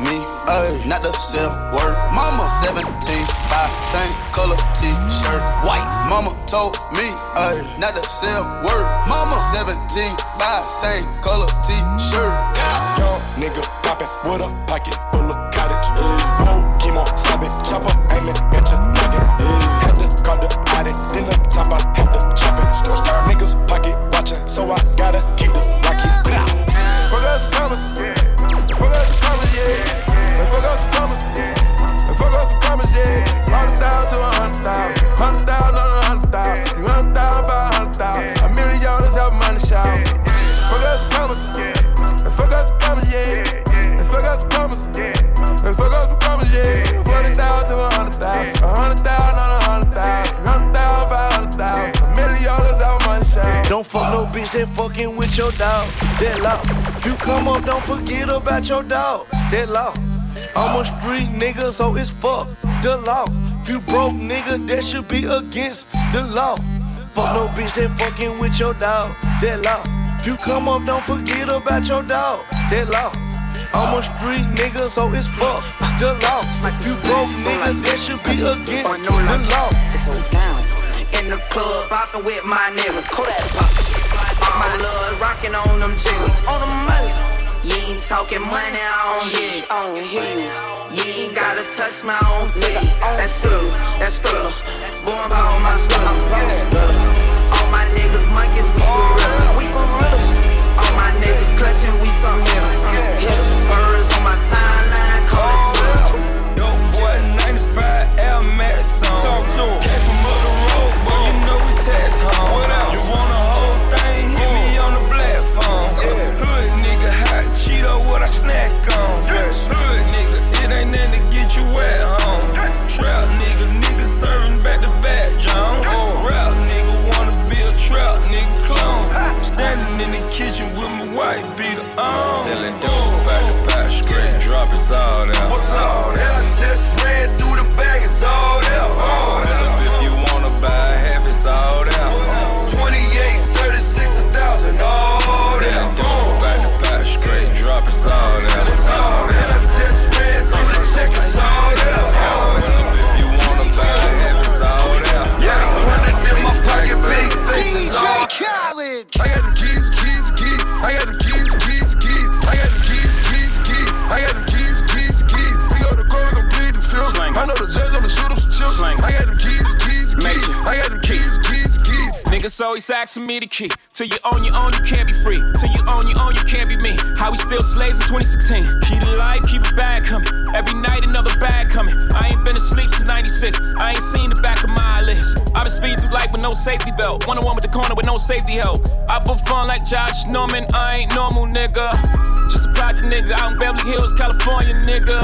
me, ayy, not to sell word. Mama 17, 5, same color t-shirt, white. Mama told me, ayy, not to sell word. Mama 17, 5, same color t-shirt. Young nigga poppin' with a pocket full of cottage. Whoa, chemo, stop it, chopper, aiming bitch that fucking with your dog. That law. If you come up, don't forget about your dog. That law. I'm a street nigga, so it's fuck the law. If you broke nigga, that should be against the law. Fuck no bitch that fucking with your dog. That law. If you come up, don't forget about your dog. That law. I'm a street nigga, so it's fuck the law. If you broke nigga, that should be against the law. In the club, poppin' with my niggas. All my love rockin' on them jiggers. On the money. You ain't talking money, I don't hear it. You ain't gotta touch my own feet. That's true, that's true. Born by all my school. All my niggas monkeys, we gorillas. We gorillas. All my niggas clutching, we some hitters. Birds on my timeline, call it Twitter. Niggas always asking me the key. Till you own your own, you can't be free. Till you own your own, you can't be me. How we still slaves in 2016. Keep the light, keep it bag coming. Every night another bag coming. I ain't been asleep since 96. I ain't seen the back of my eyelids. i been speeding through life with no safety belt. One on one with the corner with no safety help. I put fun like Josh Norman. I ain't normal, nigga. Just a project nigga out in Beverly Hills, California, nigga.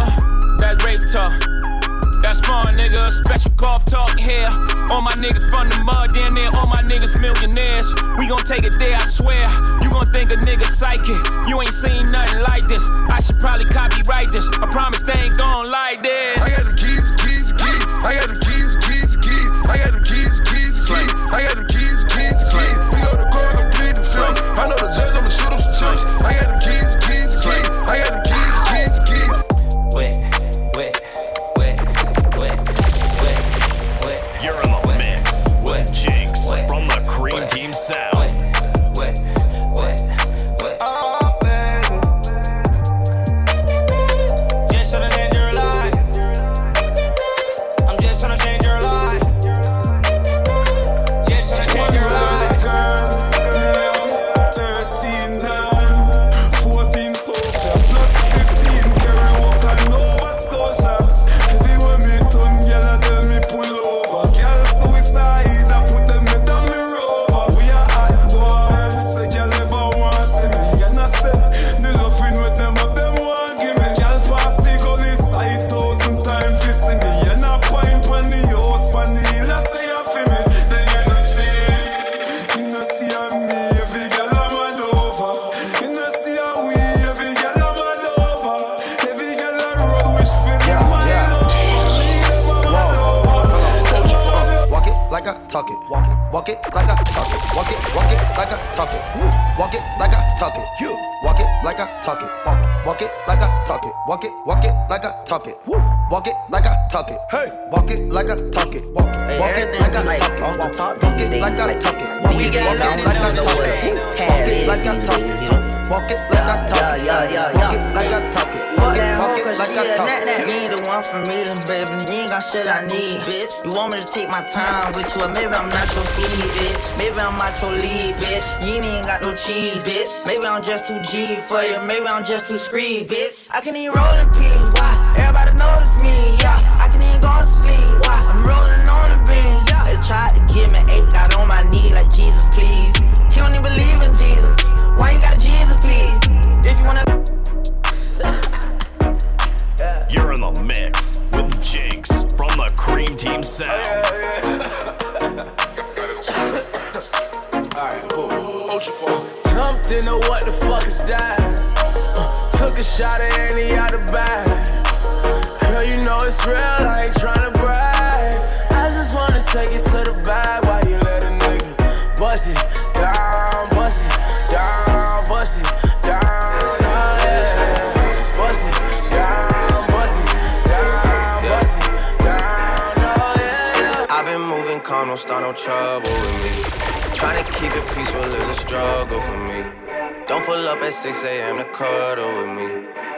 That rape talk. That's fun, nigga. Special golf talk here. All my niggas from the mud, damn near all my niggas millionaires. We gon' take it there, I swear. You gon' think a nigga psychic. You ain't seen nothing like this. I should probably copyright this. I promise they ain't gon' like this. I got the keys, keys, keys. I got the keys, keys, like I talk it. Walk it. Walk it like I talk it. Walk it. Walk it like I talk it. Walk it like I talk it. You. Walk it like I talk it. Walk. Walk it like I talk it. Walk it, walk it like I talk it. Walk it like I talk it. Hey, walk it like I talk it. Walk it, Hey, walk it everything like I like talk it. off the Walk top it, walk these it like days, I like, talk it. we Walk it, got walk it down like I the talk way. it. Walk it is like I these talk it. you know. Walk it like I Yeah, talk it. yeah, yeah, Walk yeah. it like I talk it. Fuck Walk it, that walk hoe, it cause like she I a talk nut it. nut. You ain't the one for me, baby. You ain't got shit I need, bitch. You want me to take my time with you, or maybe I'm not your speed, bitch. Maybe I'm not your lead, bitch. You ain't even got no cheese, bitch. Maybe I'm just too G for you, maybe I'm just too screed, bitch. I can even roll in peace, why? Everybody notice me, yeah. I can go to sleep, why? I'm rolling on the beam, yeah. They tried to give me eight, got on my knee like Jesus, please. He don't even believe in Jesus. Why you got a Jesus, please? If you wanna. You're in the mix with Jinx from the Cream Team Sound. Alright, cool. Ultra Jumped into what the fuck is that? Uh, took a shot at any out of bag. Girl, you know it's real, I ain't tryna brag. I just wanna take it to the bag while you let a nigga bust it down, bust it down, bust it down. Yeah. Bust it down, bust it down, bust it down. Oh, yeah. I've been moving calm, don't start no trouble with me. Trying to keep it peaceful is a struggle for me. Don't pull up at 6 a.m. to cuddle with me.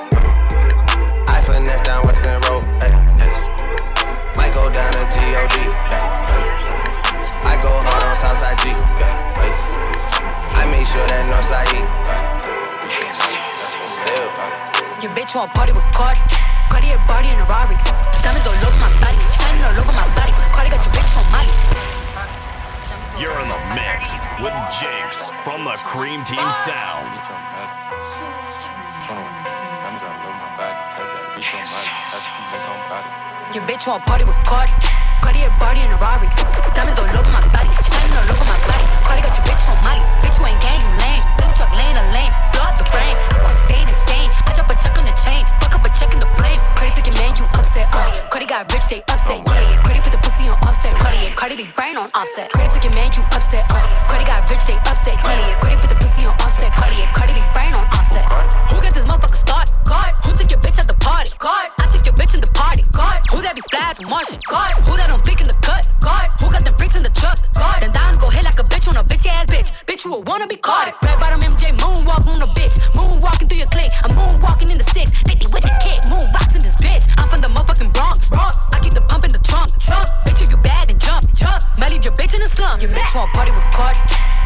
Might go down to G-O-D. yeah, hey. I go hard on Southside G. yeah, hey. I make sure that Northside E. Still. Your bitch want party with Cardi. Cardi a body in a Rari. Diamonds all over my body. Shining all over my body. Cardi got your bitch on Molly. You're in the mix with Jinx from the Cream Team Sound. Your bitch want party with Cardi. Cardi a body in a Rari. Diamonds all over my body. Shining all over my body. Cardi got your bitch on Molly. Bitch, you ain't gang, you lame. Billy truck laying a lane. Blow out the brain. I go insane, insane. I drop a check on the chain. Fuck up a check in the flame. Cardi took your man, you upset. Uh. Cardi got rich, they upset. Yeah. Cardi put the pussy on Offset. Cardi, Cardi be brain on Offset. Cardi took your man, you upset. Uh. Cardi got rich, they upset. Yeah. Cardi put the pussy on Offset. Cardi, Cardi be brain on Offset. Who got this motherfucker started? God. Who took your bitch at the party? God. I took your bitch in the party. God. Who that be flash Martian? God. Who that on fleek in the cut? God. Who got them bricks in the truck? God. Then diamonds go hit like a bitch on a bitch ass bitch. Bitch, you a wanna be caught. Red bottom MJ moonwalk on a bitch. Moonwalking through your clique. I'm moonwalking in the six. 50 with the kick. Moon rocks in this bitch. I'm from the motherfucking Bronx. Bronx. I keep the pump in the trunk. Trunk. Bitch, if you bad, then jump. Jump. Might leave your bitch in the slum. Your bitch want party with Cardi.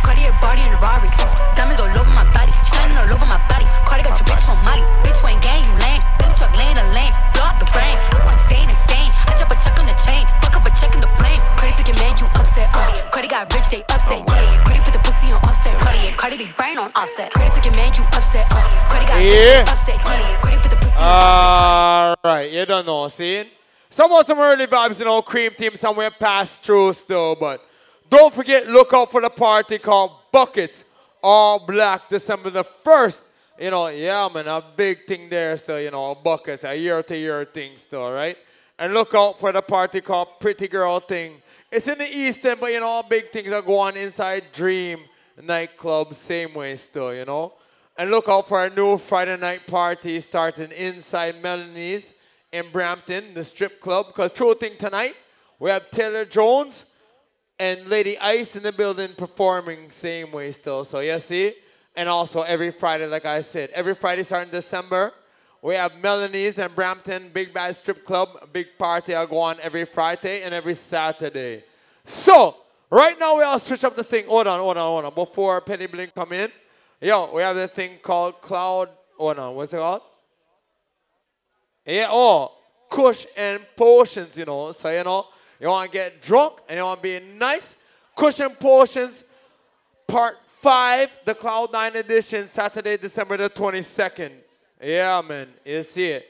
Cardi a body in a Rari. Diamonds all over my body. Shining all over my body. Cardi got your bitch on Molly. Bitch, you ain't gang, you lame. Billy truck laying a lane. Blow out the brain. I go insane, insane. I drop a check on the chain. Fuck up a check in the flame. Cardi took your man, you upset. Uh. Cardi got rich, they upset. Yeah. Cardi put the pussy on Offset. Cardi, Cardi be brain on Offset. Cardi took your man, you upset. Uh. Cardi got rich, Yeah. they upset. Yeah. Cardi put the pussy on Offset. All right, you don't know, see? Some of some early vibes, you know, Cream Team somewhere past through still, but don't forget, look out for the party called Buckets, All Black, December the 1st. You know, yeah, man, a big thing there still, you know, Buckets, a year to year thing still, right? And look out for the party called Pretty Girl Thing. It's in the East End, but you know, big things are going inside Dream nightclub, same way still, you know? And look out for a new Friday night party starting inside Melanie's in Brampton, the strip club. Because true thing tonight, we have Taylor Jones and Lady Ice in the building performing same way still. So you see? And also every Friday, like I said, every Friday starting December, we have Melanie's and Brampton Big Bad Strip Club. A big party I go on every Friday and every Saturday. So, right now we all switch up the thing. Hold on, hold on, hold on. Before Penny Bling come in, yo, we have the thing called Cloud. Hold on, what's it called? Yeah, oh, Kush and Potions, you know. So, you know, you want to get drunk and you want to be nice. Kush and Potions, part five, the Cloud Nine edition, Saturday, December the 22nd. Yeah, man, you see it.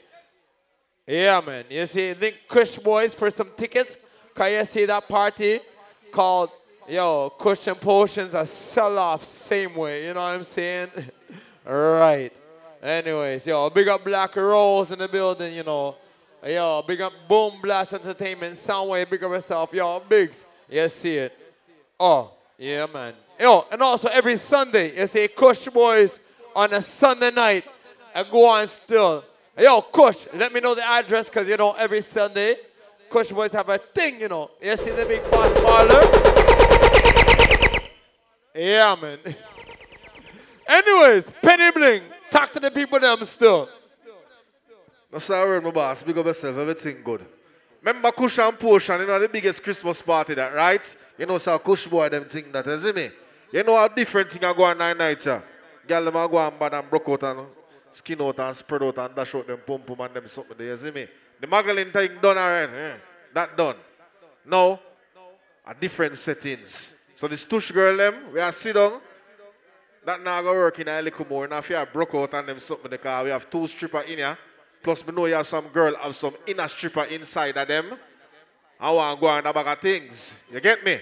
Yeah, man, you see. Link Kush Boys for some tickets. Can you see that party called yo Cushion Potions a sell off same way. You know what I'm saying? right. Anyways, yo, big up Black Rose in the building. You know. Yo, big up Boom Blast Entertainment, Soundwave, big up yourself. Yo, bigs. You see it. Oh, yeah, man. Yo, and also every Sunday, you see Kush Boys on a Sunday night. I go on still. Yo, Kush, let me know the address because, you know, every Sunday, Kush Boys have a thing, you know. You see the big boss baller? Yeah, man. Anyways, Penny Bling, talk to the people them still. No sorry, my boss. Big up yourself. Everything good. Remember Kush and Potion, you know the biggest Christmas party that, right? You know, so Kush boy them think that, see me? You know how different thing I go on nine nights, yeah? Girl them a go on bad and broke out and skin out and spread out and dash out them pum pum and them something there, see me? The Magdalene thing done already, eh? That done. Now, a different settings. So the stush girl them, we are sit. That now go work in a little more. Now if you are broke out and them something because we have two stripper in here. Plus, me know you have some girl have some inner stripper inside of them. I want to go on a bag of things. You get me?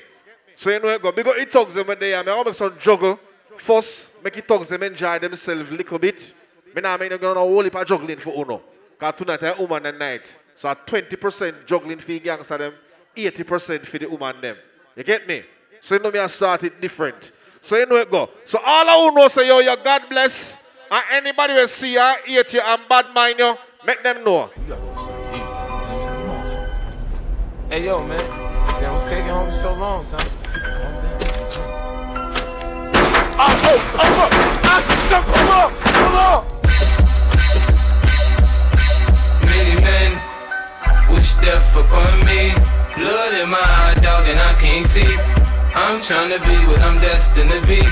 So you know it go. Because it talks them when they are. I want make some juggle. First, make it talks them enjoy themselves a little bit. Me now make them go on a whole heap of juggling for Uno. Because tonight I woman and night. So at 20% juggling for the gangster them, 80% for the woman them. You get me? So you know me I start it different. So you know it go. So all I know say yo, you God bless. And anybody will see you, hate you, and bad mind you, make them know. Hey yo, man. Damn, what's taking home so long, son? Oh, oh, oh, oh, come on, come on. Many men wish death upon me. Blood in my eye, dog, and I can't see. I'm trying to be what I'm destined to be.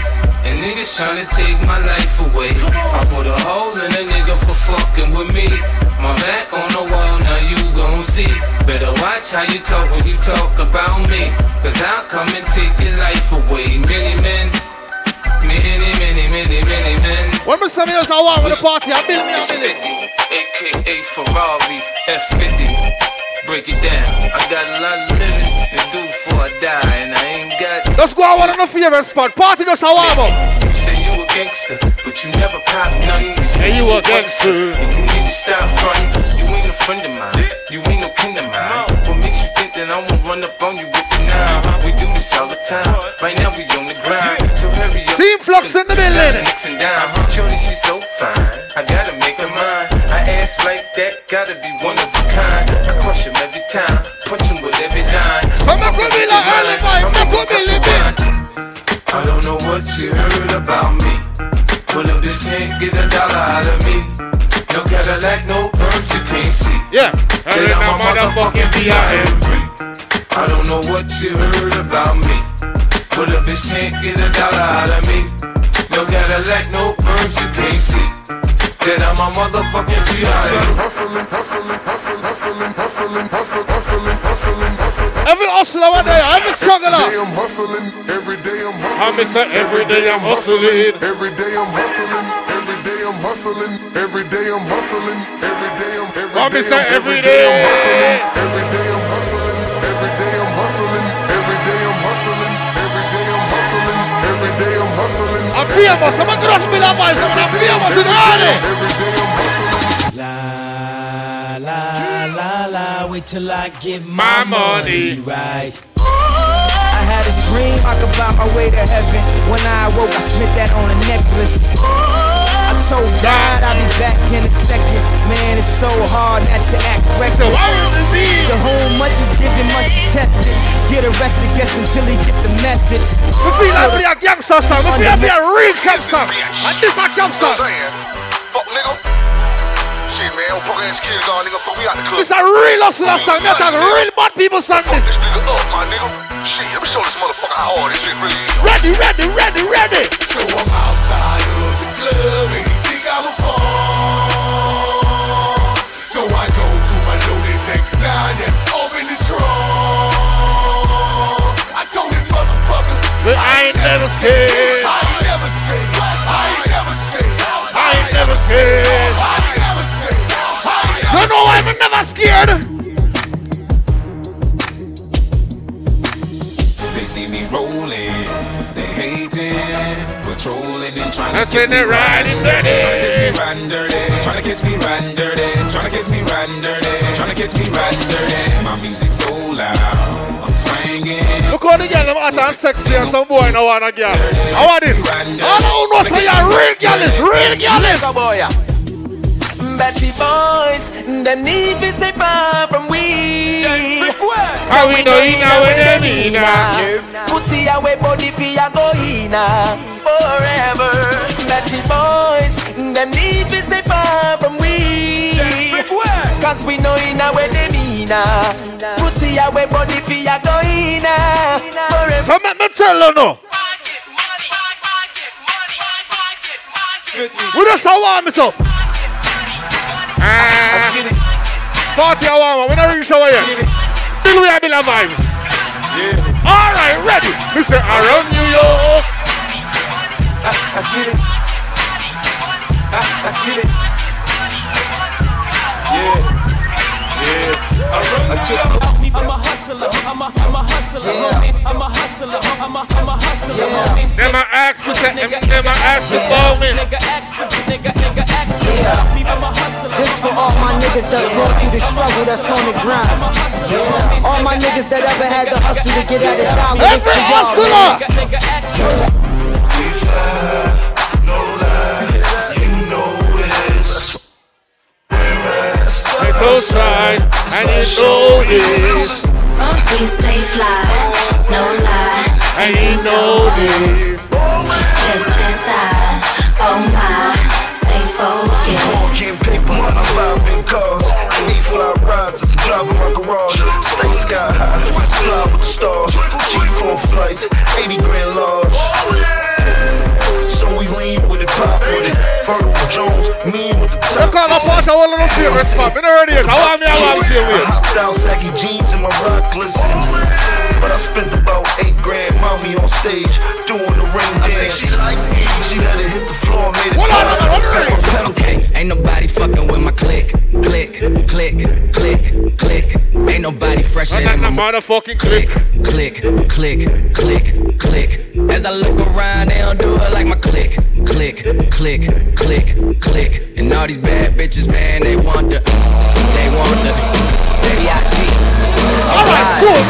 And niggas trying to take my life away. I put a hole in a nigga for fucking with me. My back on the wall, now you gon' see. Better watch how you talk when you talk about me. Cause I'll come and take your life away. Many men, many, many, many, many men. When say me just a walk with the party, I me a building. AKA Ferrari F50. Break it down. I got a lot of living to do before I die, and I got. Let's go out on one of the favorite spot. Party just a warm up. You say you a gangster, but you never pop nothing. You say you a gangster. And you need to stop fronting. You ain't a friend of mine. You ain't no kin of mine. What makes you think that I won't run up on you with the nine? We do this all the time. Right now we on the grind. So hurry up. Team Flux in the building. Mixing down. Shorty, she's so fine. I gotta make her mine. I ass like that, gotta be one of a kind. I crush him every time, punch him with every dime. We be like early boy, make we be living. I don't know what you heard about me. Well, if this can't get a dollar out of me, no Cadillac, no perms, you can't see. Yeah, Then I'm a motherfucking B.I.M.B. I don't know what you heard about me. But a bitch can't get a dollar out of me. No Cadillac, no perms, you can't see. Then I'm a motherfucking B.I.M.B. Hustling, hustling, hustling, hustling, hustling, hustling, hustling, hustling, hustling. Every hustler out there, every struggler. Every day I'm hustling, every day I'm hustling. I'm say every day I'm hustling. Every day I'm hustling, every day I'm hustling, every day I'm hustling, every day I'm every I'm day say I'm- every every day I'm day. hustling, every day I'm famous, I'm a cross me that voice, I'm famous in early. Every day I'm hustling. La la la la, wait till I get my, My money. right. I had a dream I could buy my way to heaven. When I awoke, I spent that on a necklace. I told God I'll be back in a second. Man, it's so hard not to act reckless. To whom much is given, much is tested. Get arrested, guess until he get the message. We feel like we a gangster song, we feel like we a real champ song. And this a champ song. Fuck nigga. Shit man, I'm fucking security guard nigga, fuck me out the club. This a real hustler song, not a real bad people song this. This nigga up, my nigga. Shit, let me show this motherfucker how hard this shit really is. Ready, ready, ready, ready. So I'm I ain't You know I'm never scared. rolling. They hating, patrolling and trying That's to catch in me it, riding dirty. Trying to catch me riding dirty. Trying to catch me riding dirty. Trying to catch me riding dirty. Trying to catch me riding dirty. My music's so loud, I'm swinging. Look how the girl them hot and sexy and some boy no want a girl. How are this? I don't know say you're real girl is real girl is. Boy. Batty boys, them need is they far from we. How we know in now when them in now. Pussy away body fi a go in uh, forever. Batty boys, them need is they far from we. Cause we know in a way them in a. Pussy away body fi a go in uh, forever. So let me tell you no. We just how warm it up. Ah, party a warm. We not reach over yet. Still we have Billa vibes. Yeah. All right, ready. We say around New York. I get it. I, I get it. Yeah. Yeah. I took I'm a hustler, I'm a, I'm a hustler, homie. I'm a hustler, I'm a, I'm a hustler, homie. Them a ask you, them them a ask you for me. Nigga action, nigga, nigga action. I'm a hustler. This for all my niggas that's going through the struggle that's on the grind. Yeah. All my niggas that ever had to hustle to get at a dollar. This Every for y'all, hustler. man. Nigga action. It's so shy, and you know this, We stay fly, no lie. and you know this. Lips and thighs, oh my. Stay focused. Getting paper, I'm vibing cars. I need fly rides to drive in my garage. Stay sky high, fly with the stars. G4 flights, 80 grand large. Lean with it, pop with it. Vertical Jones, mean with the top. Look on the part of one of the favorite spot. Me not ready yet. I want me, I want to see I you. hopped out, saggy jeans and my rock glistening. But I spent about eight grand, mommy on stage, doing the ring dance. She like me. She let it hit the floor, made it Okay, ain't nobody fucking with my click, click, click, click, click. Ain't nobody fresher I got than the my motherfucking click. click, click, click, click. As I look around, they don't do it like my click, click, click, click, click. And all these bad bitches, man, they want the, they want the, baby I cheat. Alright, cool.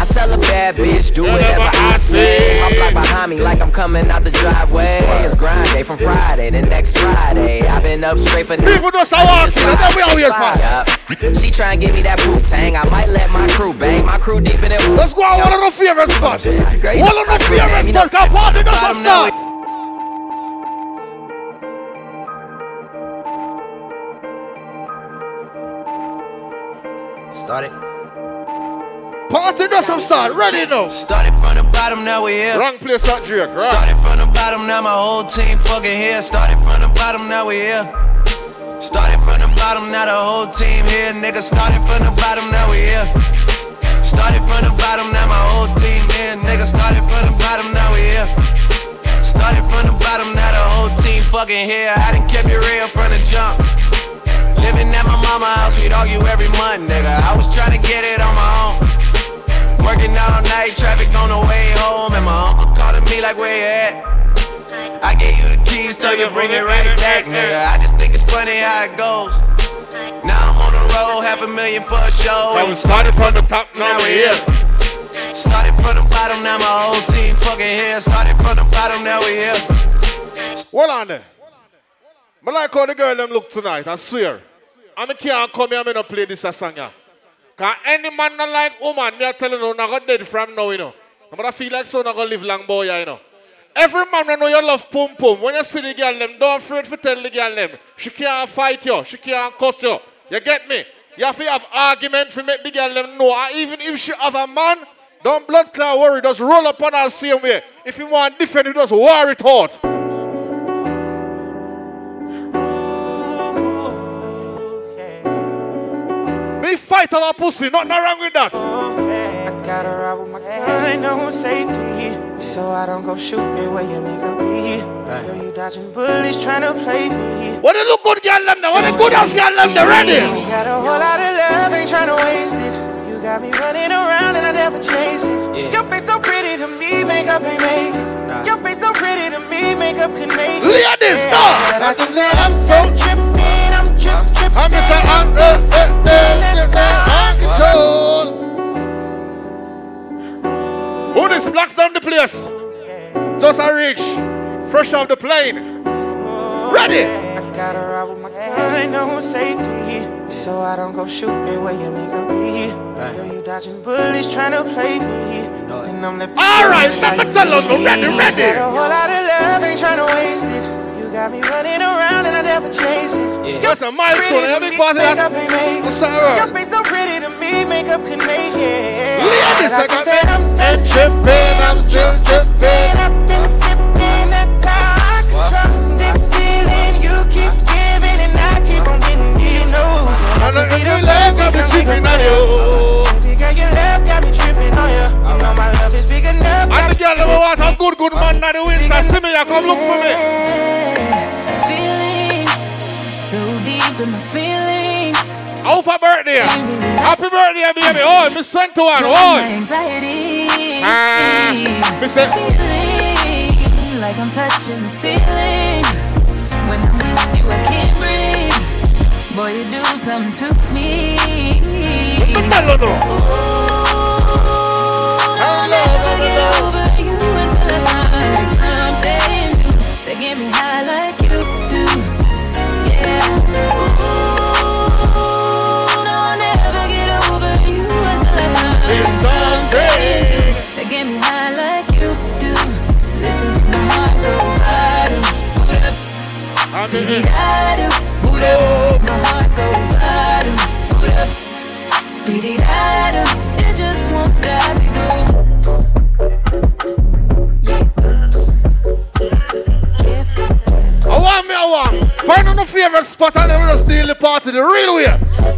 I tell a bad bitch, do whatever I say. I'm like behind me, like I'm coming out the driveway. It's grind day from Friday to next Friday. I've been up straight for People just are walking, and then we out here for. Yup. She try and give me that boot tang. I might let my crew bang. My crew deep in it. Let's go on one of the favorite spots. One of the favorite spots. Cause party doesn't start. Started. Party doesn't start. Ready now. Started from the bottom, now we here. Wrong place at Drake, right? Started from the bottom, now my whole team fucking here. Started from the bottom, now we here. Started from the bottom, now the whole team here. Nigga, started from the bottom, now we here. Started from the bottom, now my whole team here. Nigga, started from the bottom, now we here. Started from the bottom, now the whole team fucking here. I done kept it real from the jump. Living at my mama house, we'd argue every month, nigga. I was trying to get it on my own. Working all night, traffic on the way home, and my uncle calling me like, where you at? I gave you the keys, tell you bring it right back, nigga. I just think it's funny how it goes. Now I'm on the road, half a million for a show. Now we started from the top, now we here. Started from the bottom, now my whole team fucking here. Started from the bottom, now we here. Hold on there. I like how the girl them look tonight, I swear. And I can't come here and not play this song here. Cause any man not like woman, me are telling you no, not got dead from now, you know. But I feel like so not gonna live long boy, you know. Every man know you love pum pum. When you see the girl them, don't afraid to tell the girl them. She can't fight you, she can't cuss you. You get me? You have to have argument to make the girl them know. And even if she have a man, don't blood clot worry, just roll up on her same way. If you want different, you just war it out. Fight our pussy, nothing wrong with that. I gotta ride with my gun on safety. So I don't go shooting where your nigga be. Yo, you dodging bullies trying to play me. What they look good, girl, them there? What the good ass girl, them there? Ready? You got a whole lot of love, ain't trying to waste it. You got me running around and I never chase it. Your face so pretty, to me, makeup ain't made it. Your face so pretty to me, makeup could make it. Ladies, Yeah, stop. but After that, I'm so tripping, I'm trip, tripping. I'm Mr. Uncontrol. Who this blocks down the place? Just a reach. Fresh off the plane. Ready. I gotta ride with my gun on safety, so I don't go shooting where your nigga be. Girl, you dodging bullets trying to play me, and I'm left. All right, let me tell them, ready, ready. Got a whole lot of love, ain't trying to waste it. Got me running around and I never chase it. Yeah. That's a milestone. Big part of that. Makeup ain't made. What's that word? Your face so pretty to me, makeup could make it. Ladies, I got that. I'm And tripping, I'm still tripping. I've been sipping, that's how I control this feeling you keep giving, and I keep on getting you know. I know your love got me tripping on you. Girl, love got me tripping on. You know my love is big enough. And the girl never want a good, good man in the winter. See me, come look for me. Feelings so deep in my feelings. For birthday? Happy birthday, baby. Oh, Miss 21. Oh. anxiety. Ah, Miss it. Like I'm touching the ceiling. When I'm with you, I can't breathe. Boy, you do something to me. Ooh, I'll never get over you until I find something new that get me high like you do. Yeah. Ooh, I'll never get over you until I find something that get me high like you do. Listen to my heart go bottom, boot up, beat it boot up. My heart beat it It just won't stop me going. I want me, I want. Find on the favorite spot and then we'll just the party the real way.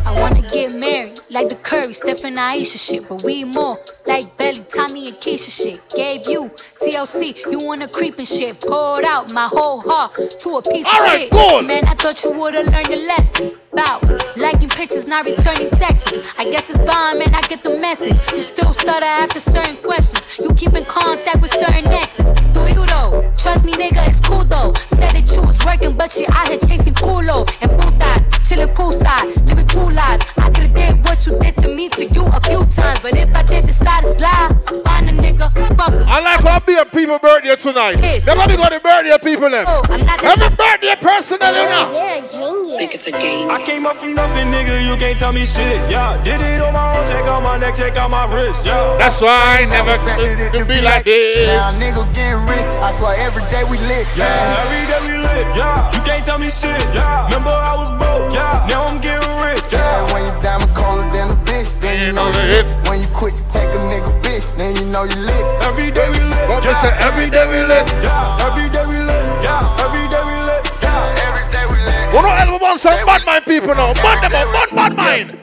I wanna get married, like the Curry, Steph and Ayesha shit, but we more like Belly, Tommy and Keisha shit. Gave you TLC, you wanna creep and shit. Poured out my whole heart to a piece of Alright, shit. good. Man, I thought you would've learned a lesson. About liking pictures, not returning texts. I guess it's fine, man, I get the message. You still stutter after certain questions. You keep in contact with certain exes. Do you though? Trust me, nigga, it's cool though. Said that you was working, but you out here chasing culo and putas. Chillin' poolside, living two lives. I could've did what you did to me to you a few times, but if I did decide to slide, find a nigga, fuck him. I like how be a people birthday tonight. They're gonna be got the birthday people them. Oh, Every birthday person that you know. You're a genius. Think it's a game. I came up from nothing, nigga. You can't tell me shit. Yeah, did it on my own. Check out my neck, check out my wrist. Yeah. That's why I never could to be like this. Now nigga getting rich. I swear every day we lit. Yeah, every day we lit. Yeah, you can't tell me shit. Yeah, remember I was broke. Yeah, now I'm getting rich. Yeah, when you diamond colder than a bitch, then you know you lit. When you quit to take a nigga bitch, then you know you lit. Every day we lit. What we say? Every day we lit. Yeah, every day we lit. Yeah, every day we lit. Yeah, every day we lit. We don't help about some bad mind people now. Bad them up, bad bad mind.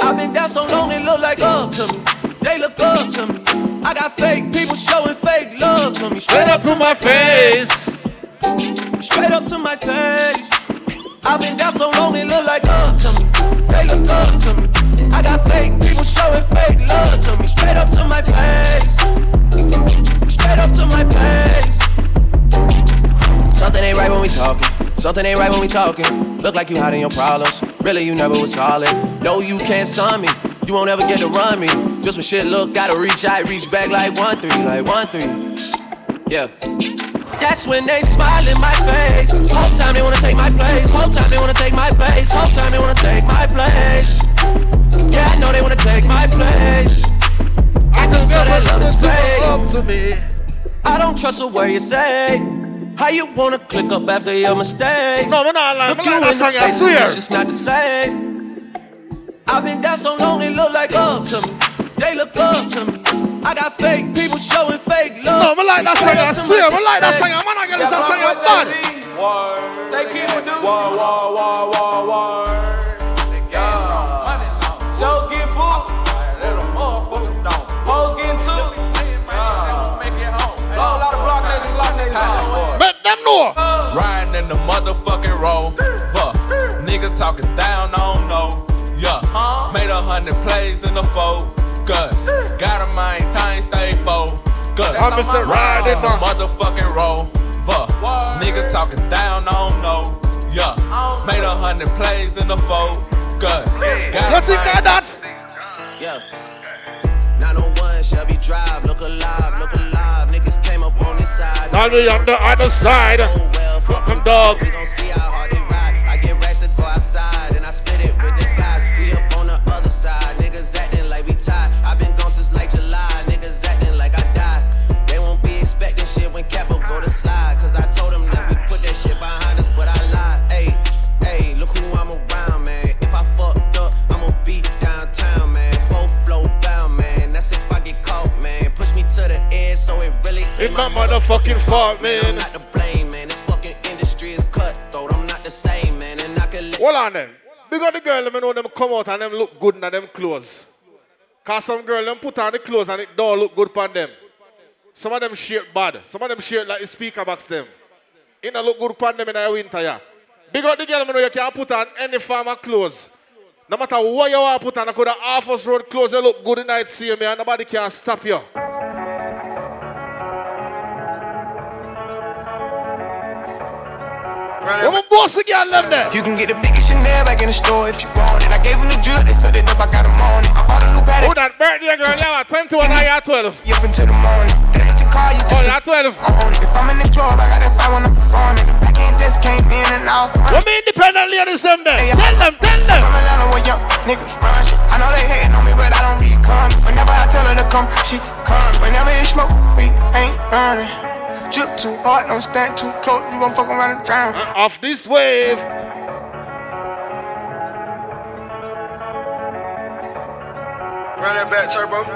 I've been down so long it look like up to me. They look up to me. I got fake people showing fake love to me. Straight up to my face. Straight up to my face. I've been down so long it look like up to me. They look up to me. I got fake people showing fake love to me. Straight up to my face. Straight up to my face. Something ain't right when we talking. Something ain't right when we talking. Look like you hiding your problems. Really, you never was solid. No, you can't sun me. You won't ever get to run me. Just when shit look, gotta reach out, reach back like one three, like one three. Yeah. That's when they smile in my face. Whole time they wanna take my place. Whole time they wanna take my place. Whole time they wanna take my place. Yeah, I know they wanna take my place. I can tell that love is fake. Up to me. I don't trust a word you say. How you wanna click up after your mistake? No, I'm not lying. Look you not in the face, swear. it's just not the same. I've been down so long it look like up to me. They look up to me. I got fake people showing fake love. No, I like that song. I swear. I like that song. Man, I get this song. I'm bad. Take it with dudes. War, war, war, war, war. Shows get booked. Hoes getting took. A lot of block nation, block nation. Let them know. Riding in the motherfucking road. Fuck. Niggas talking down, I don't know. Yeah. Made a hundred plays in the fold. Cause gotta maintain, stay focused. I'm Mr. Riding on. Motherfucking rover. Niggas talking down, I don't know. Yeah. Made a hundred plays in the fold. Good. You think I that? Yeah. 901 Shelby Drive, look alive, look alive. Niggas came up on this side. Now we on the other side. Oh, fuck them dog. We gon' see how hard it my motherfucking fault, man. I'm not to blame, man. This fucking industry is cutthroat. I'm not the same, man. And I can let Hold on them. Big up the girl, let me know them come out and them look good in them clothes. Cause some girl them put on the clothes and it don't look good on them. Some of them shape bad. Some of them shape like the speaker box them. It don't look good on them in the winter, yeah. Big up the girl, me know you can put on any farmer clothes. No matter what you want to put on, I could have half us road clothes, you look good in night, see me, and nobody can stop you. Woman boss again, them there. You can get the biggest Chanel back in the store if you want it. I gave them the drill, they set it up, I got them on it. I bought a new paddock. Who that birthday girl now? 21 and you're 12. You up until the morning. Then at your car, you Oh, you're 12. on it. If I'm in the club, I got that five when I'm performing. The back end just came in and out. Women independent ladies, them there. Tell them, tell them. From Atlanta where young niggas run shit. I know they hating on me, but I don't read comments. Whenever I tell her to come, she comes. Whenever it smoke, we ain't running. Drip too hard, don't stand too close. You gon' fuck around and drown. Off this wave. Run that back, turbo.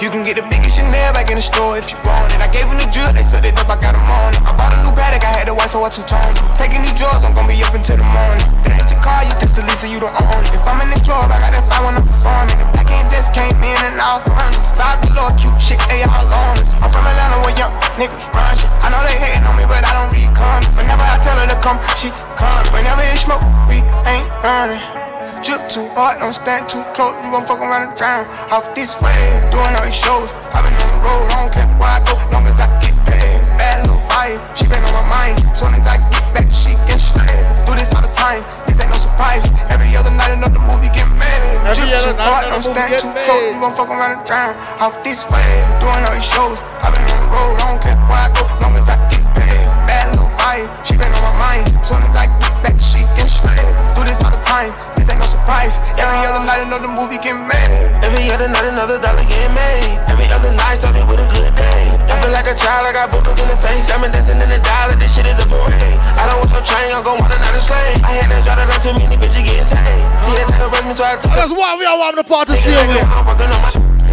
You can get the biggest Chanel back in the store if you want it. I gave them the drill, they set it up, I got them on it. I bought a new paddock, I had the white, so I two-toned it. Taking these drugs, I'm gonna be up until the morning. Then at your car, you just a Lisa, you don't own it. If I'm in the club, I got that fire when I'm performing. The back end just came in and out hundreds. Vibes galore, cute shit, they all on us. I'm from Atlanta where young niggas run shit. I know they hating on me, but I don't read comments. Whenever I tell her to come, she comes. Whenever it smoke, we ain't running. Drip too hard, don't stand too close, you gon' fuck around and drown. Off this way, doing all these shows. i been on the road, I don't care where I go, long as I get paid. Bad little vibe, she been on my mind. Soon as I get back, she get straight. Do this all the time, this ain't no surprise. Every other night, another movie get made. Every Drip too hard, don't stand too close, you gon' fuck around and drown. Off this way, doing all these shows. i been on the road, I don't care where I go, long as I get paid. Bad little vibe, she been on my mind. Soon as I get back, she get straight. Do this all the time, this ain't no surprise. Every other night, another movie get made. Every other night, another dollar get made. Every other night, started with a good day. I feel like a child, I got boogers in the face. I'm a dancing in the dollar, this shit is a parade. I don't want no train, I'm gon' want another slave. I had that drop, not too many bitches getting saved. TS arrest me, so I took That's why we all want the party to see you.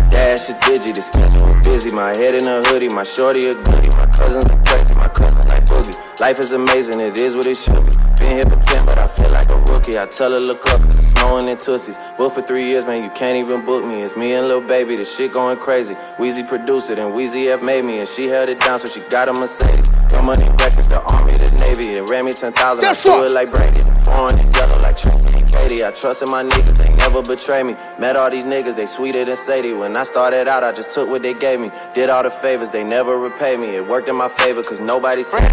Dash a digi, the schedule busy. My head in a hoodie, my shorty a goodie. My cousins are crazy, my cousin like boogie. Life is amazing, it is what it should be. Been here for 10, but I feel like a rookie. I tell her, look up, cause it's snowing in Tussies. Booked for three years, man, you can't even book me. It's me and Lil Baby, the shit going crazy. Weezy produced it, and Weezy F made me, and she held it down, so she got a Mercedes. No money records, the army, the navy. They ran me 10,000, I threw it like Brady. Foreign and yellow like Tracy and Katie. I trusted my niggas, they never betray me. Met all these niggas, they sweeter than Sadie. When I started out, I just took what they gave me. Did all the favors, they never repay me. It worked in my favor, cause nobody said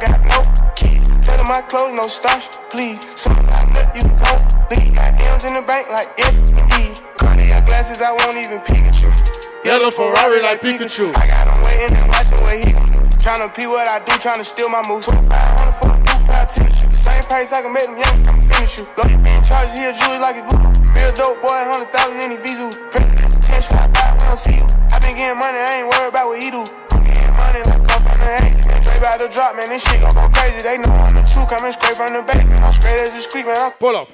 got no keys. Tell them my clothes, no starch, please. Some I let you don't leave. Got M's in the bank like F and E. Cartier glasses, I won't even Pikachu. Yellow Ferrari like Pikachu. I got him waiting and watching what he gon' do. Tryna pee what I do, tryna steal my moves. 2500 for a new. Same price I can make them youngsters come finish you. Low you being charged here, jewelry like a voodoo. Real dope boy, 100,000 in the visu. President's attention, I buy when I see you. I been getting money, I ain't worried about what he do. Drop, man. This shit gon' go crazy. They know I'm the straight from the basement. I'm straight as a squeak, man. I'm Pull up.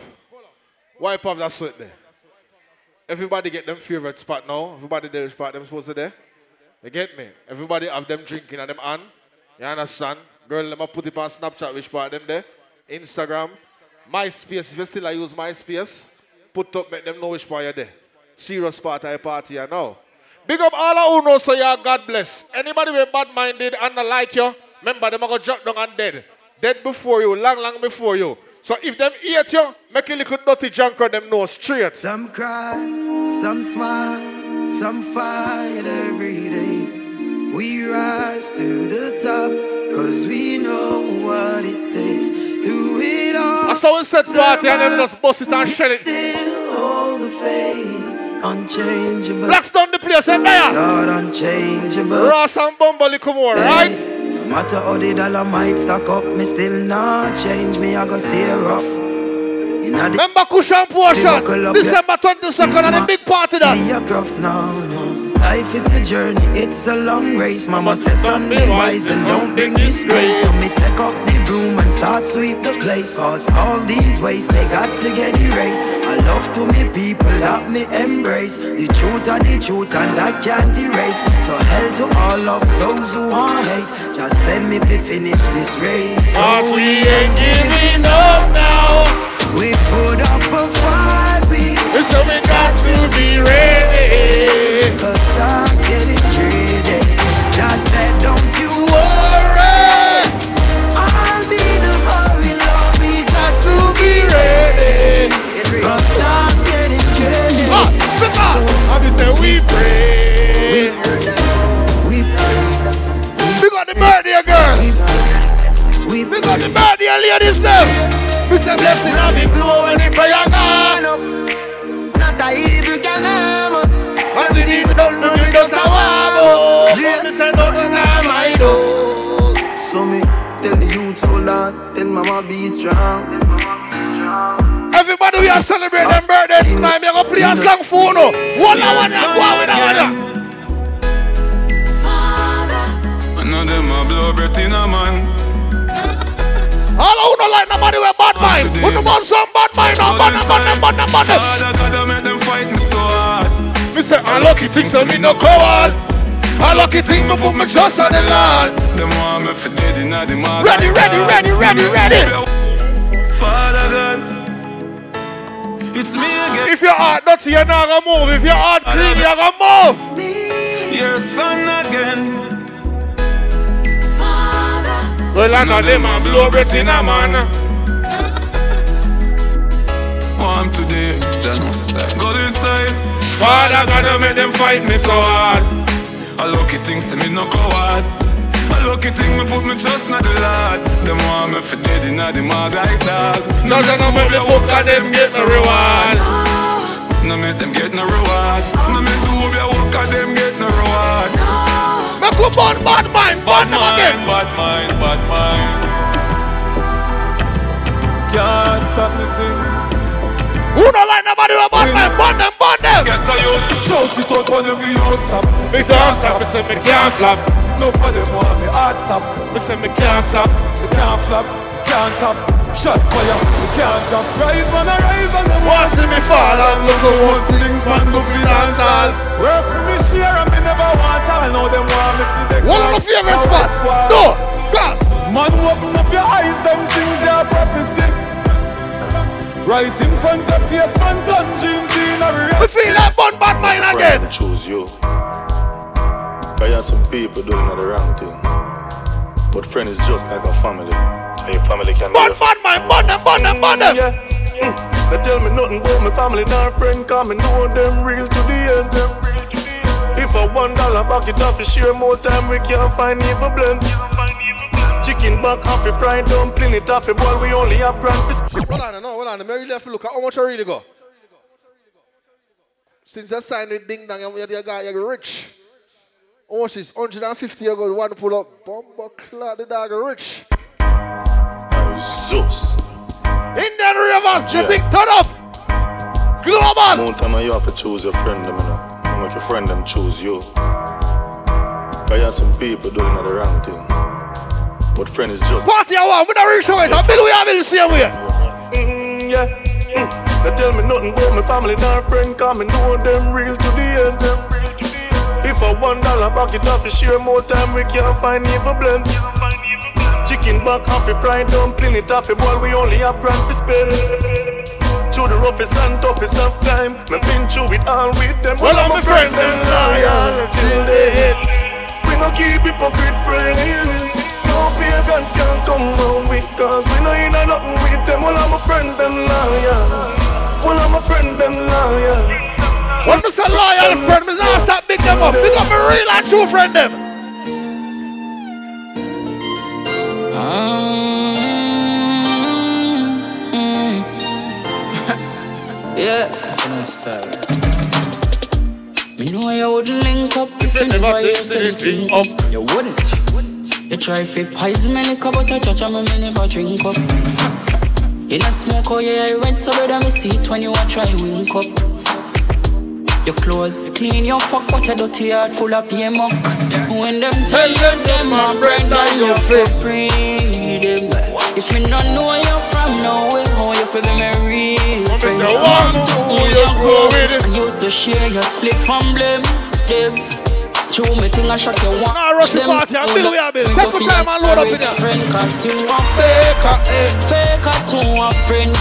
Wipe off that sweat there. Everybody get them favorite spot now. Everybody there spot them supposed to there. You get me? Everybody have them drinking and them on. You understand? Girl, let me put it on Snapchat which part them there. Instagram. MySpace. If you still I use MySpace, put up, make them know which part you're there. Serious part your party you know. Big up all of who know so you God bless. Anybody with bad minded and not like you, remember them are gonna drop down and dead. Dead before you, long, long before you. So if them hate you, make a little dirty junk on them know straight. Some cry, some smile, some fight every day. We rise to the top, cause we know what it takes. Through it all, I saw a set party and them just bust it and shell it. all the faith, unchangeable. Blaxz dun the place, eh, and there. Lord, unchangeable. Ross and Bumble come on, right? Matter how the dollar might stack up, me still not change. Me, I go stay rough. Remember Kush and Potions, December 22nd, and a big party that. be a gruff now, no. Life it's a journey, it's a long race. Mama says, son, be wise and don't bring disgrace. So me take up the broom start sweep the place. Cause all these ways they got to get erased. I love to me people that me embrace. The truth are the truth and that can't erase. So hell to all of those who want hate. Just send me to finish this race. Cause we ain't giving up now. We put up a fight, we So we got to be ready. Be we pray. We We got the birthday girl. We got the birthday ladies them. We say blessing on the floor when the prayer gone. Not a evil can harm us. And we deep don't know we just a warm up. Me say nothing na my door. So me tell the youth hold on, tell mama be strong. Everybody we are celebrating them birthdays tonight. We're gonna play a song for no. One hour and go on with that one. None of them a blow breath in a man. All who don't like nobody with bad mind. Who don't want some bad mind? No bad, bad, bad, no bad. Father God, I make them fight me so hard. Me say, I lucky things so me no coward. I lucky thing me put my trust on the Lord. Them want me for dead in the mark. Ready, ready, ready, ready, ready. Father God, it's me again. If your heart dirty, you're not gonna move. If your heart clean, you're gonna move. Your son again. Well, I know them a blow breath in a man. Want today, just no. Go inside. Father God, you make them fight me so hard. A lucky thing to me no coward. A lucky thing me put me trust in the Lord. Them want me for dead in the mark like dog. No, no, no, make the fuck of them get no reward. No make them get no reward. No make do be a work of them get no reward. Make you bad, bad mind, bad again. Bad mind, bad mind. Can't stop me thing. Who don't like nobody with bad mind? Bad them, bad them. Get a youth, shout it out whenever you stop. Me can't stop, me say me can't stop. No for them want me hard stop. Me say me can't stop. Me can't flop, me can't top. Shot fire, me can't jump. Rise man, I rise and them Want see me fall and look at what things man do fi dance all. Work for me share and me never want all. Now them want me fi beg. One of my favorite spots. No, cause Man, open up your eyes, them things they are prophecy. Right in front of face, man, done dreams in a real. we feel like bun bad mind again. Friend choose you. I have some people doing the wrong thing. But friend is just like a family. And your family can Bad bad mind, bad them, bad them, bad them. Yeah. Mm. They tell me nothing about my family, nor friend, come and know them real to the end. Them real to the end. If a one dollar back it off, you share more time, we can't find even blend. Chicken back off, a fried dumpling, it off, a boy, we only have grand fish. Hold on, no, hold on. I really have to look at how much I really go. Since I signed with Ding Dong, you're the guy, you're rich. How much is 150 you go, one pull up, bomber cloud, the dog rich. Zeus. Indian Rivers, you think turn up? Global. More time you have to choose your friend, them, you know. You make your friend them choose you. I have some people doing the wrong thing. But friend is just. Party I want, we don't reach away. I build we have the same way. Mm, yeah. Mm. They tell me nothing about my family, nor friend, come and know them real to the end. Them real to the end. If a one dollar back it off, you share more time, we can't find even blend. Chicken back off, a fried dumpling, it off, a boy, we only have grand for spend. Through the roughest and toughest of time, me been through it all with them. Well, I'm my friends, them loyal till the hit. We no keep hypocrite friends pagans can't come round we Cause we no you know nothing with them All of my friends them liars. All of my friends them liars. When me say loyal friend, me say stop big them up Big up my real and true friend them. Ah. Yeah, I'm style. Me know you wouldn't link up if you never tasted the thing up. You wouldn't. You try fi poison me liquor, but I touch me, me never drink up. You not smoke, oh yeah, you rent so brother me see it when you a try wink up. Your clothes clean, your fuck, but your dirty heart full of pain muck. When them tell you them a brother, you fi free them. If me not know where you from nowhere, how you fi be me real friend? say one, to who you you grow with. and used to share your split from blame them. True, me think I shot you one. Nah, rush the party, I'm Bill, we are Bill. Take your time and load up in there. Friend, cause you a faker, eh. faker to a friend.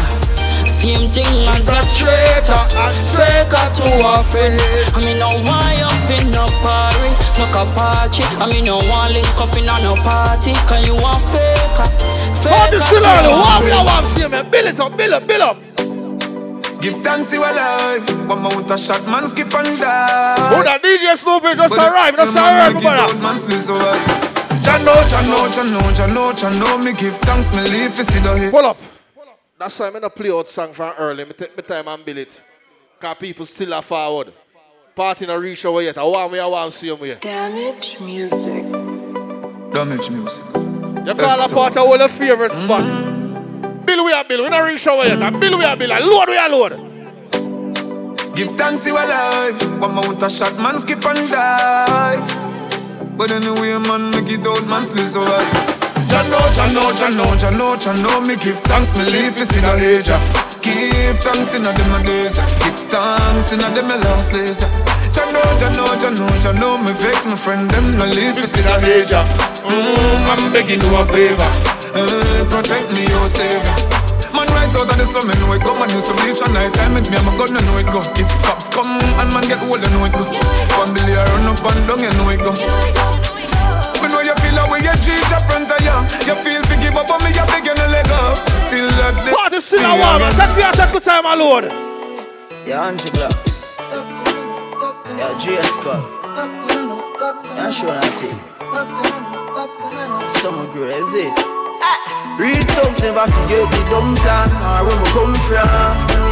Same thing as a traitor, a faker to a friend. I mean, no why you fin no party, no party. I mean, no one link up in a no party, cause you a faker. Faker still to early. a What we friend. are want to see, man? Bill it up, bill up, bill up. Give thanks you alive. One mount a shot, man skip and die. Oh, that DJ Snoopy just But arrived, just the man arrived, make it brother. out, man still survive. Jah know, Jah know, Jah know, know, know. Me give thanks, me leave to see the hit. Pull up. That's why I'm not play out song from early. Me take my time and build it. Cause people still are forward. Party not reach over yet. I want me, I want to see them here. Damage music. Damage music. You call a part of all your favorite spots. Mm. Bill we are Bill, we not reach over yet. And Bill we are Bill, and load we are load. Give thanks you alive. One mount a shot, man skip and dive. But anyway, man, make it out, man still survive. Jah know, Jah know, Jah know, Jah know, Jah know. Me give thanks, me leave to see the age. Give thanks in a a days. Give thanks in a a last days. Jah know, Jah know, Jah know, Jah know. Me vex my friend, them no leave to see the age. yeah. Mm, I'm begging you a favor. Uh, protect me, oh savior. Man rise out of the slum and know it go Man use some bleach at night time Make me and my gun and know it go If cops come and man get old and know it go Family I run up and down and know it go Me know you feel away you cheat your front of you You feel to give up on me you beg you no let go Till that day Party still a warm. Take your take your time and load. Yeah, Angie Blocks. Yeah, J Scott. Yeah, sure, Auntie. Summer crazy. Real thugs never forget the dumb plan or where we come from.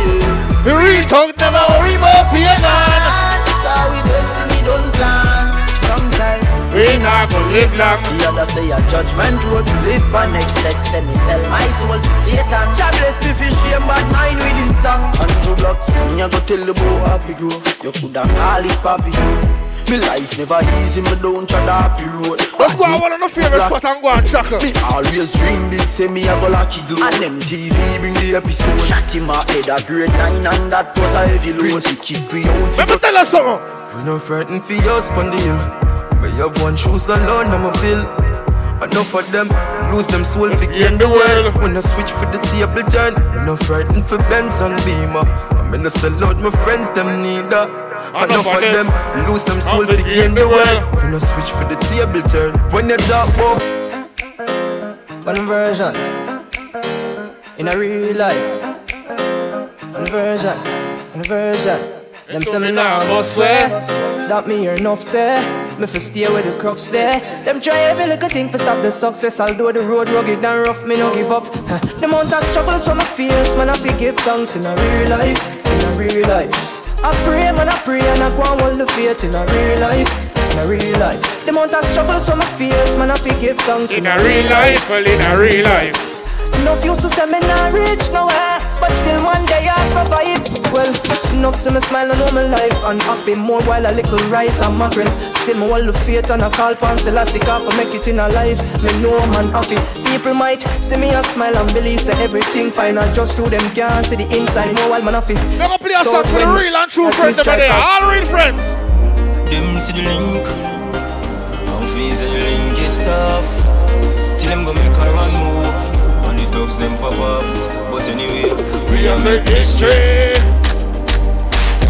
Yeah. The real thug never worry about pain man. Cause we destiny don't plan. Sometimes we not gonna live long. The other say a judgment road to live by next set. Say me sell my soul to Satan. Jah bless me for shame, bad mind with it song. Andrew Blocks, me a go tell the boy happy grow. You coulda call it papi. Me life never easy, me don't try the happy road. Let's go on one of the favorite spot and go and check Me always dream big, say me a go lucky glow. And MTV bring the episode. Shot him a head a grade nine and that was a heavy load. Prince kick we out. Let me tell you something. We no frightened for your on the hill. But you have one shoes alone, I'm a bill. Enough of them lose them soul for gain the world. When I switch for the table turn, we no frightened for Benz and Beamer. I'm in a sell out my friends, them neither. Enough of them lose them soul for gain the world. When I switch for the table turn, when you talk about One version. In a real life. One version, one version. Them say me nah go swear. That me hear enough say. Me fi stay where the crops there Them try every little thing for stop the success. Although the road rugged and rough me no give up. The amount of struggles from my fears Man I fi give thanks. In a real life. In a real life I pray man I pray and I go and hold the faith In a real life In a real life. The amount of struggles from my fears Man I fi give thanks In a real life, well, in a real life. Enough used to say me not reach nowhere But still one day I survive. Well, enough see me smile and know my life And happy more while a little rice and mackerel Still me hold the faith and I call pan Selassie Car for make it in a life Me know man happy People might see me and smile and believe Say everything fine and just through them can't see the inside More while man happy Gonna play a song for the real and true friends over there. All real friends. Them see the link. Don't feel the link it's off. Till them go make a run move. And the dogs them pop up But anyway, We are make history.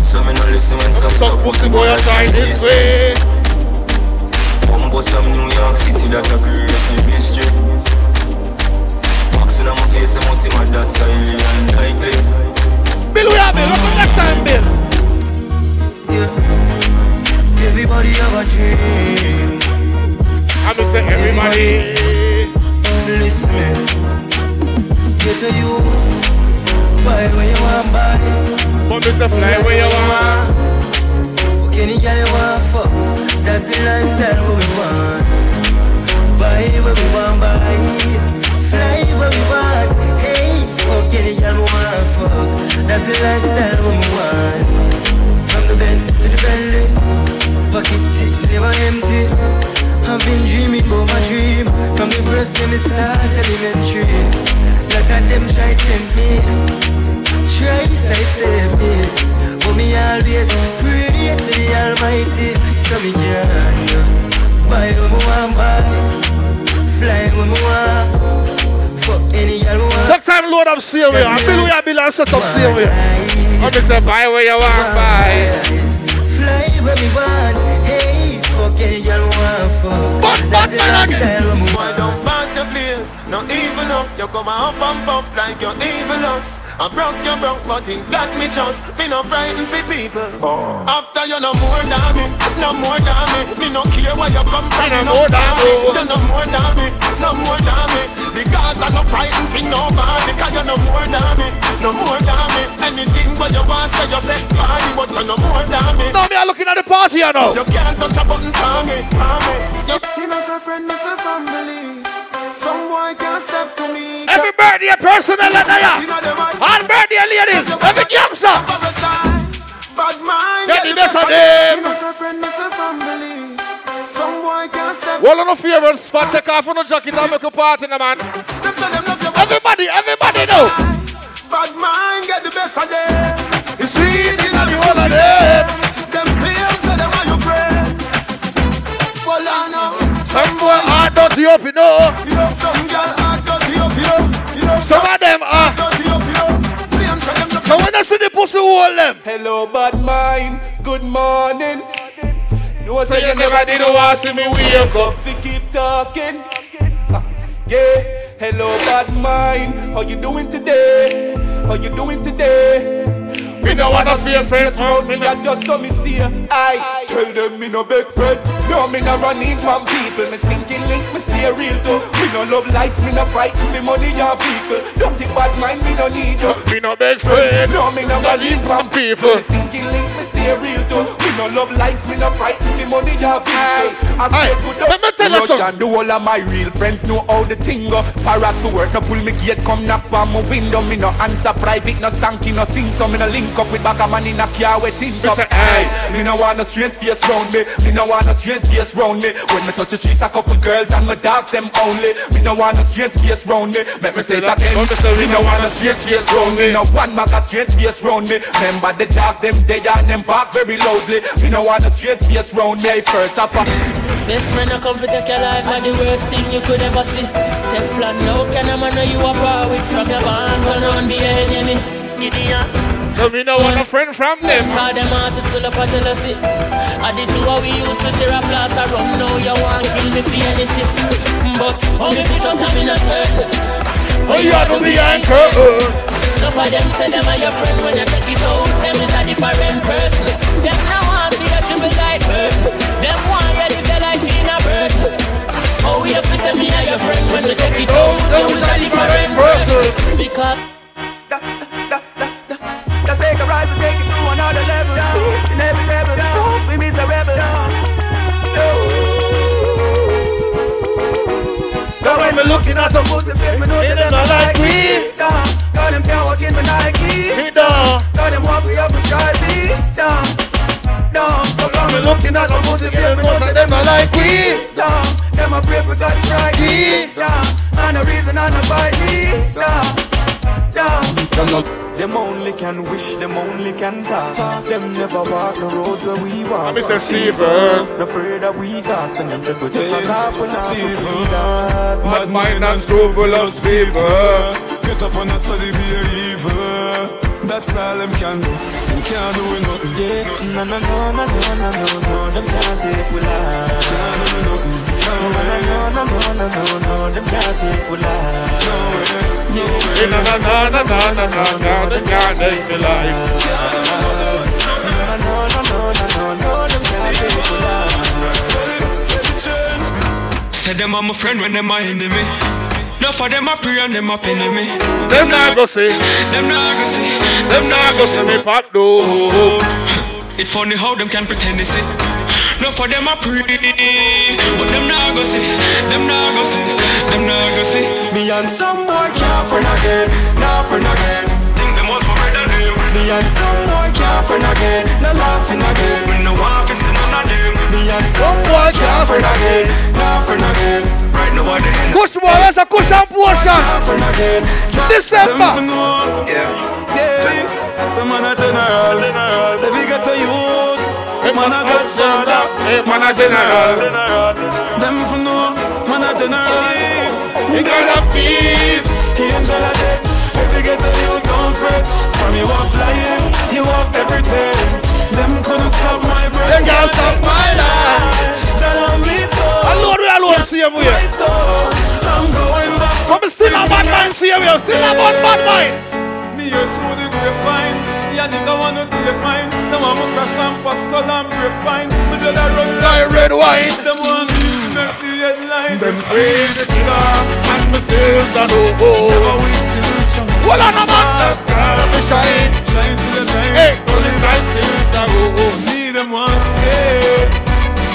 So me no listen when some Some pussy boy a try this way. One bust some New York City that a create the mystery. Boxing on my face, I must see my dad highly unlikely Bill, we are Bill, look at next time, Bill. Yeah. Everybody have a dream. I'm gonna say everybody, everybody Listen Get a youth Buy where you want buy But Mr. Fly where you want? Fuck any girl you want fuck. That's the lifestyle what we want. Buy where we want, buy. Fly where we want. Hey, fuck any girl we want, fuck. That's the lifestyle we want. From the Benz to the Bentley, pocket tick never empty. I've been dreaming about my dream From the first day me start elementary Lot of them try tempt me Try sidestep me But me always pray to the Almighty So me can Buy what me want buy. Fly what me want Fuck any girl me want. Take time load up see we are. Bill we are bill and set up see I'm just say buy where you want, buy. Fly where me want. Hey, fuck any girl me want fuck. That's the lifestyle what me Why don't pass your place? No even up. You come off and puff like you're evil us. I broke your broke, but it got me just. Me no frightened for people. Oh. After you no more than me, no more than me. Me no care where you come from. no more than me. You no more than me, no more than me. Because I no frightened for nobody. Cause you no more than me, no more than me. Anything but you want say you say party, but you no more than me. Now me are looking at the party you know. You can't touch a button for me, for me. You, you know, say friend, me say family. Boy can't step to me. Every birthday person in the All birthday ladies, every youngster. Bad mind, Get the best of them. You know, say friend, me say family. Some boy can't step Well, on the favorite spot, take off on the jacket and make a party, man. Everybody, everybody know. Bad mind, get the best of them. You see, these are the whole of them. Some boy are dirty up, you know. You know, some girl are dirty up, you know. You know, Some of them are. dirty up, you know. Claim say them So when I see the pussy, hold them. Hello, bad mind. Good morning. No, Say you never did want see me wake up. We keep talking. Ah, yeah. Hello, bad mind. How you doing today? How you doing today? Me no wanna see your friends round me. I just saw me steer. I tell them me no big friend. No, me no running from people. Me stinky link, me stay real too. Me no love lights, me no frighten for money or vehicle. Don't think bad mind, me no need you. Me no big friend. No, me no running from people. Me stinky link, me stay real too. Me no love lights, me no frighten for money or vehicle. I stay good up. Let me tell you something. and the whole of my real friends know how the thing go. Parrot to work, no pull me gate, come knock on my window. Me no answer private, no sanky, no sing. So me no link up with back a man in a car with tint up. aye. Me no want no strange face round me. Me no want no strange face round me. When me touch the streets, a couple girls and my dogs them only. Me no want no strange face round me. Make me say it again. Me no want no strange face round me. No one mag a strange face round me. Remember the dog them they and them bark very loudly. Me no want no strange face round me. First of all. Best friend, I come to take your life are the worst thing you could ever see. Teflon, no can a man know you are proud with from your band, turn on the enemy. Gideon. So me no want a friend from them. Call them out to fill up a jealousy. I did two how we used to share a glass of rum. Now you want kill me for anything. But how me fit us I'm in a. Oh, you are the curtain. Enough of them say them are your friend when you take it out. Them is a different person. Them now want see that you be like burden. Them want you live your life in a burden. Oh, we have to say me are your friend when we take it out. Oh, them is a different person. Because that's it, can rise and take can talk. Them never walk the roads where we walk. I'm Mr. Steven. The afraid that we got, and them just go just a laugh when I see that. Bad mind and scrupulous people. Get up and a study be a evil. That's all them can do. Them can't do nothing. Yeah, no, no, no, no, no, no, no, no, them can't take we life. Can't do nothing. No, no, no, no, no, no, no, no, them can't take we life. No Na na na na na na na na, can't take me life. no, no, no, no, no, no, them can't take we life. Say them are my friend when them are enemy. No for them a pray and them a me. Them not go see. Them not go see. Them not go see me pop though. It funny how them can pretend they see. No for them a pray, but them not go see. Them not go see. Them not go see. Me and some boy can't friend again, not friend again. Think them was for better them. Me and some boy can't friend again, no laughing again. We no want to see none of them. Me and some boy can't friend again, not friend again. Right now what they Push more, that's a Kush and Potions. Friend again. December. Yeah. Yeah, some man a general, they we get the youth. Man a godfather, man a general. Them for know, man a general. We got a peace, angel of death. Get the youth, don't fret. From you have life, you have everything. Them couldn't stop my breath. They can't stop my life. Tell me so. Alone we alone see him here. I'm going back. From still a bad mind see him here. Still a bad bad mind. Me here through the grapevine a nigga wanna take mine. Them want me crash and pop skull and break spine. Me blood a run like red wine. Them want make the headline. Them sweet. the cigar And me still stand up Never waste the illusion Hold on a man star me shine Shine to the time Hey, only I still stand up Me them want stay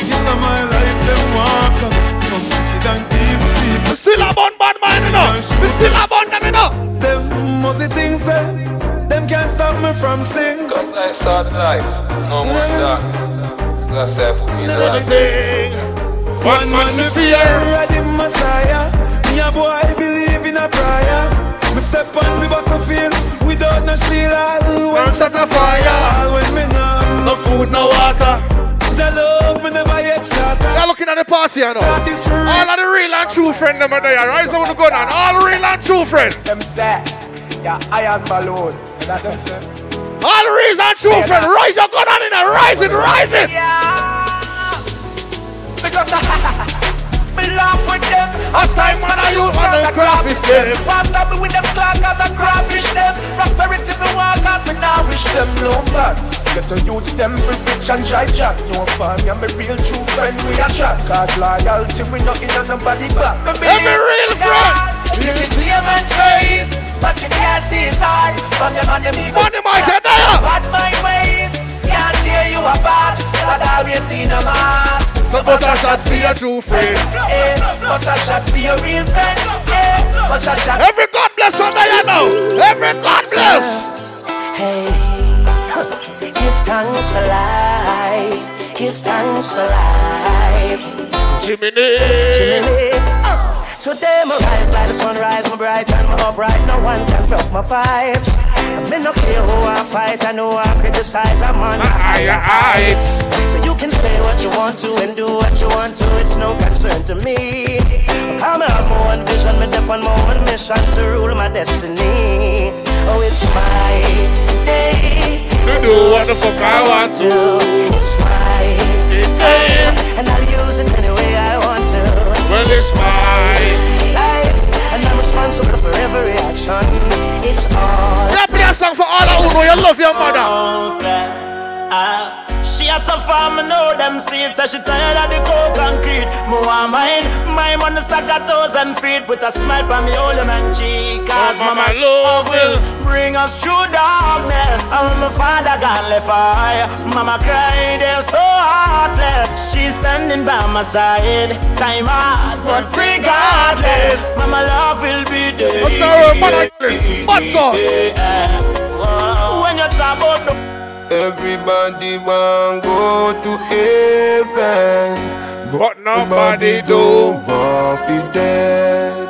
This is my life them want plan Some wicked and evil people. Still a bun bad mind you know. Still a bun them you know. Them must the things say Them can't stop me from sing Cause I saw the light, no more darkness. So I said, put me in the light. Everything One man me fear Ready Messiah Me a boy believe in a prayer Me step on the battlefield Without no shield All when set a fire All when me know No food, no water Jah love me never yet shot You're looking at the party, you know. All of the real and true friend them are there. Rise up with the gun on. All real and true friend. Them sex. Yeah, iron balloon. That them say. All and true friend. Rise your gun on in there. Rise it, rise it. Because laugh with them. I say man I use man I crawfish them. Why stop me with them clock cause I crawfish them. Prosperity me cause me now wish them no bad. Get to use them for rich and dry jack. No yeah, me real true friend we a chat. Cause loyalty we not in nobody back. Me Every real friend. You can see a man's face, but you can't see his heart. From your man, you be good. Money might get my ways, can't tear you apart. God always seen a heart. So bust a shot for your true friend. Eh, bust a shot for your real friend. Eh, bust a shot. Every God bless on there now. Every God bless. Hey, give thanks for life. Give thanks for life. Jiminy. Jiminy. Today my rise like the sunrise, my bright and my upright. No one can stop my vibes. I me no care who I fight, I know I criticize. I'm on higher heights. So you can say what you want to and do what you want to. It's no concern to me. I'm on my own vision, me dip on my own mission to rule my destiny. Oh, it's my day. To do what the fuck I want to. It's my day, and I'll use Well, it's my life, and I'm responsible for every action. It's all. Yeah, play a song for all of who know you love your mother. Some farm, I know them seeds, so she tired of the cold concrete. Want mine, my money stack a thousand feet with a smile on me old man cheek. Cause Oh, mama mama love will bring us through darkness. And my father gone left high, mama cry, they're so heartless. She's standing by my side, time hard, but regardless, mama love will be there. Oh, sorry, mother, what's up? When you talk about the Everybody want go to heaven, but nobody do. Want fi dead.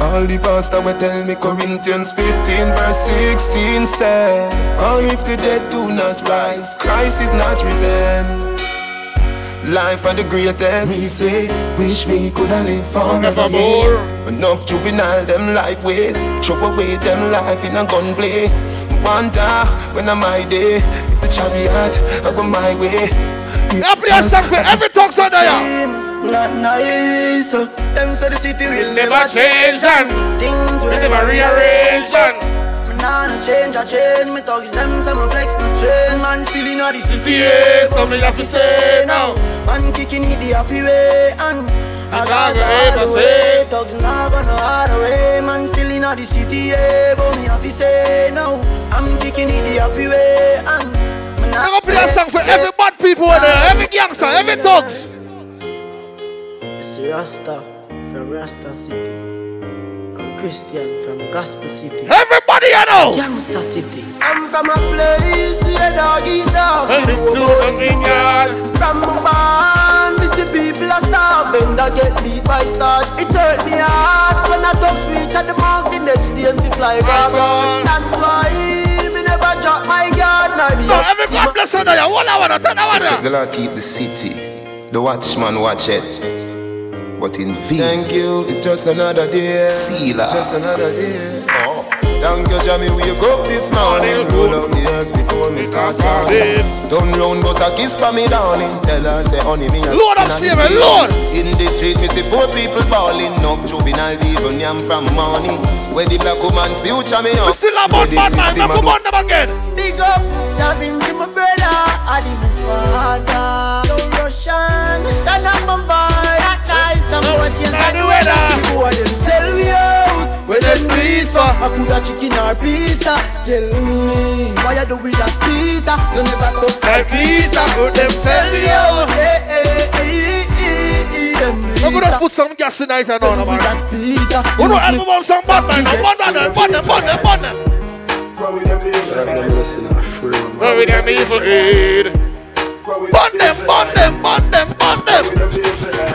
All the pastor will tell me Corinthians 15 verse 16 said, For if the dead do not rise, Christ is not risen. Life are the greatest. Me say, wish me coulda live forever Forevermore. Enough juvenile them life waste. Throw away them life in a gunplay. Wonder when am my day? If the chariot I go my way. Play song for every talk so there. Not nice. Them say the city will Never change and things will never rearrange and nah no change, I change. Me thugs them some flex no strain. Man still in the city. Yeah, so me have to say now. Man kicking it the happy way and I got all the way. Thugs not gonna hard away. Man still in the city, yeah. But me have to say no. I'm picking it the happy way. And I'm gonna play a song for every bad people in there, every gangster, every thugs. It's Rasta from Rasta City. I'm Christian from Gospel City. Everybody you know. Gangster City. I'm from a place where dog eat dog. And the two of. From barn, we see people are starving. That get beat by Sarge. It hurt me hard when I don't reach at the mark. The next day, we fly around. That's why me never drop my guard. Now me So every God bless you there. One hour, ten hour Except the Lord keep the city. The watchman watch it. But in vain. Thank you. It's just another day. Sealer. It's just another day. Oh. Thank you, Jamie. Wake up this morning. Roll out the earth before me start calling. Turn round, bust a kiss for me, darling. Tell her, say, honey, me. Lord of in the Savior, street. Lord. In the street, me see poor people balling. Enough juvenile people yam from morning. Where the black woman future me up. We still have one the bad man. system Now come on them again. Big up, Davin to my brother, I did my father. No Russian, stand up my boy. That nice, I'm watching Now the weather. People want them sell we out. Where them breed for? I could have chicken or pizza. Tell me, why you do with that pizza? You never took My pizza, put them sell me out. Hey, hey, hey, hey, hey, I'm gonna put some gas in it and on, man. Pizza. Who know help me want some bad man? Now burn them, burn them, burn them, burn them. Where we them evil head. Burn them, burn them, burn them, burn them.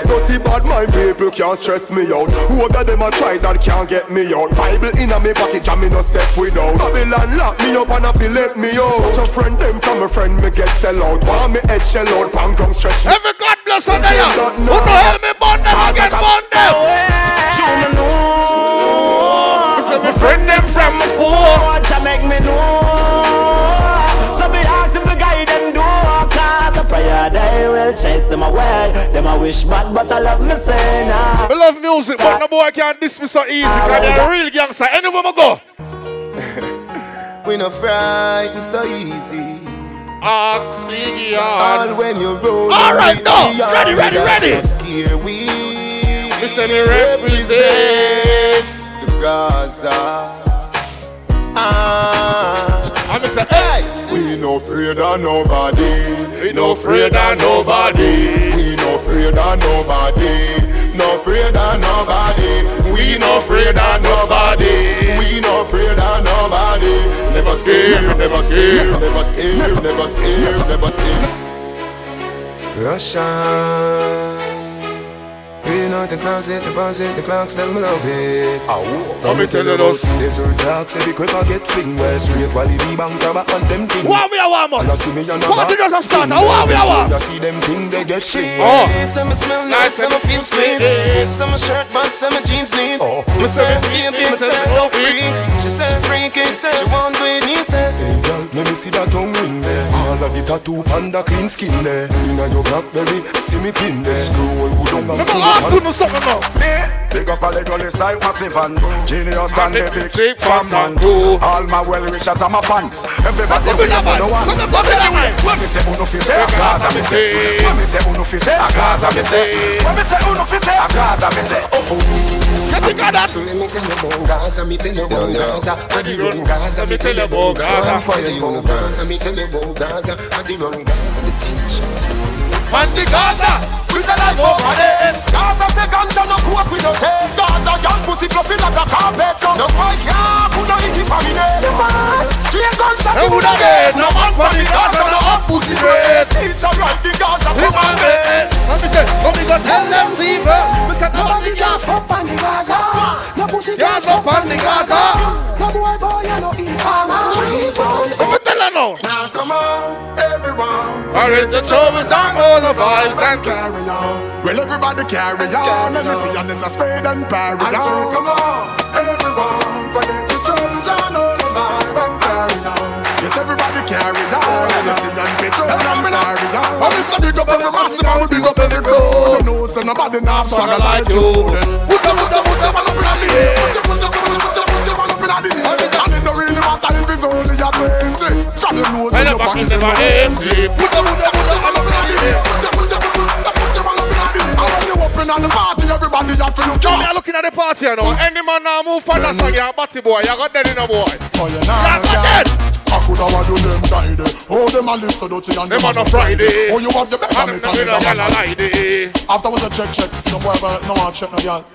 Dirty bad mind people can't stress me out. Whoever them a try that can't get me out. Bible in a me pocket and me no step without. Babylon lock me up and a feel let me out. Watch a friend them from a friend me get sell out. Want me head shell out, bang ground stretch me. Every God bless her there. Who know help me burn them again, burn them. This is my friend them from before. Watch I make me know. Chase them away. Them I wish bad, but I love me say nah. I love music, but no boy can't diss me so easy. Cause they're a real gangster. Anywhere I go. We no frightened so easy. Ask me, All when you roll. All right, with now. the Ready, arms ready, that ready. no Scare we. Listen, me represent the Gaza. Ah. No afraid of nobody. We no afraid of nobody. We no afraid of nobody. No afraid of nobody. We no afraid of nobody. We no afraid of nobody. Never scared, never scared. Never scared, never scared, never scared. Russian. Clean out the closet, deposit the clocks, them love it. So me tell you those. Desert dogs say the quicker get fling where straight while the bank robber and them thing. What we a want, man? And I see me on the Party back. just a start. What we a want? I see them thing they get fling. Oh. Some smell nice, some feel sweet. Some shirt, but some jeans neat. Oh. Me say, baby, me say, no freak. She said, freaky, say, she want with me, say. Hey girl, let me see that tongue ring there. All of the tattoo panda clean skin there. Inna your blackberry, see me pin there. Scroll good on and Remember pull last it one something now. Big up a little list I massive and Genius And and the big big from and two. All my well wishers and my fans Everybody up man. no one Come in, come in, man. When me say uno fi say a Gaza me say When me say uno fi say a Gaza me say When me say uno fi say a Gaza me say Oh oh Get the out. Let me tell you about Gaza, me tell you about Gaza. I the run Gaza, me tell you about Gaza. For the universe, me tell you about Gaza. I the run Gaza, the teacher. Man, the Gaza. We say life over there Gaza say ganja no coke we no take Gaza young pussy fluffy like a carpet No boy can't put no icky for me there Straight gunshot They would have dead. No man from the Gaza, no up pussy bread. Teacher right the Gaza Come on, man. Let me say, let me go tell them fever. Nobody can up on the Gaza. No pussy gas up on the Gaza. No boy, boy, you no informer. Let me tell her now. Now come on All right, the troubles are all of us and carry on. Well everybody carry on. Let me see and it's a spade and parry on so come on everyone Forget the troubles and all the vibe and carry on. Yes everybody carry on. Let me see and petrol and carry on. Oh me say big up every massive and we big up every crew You know say nobody now swagger like you Put your put your put your man up in a me Put your put your put your put your man up in a me And it don't really matter if it's only a twenty your nose to When your pocket never empty. Put your put your put your man up in me Put your put your put your put your man up in a me And when you open on the party you have to look Now me looking at the party, you know. Any man now move for that song, you're a batty boy. You got dead in a boy. Oh, you know, You got dead. I could have do them guide Oh, them a live so dirty and Them on a Friday. Oh, you have the better make a nigga gal a lady. Afterwards a check, check Some boy no one check no girl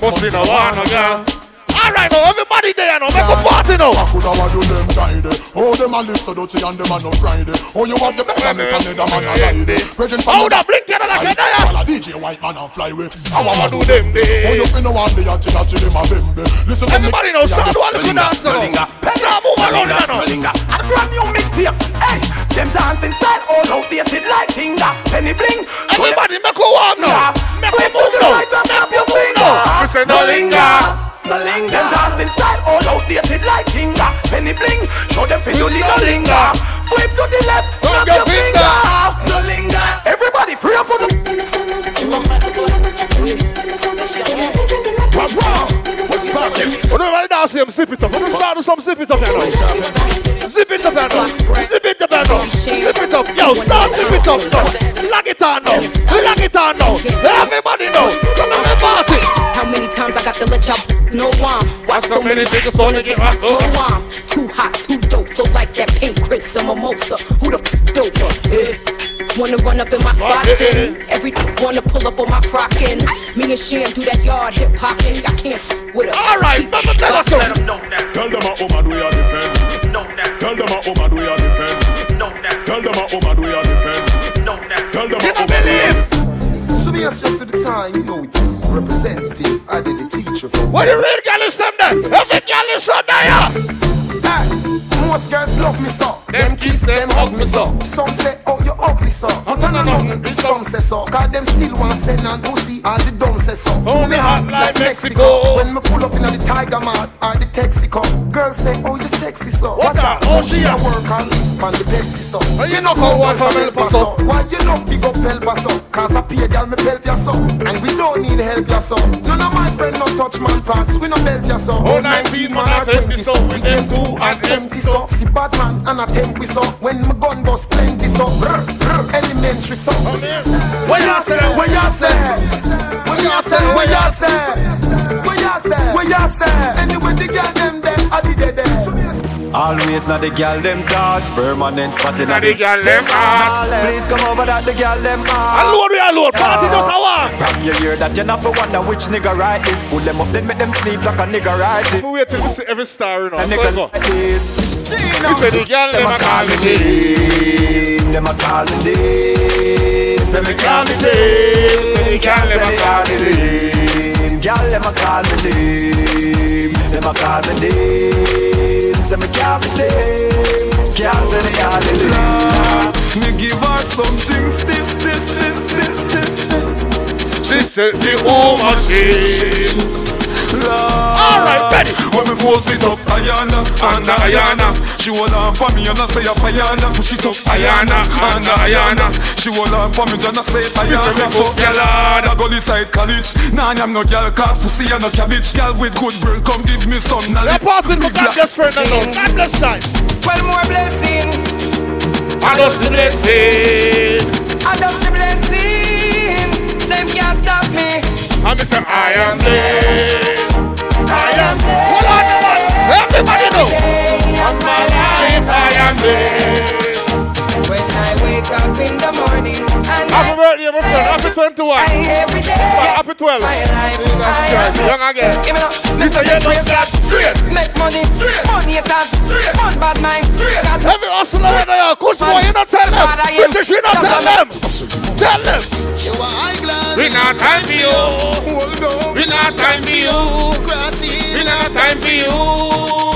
Must be no one, no girl. All right, now everybody there, now make a party now. I could have do them guide Oh, them a live so dirty and them a no Friday Oh, you have the better make a nigga man a ride Bridging from Hold up, blink it like a there. While a DJ white man and fly with I wanna do them day. Oh, you finna want the yachty yachty them a bimbe Listen to me Everybody know, start one little dance now. Start move around there now. And a brand new mixtape. Hey, them dancing style all outdated like Tinga. Penny Bling. Everybody make a warm now. Make a Sweep to move the now. right and tap your Move now. We say no linger. No linger. Them dancing style all outdated like Tinga. Penny Bling. Show them for you need no linger. Sweep to the left. Tap Tap your your finger. No linger. Everybody free up on the. What's poppin'? When everybody dance here, sip it up. Let me start with some sip it up here now. Zip it up here now. Zip it up here now. Zip it up. Yo, start zip it up now. Lock it on now. Lock it on now. Everybody know. Come on, the party. How many times I got to let y'all know I'm Why so many niggas wanna get my so I'm too hot, too dope, so like that pink Chris and mimosa. Who the f doper? Eh. Wanna run up in my spots and every wanna pull up on my frockin'. Me and Sham do that yard hip hopping. I can't f- with her. All right, mama, tell us something. Tell them a woman we are defend Tell them a woman we are defend Tell them a woman we are defend Tell them a woman we are defend So me ask you up to the time, you know it's representative. I did the teacher for What the real girl is there? Every girl is so there. Hey, most girls love me so. Them kiss, them hug me so. Some say, oh, you ugly so. But I don't know, some say so. Cause them still want send and pussy, as the dumb say so. Oh, me hot like Mexico. When me pull up in the Tiger Mart or the Texaco, girls say, oh, you sexy so. What's out, Oh, she a- work and lips on the Pepsi so. Oh, you know how one from El Paso. Why you know big up help us so? Cause I pay girl me help ya so. And we don't need help ya so. None of my friend no touch man pants, we no belt ya so. Oh, 19 man a 20 so. With them two and empty so. See bad man and a tempi so When my gun bust plenty so brr, brr, Elementary so What y'all say? What y'all say? What y'all say? What y'all say? What y'all say? What y'all say? Anyway the girl them them I did it Always not the girl them thoughts, permanent spot in Now the girl them hearts. Please come over that the girl them hearts. Alone we alone. Party just a walk. From your ear that you never wonder which nigga write this. Pull them up, then make them sleep like a nigga write it. We wait till we see every star, in know. A So nigga you go. like this. You say the girl them a call me name. Them a call me name. Say me call me name. Say the girl them a call me name. Girl them a call me name. Them a call me name. Say me call me name. Can't say the holiday. Me give her something stiff, stiff, stiff, stiff, stiff, stiff. This is the home machine. Alright, ready. When me force it up, Ayana, and Ayana. She hold on for me and I say Ayana. Push it up, Ayana, and Ayana. She hold on for me and I say Ayana. Fuck your lad, I go inside college. Nah, I'm no girl, cause pussy and no cabbage. Girl with good brain, come give me some knowledge. The party for God just friend alone. God bless time. Well, more blessing. I lost the blessing. I love the blessing. Them can't stop me. I'm Mr. I am blessed. I am blessed. Hold on. Everybody know. Of my life, I am blessed. When I wake up in the morning and Happy birthday, my friend. Happy 21. every day. Happy 12. My life, I am Young again. Give me up. This a young boy straight. Make money, Straight. money haters, fun bad mind. Straight. Every hustler in there, Kush boy, you not tell them. British, you not tell them. Tell them. We not time for you. We not time for you. We not time for you.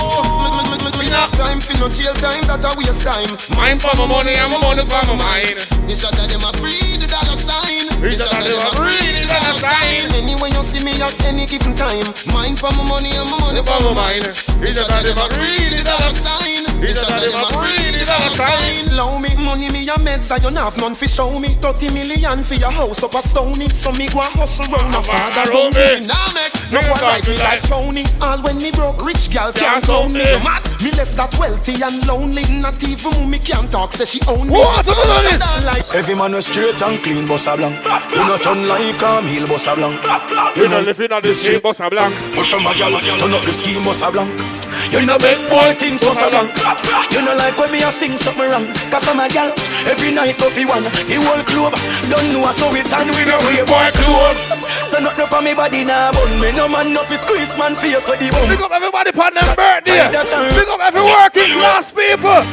No jail time, that a waste time Mine for my money and my money for my mind. The shot of them a free the dollar sign The shot of them a free the dollar sign. Anyway you see me at any given time Mine for my money and my money For my mind. The shot of them a free the dollar sign. The shot of them a free the dollar sign. allow me. Money me a meds, I you have none fi show me. 30 million for your house up a stony. So me go a hustle round a father round me. Nah make no one like me like Tony. All when me broke, rich gal can't own me. No mad, me left that wealthy and lonely. Not even me can't talk, say she own me. What? What is this? Every man was straight and clean, boss a blanc. You not turn like a meal, boss a blanc. You know living on the street, boss a blanc. Push on my gal, turn up the scheme, boss a blanc. You know make boy things, boss a blanc. You know like when me a sing something wrong. Cause for my gal, every night go fi one. The whole club don't know so it's and we know we boy close. So not up on me body now, but me no man no fi squeeze man face with the bum. Pick up everybody upon them birthday. Pick up every working class people.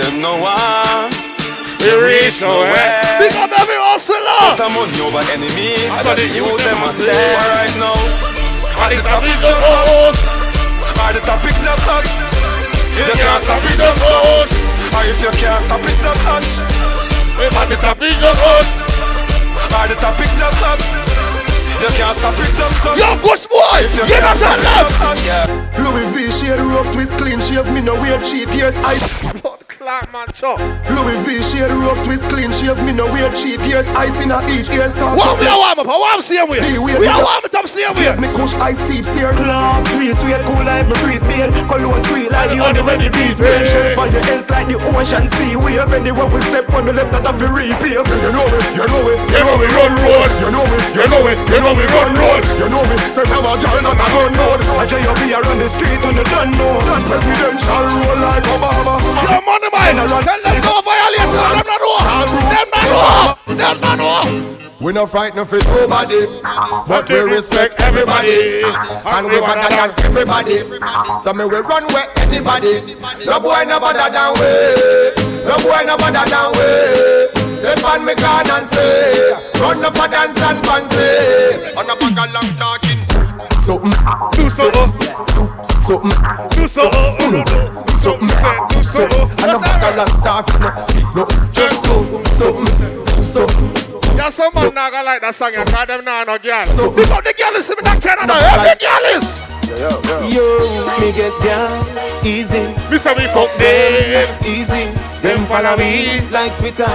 Them no one. We reach nowhere. Big up every hustler. Put a money over enemy. I So the youth them a stay right now. And the topic just us. Or the topic just us. You can't stop it just us. Or if you can't stop it just us. And the topic just us. Or the topic just us. You can't stop it just us. Yo, Kush boy, If you give can't us a stop it love. just us. Louis V shade rope twist clean shave me no wear cheap ears ice. Blood man chop. Louis V shade rope twist clean shave me no wear cheap ears ice in a each ear start. What we are warm up? I want to see him with. Hey, wait, We wait. are warm up. See him Give with. me kush ice teeth stairs. Clock sweet, sweet, cool like my freeze beard. Cologne sweet like the honey when the bees burn. Shape on your ends like the ocean sea wave. Anywhere we step on the left, that have to repave. You know it, you know it, You know we run road. you know it, You know it. You know we run road. you know me. Say I'm a girl not a gun road. I tell you be around the street when you don't know. Presidential roll like Obama. Yo, money man. Tell them violate. Them not know. Them not know. Them not know. We no frightened for nobody, but we respect everybody, and we better than everybody. So me we run where anybody. No boy no better than we. No boy no better than we. Step on me can and say, run up a dance and fancy. On a bag of long talking. Something, mm, Do something. Something, Do something. Oh, something, Do something. and a bag of long talking. No, just do something, do something. Yeah, some man not gonna like that song. You call them now no girl. So big up the girl is in that Canada. Every girl is. Yo, me get down easy, Me say we fuck them. easy. Them follow me. like Twitter.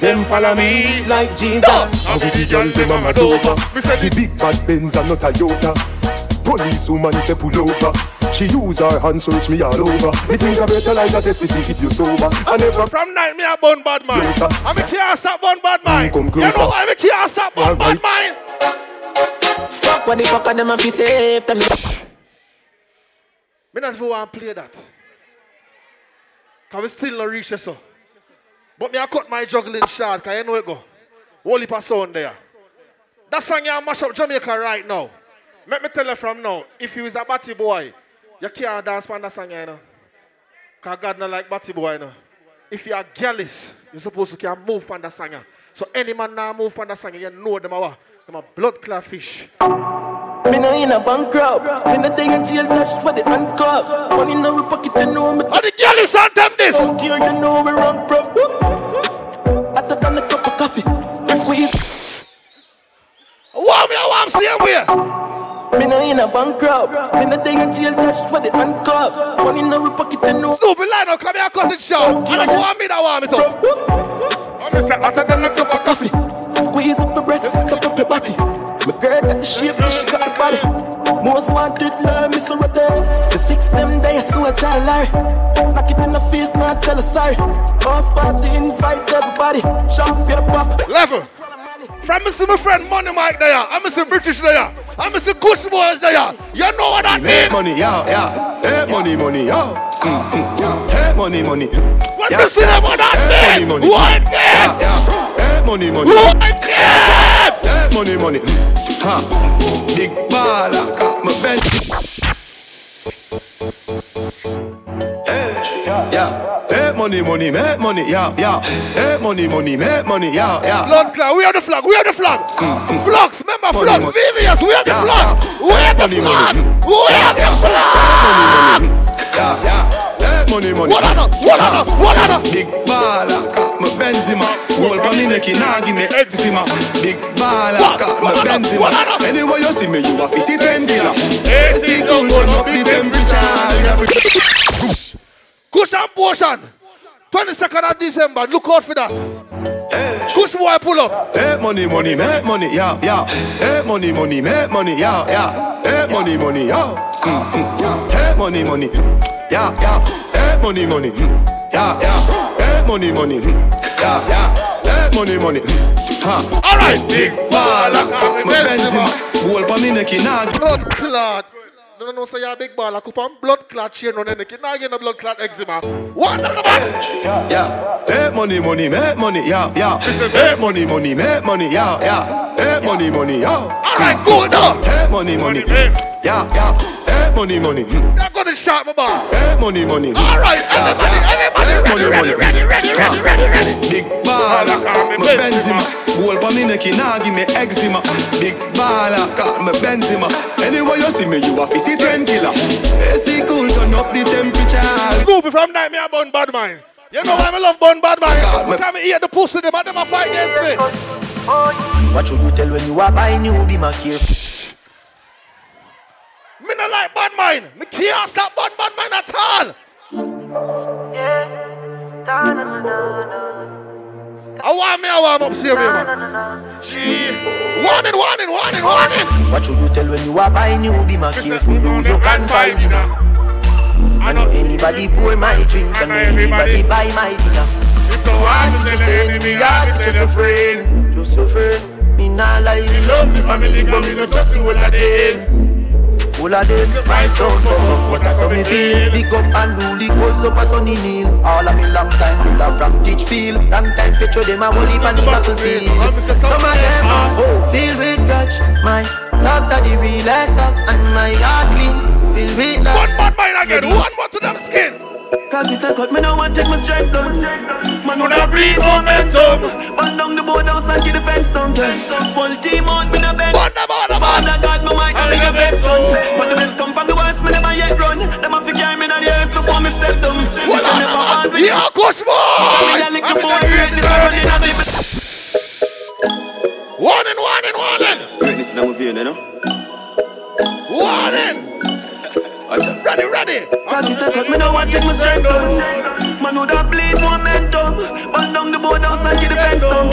Them follow me. like Jesus. Now we the girl them a mad over. Me say The the big bad Benz and not a Toyota. Police woman say pull over. She use her hand search me all over. Me think I better like a test to see if you sober. I never From night me a bun bad man. Closer. And me can't stop bun bad man. Come You closer. know why me can't stop bun bad man? Fuck what the fuck are them a fi safe? Tell me. Me not even want to play that. Cause we still not reach this so. But me I cut my juggling short, cause you know it go. Whole heap of sound there. That song you mash up Jamaica right now. Let me tell you from now, if you is a batty boy, you can't dance on that song, you know. Cause God not like batty boy, you know. If you are girlish, you're supposed to can move on that song. So any man now move on that song, you know them are? Them are blood clot fish. Me no in a bankrupt. Me no day in jail, that's what it handcuff. Money in our pocket, you know me. And the girl is on them this. Out here, you know we run prof. Hotter than a cup of coffee. Squeeze. What me I want to see him with? Me no in a bankrupt. Me no day in jail, that's what it handcuff. Money in our pocket, you know. Snoopy line up, come here, cousin show. And that's what me that want me to. I'm say hotter than a cup of coffee. Squeeze up the breast, suck up your body. My girl got the shape, and she got the body. Most wanted, love me so right. The six them days, so I tell Larry. Knock it in the face, not tell her sorry. Boss party, invite everybody. Champagne pop. Level. Me see my friend Money Mike there. I'm see British there. I'm see Kush Boys there. You know what Make mean? money, yeah, yeah. Hey, money, money, yeah. Yeah. Hey, money, money. When Yeah, them yeah. on that Hey, mean? money, money. What? Yeah, yeah. Hey, money, money. What mean? Hey, money, money. Ha. Big baller, got my bench. Money, money, make money, yeah, yeah. Hey, money, money, make money, yeah, yeah. Blood clot, we are the flag, we are the flag. Mm, mm. Flags, remember Money, flags, money. VVS, we are the Yeah, flag. yeah. We are the Money, flag. money. We are the flag. Yeah, yeah. Hey, money, money. What other? What other? What other? Big baller, got my Benzema. Hold for me neck, nah give me eczema. Big baller, got my Benzema. Anyway you see me, you a fi see ten dealer. AC cool, turn up the temperature. Kush and Potions. 22nd of December. Look out for that. Hey. Kush boy pull up. Hey, money, money, make money, yeah, yeah. Hey, money, money, make money, yeah, yeah. Hey, money, money, yeah. Mm, mm, yeah. Hey, money, money, yeah, yeah. Hey, money, money, yeah, yeah. Hey, money, money, yeah, yeah. Hey, money, money. Ha. All right, big baller. My Benzema, goal for me neck in Blood clot. No, no, no, so you're a big baller. Could put blood clot chain on the neck. Now you're a blood clot eczema. What? Yeah, yeah. Hey, money, money, make money, yeah, yeah. Hey, money, money, make money, yeah, yeah. Hey, money, money, yeah. All right, good now. Hey, money, money, yeah, yeah. Hey, money, money. You're gonna shot my bar. Hey, money, money. All right, everybody, everybody, ready, ready, ready, ready, ready, ready. Big baller, my Benzema. Goal for me neck, nah give me eczema. Big baller, got me Benzema. Anywhere you see me, you a fizzy trend killer. AC cool, turn up the temperature. Snoopy from Nightmare Bun Bad Mind. You know why I love Bun Bad Mind? Come here, the pussy, them and them a fight against me. What should you tell when you are buying new be my careful? Me not like Bad Mind. Me can't stop Bun Bad Mind at all. yeah I want me, I want up, see me, man. Gee. Warning, warning, warning, warning. What should you tell when you are buying new be my careful? Do you can find dinner? I know anybody pour my drink and anybody buy my dinner. It's so hard to just enemy, hard to just a friend, just a friend. Me not lie, me love me family, but me not just see all of them. All of them rise down up, what that's how me feel. Big up and rule, it goes up a sunny kneel All of me long time brother from Ditchfield Long time picture them a whole heap on the battlefield. Some of them oh, filled with grudge. My dogs are the realest dogs And my heart clean, filled with love. One bad mind again, one more to them skin Cause if I cut me now want take my strength done Man would have breathe momentum. Burn down the board house and keep the fence down. Pull team on me the bench Father God me might not be the best son But the best come from the worst me never yet run. Them have to carry me in the ears before me step down. If I never born with Yeah, Cosmo Me a little boy greatness I run in a big Warning, warning, warning. Greatness in our vein, you know? Warning Ready, ready. Cause it a cut me now want take my strength done Man would have bleed momentum? Burn down the board and keep the fence down.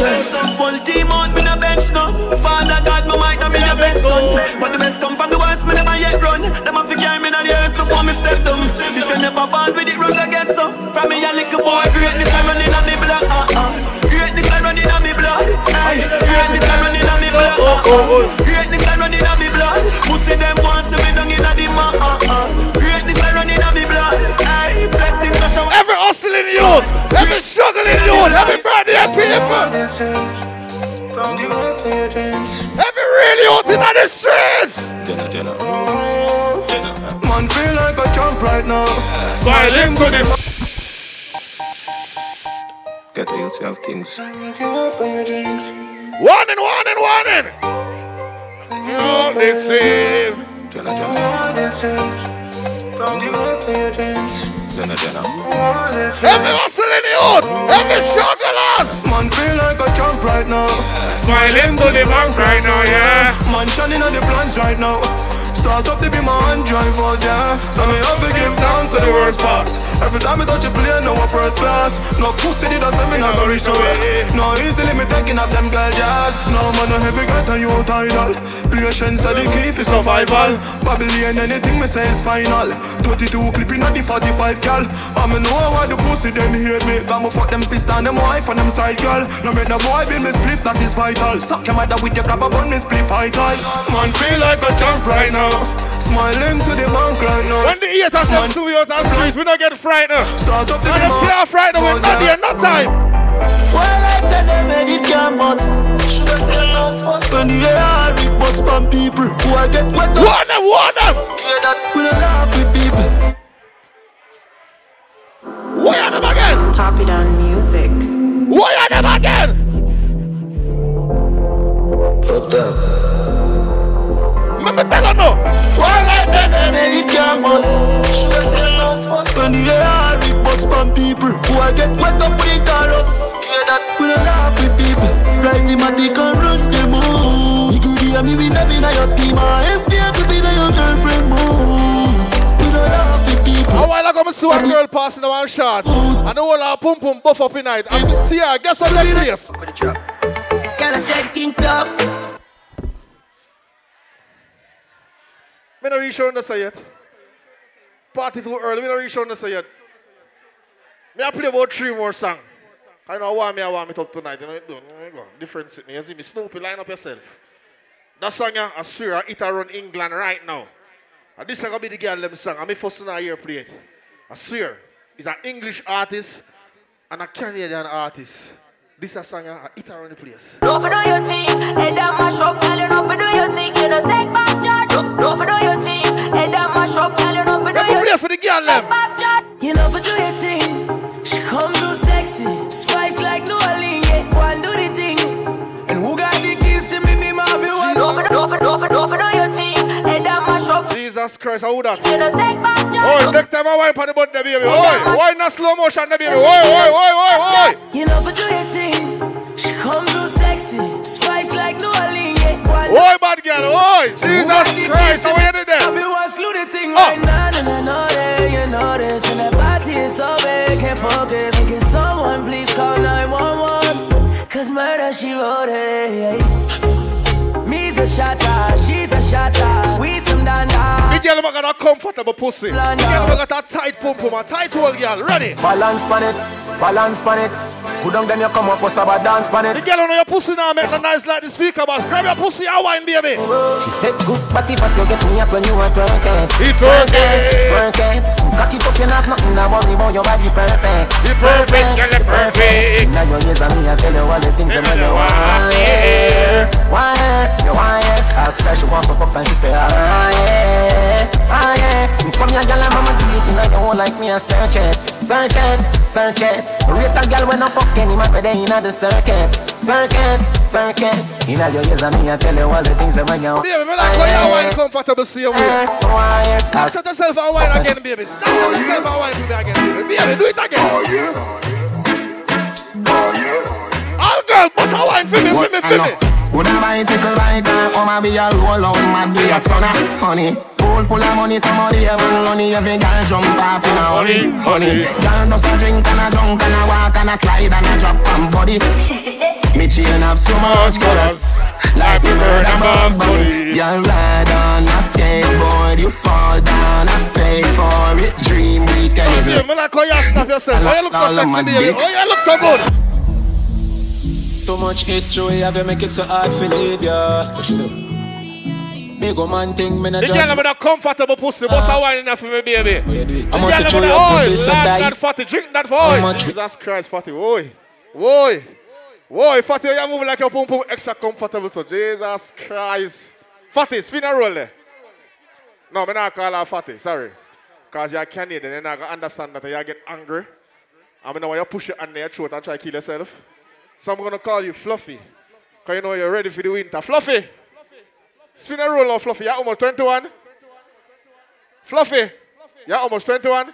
Pull team on me no bench now Father God me might not be the best son But the best come from the worst me never yet run. Them to carry me in the earth before me step down. If you never born with it run get some. From me a little boy greatness I running on me blood. Uh uh. Greatness I running on me blood. Aye Greatness I running on me blood Greatness I running on me blood Pussy them want to me down in the ma uh uh Greatness I running on me blood Aye Blessings I shower Every hustling youth, every struggling youth, every birthday people. Every real youth in the streets. Jenna, Jenna. Man feel like a jump right now. Smiling to the Get the youth to have things. warning, warning, warning. You deceive. Jenna, Jenna. Jenna, Jenna. Every hustling youth, every strugglers. Man feel like a jump right now. Smiling to the bank right now, yeah. Man shining on the plans right now. Start up to be my hand drive out, yeah. So me have to give down to the worst parts. Every time I touch a plane, no one No pussy did I say me not go reach nowhere. No easily me taking up them girl jazz. No man no heavy get a you title. Patience are the key for survival. Babylon anything me say is final. 22 clipping at the 45 gal. I me know why the pussy them hate me. Got me fuck them sister and them wife and them side girl. No make the boy be me spliff that is vital. Suck your mother with your grab a bun me spliff vital. Man feel like a jump right now. Smiling to the bank right now. When the ears are set to and streets, we don't get frightened. Start up the And if you are frightened, we're not here, not time. Well, I said they made it can bust Shoulda feel sounds first When the air it bust from people Who I get wet up Warn them, warn them. Hear that? We don't laugh with people Why are them again? Pop it on music. Why are them again? Fucked up Remember, tell her no. Well, I said they made it can bust Shoulda feel sounds When the air it bust from people Who I get wet up with the chorus Hear that? We don't laugh with people Rise him at the can run the moon You could hear me with them in your schema Empty to be your girlfriend moon We don't laugh with people A while ago, gonna see one girl passing the one shots. And the whole our pum pum buff up in night. And we see her. Guess what that place? Girl, I said the thing tough. Me not reach on the say yet. Party too early. Me not reach on the say yet. Me I play about three more songs. I know why me I want it up tonight. You know it know, Different Sydney. You see me Snoopy line up yourself. That song yeah, I swear it around England right now. And this is gonna be the girl them song. I'm first in a year play it. I swear. It's an English artist and a Canadian artist. This is a song yeah, it around the place. Don't for do your thing, head that mash up, girl. You know for do your thing, you know take back charge. Don't for do your thing, head that mash up, girl. You know for do your play for the girl them. You know for do your thing. She come too sexy, spice like New Orleans. Yeah, go and do the thing. And who got the keys to me? Me mommy one. Don't for don't for don't for don't for do Jesus Christ, how that? You know take back charge. Oh, take time I wipe on the butt, the baby. Oi, why not slow motion, the baby? Oi, oi, oi, oi, oi. You know for do your thing. She come too sexy, spice like New Orleans. Yeah, go and Oi, bad girl, oi. Jesus Christ, how you did I that? be one slew the thing ah. right now, and I know that you know this. And that body is so big, can't focus. Can someone please call 911? Cause murder, she wrote it. Me's a shatter, she's a shatter. We some The danda. girl got a comfortable pussy. The girl got a tight pum pum, a tight hole girl. Ready? Balance pan it, balance pan it. Put down then you come up, what's about dance pan The it. girl on your pussy now make a nice like the speaker boss. Grab your pussy and wine, baby. She said good body, but you get me up when you are twerking. He twerking. Twerking. Cock it up, you not nothing. I worry about your body perfect. You perfect, girl, you perfect. Now your years and me, I tell you all the things that make you want. Want hear, you want hear. Ask her she want to fuck and she say, ah yeah, ah yeah. Come here, girl, and mama do it, you know you like me, I search it, search it, search it. Rate a girl when I fuck any man, but they inna the circuit, circuit, circuit. Inna your years and me, I tell you all the things that make you Baby, me like how you wine comfortable same way. Want hear. Snapchat yourself and wine again, baby. Snapchat yourself and wine for me again, baby. Baby, do it again. All girls, bust a wine for me, for me, for me. Would a bicycle rider, come and be a roll out mad be a stunner, honey. Pool full of money, somebody have money, every girl jump off in a hurry, honey. Girl does a drink and a drunk and a walk and a slide and a drop on body. Me chain have so much colors, like me bird a Bugs Bunny. Girl ride on a skateboard, you fall down, I pay for it. Dream weekend me like how you snap yourself. How oh, you look so sexy, baby. How oh, you look so good. Too much history, have you make it so hard to leave ya? What you do? Big old man thing, me not The girl with a comfortable pussy, bust a ah. wine enough for me, baby. The I must girl show with you a- a pussy so lad, fatty, drink that for How Jesus Christ, fatty, oi. Oi. Oi, fatty, you move like your pum pum extra comfortable, so Jesus Christ. Fatty, spin a roll there. No, me not call her fatty, sorry. Because you're Canadian, you're going to understand that you get angry. I mean, when you push it under your throat and try to kill yourself. So I'm going to call you Fluffy. Because you know you're ready for the winter. Fluffy. Spin a roll now, Fluffy. You're almost 21. Fluffy. You're almost 21.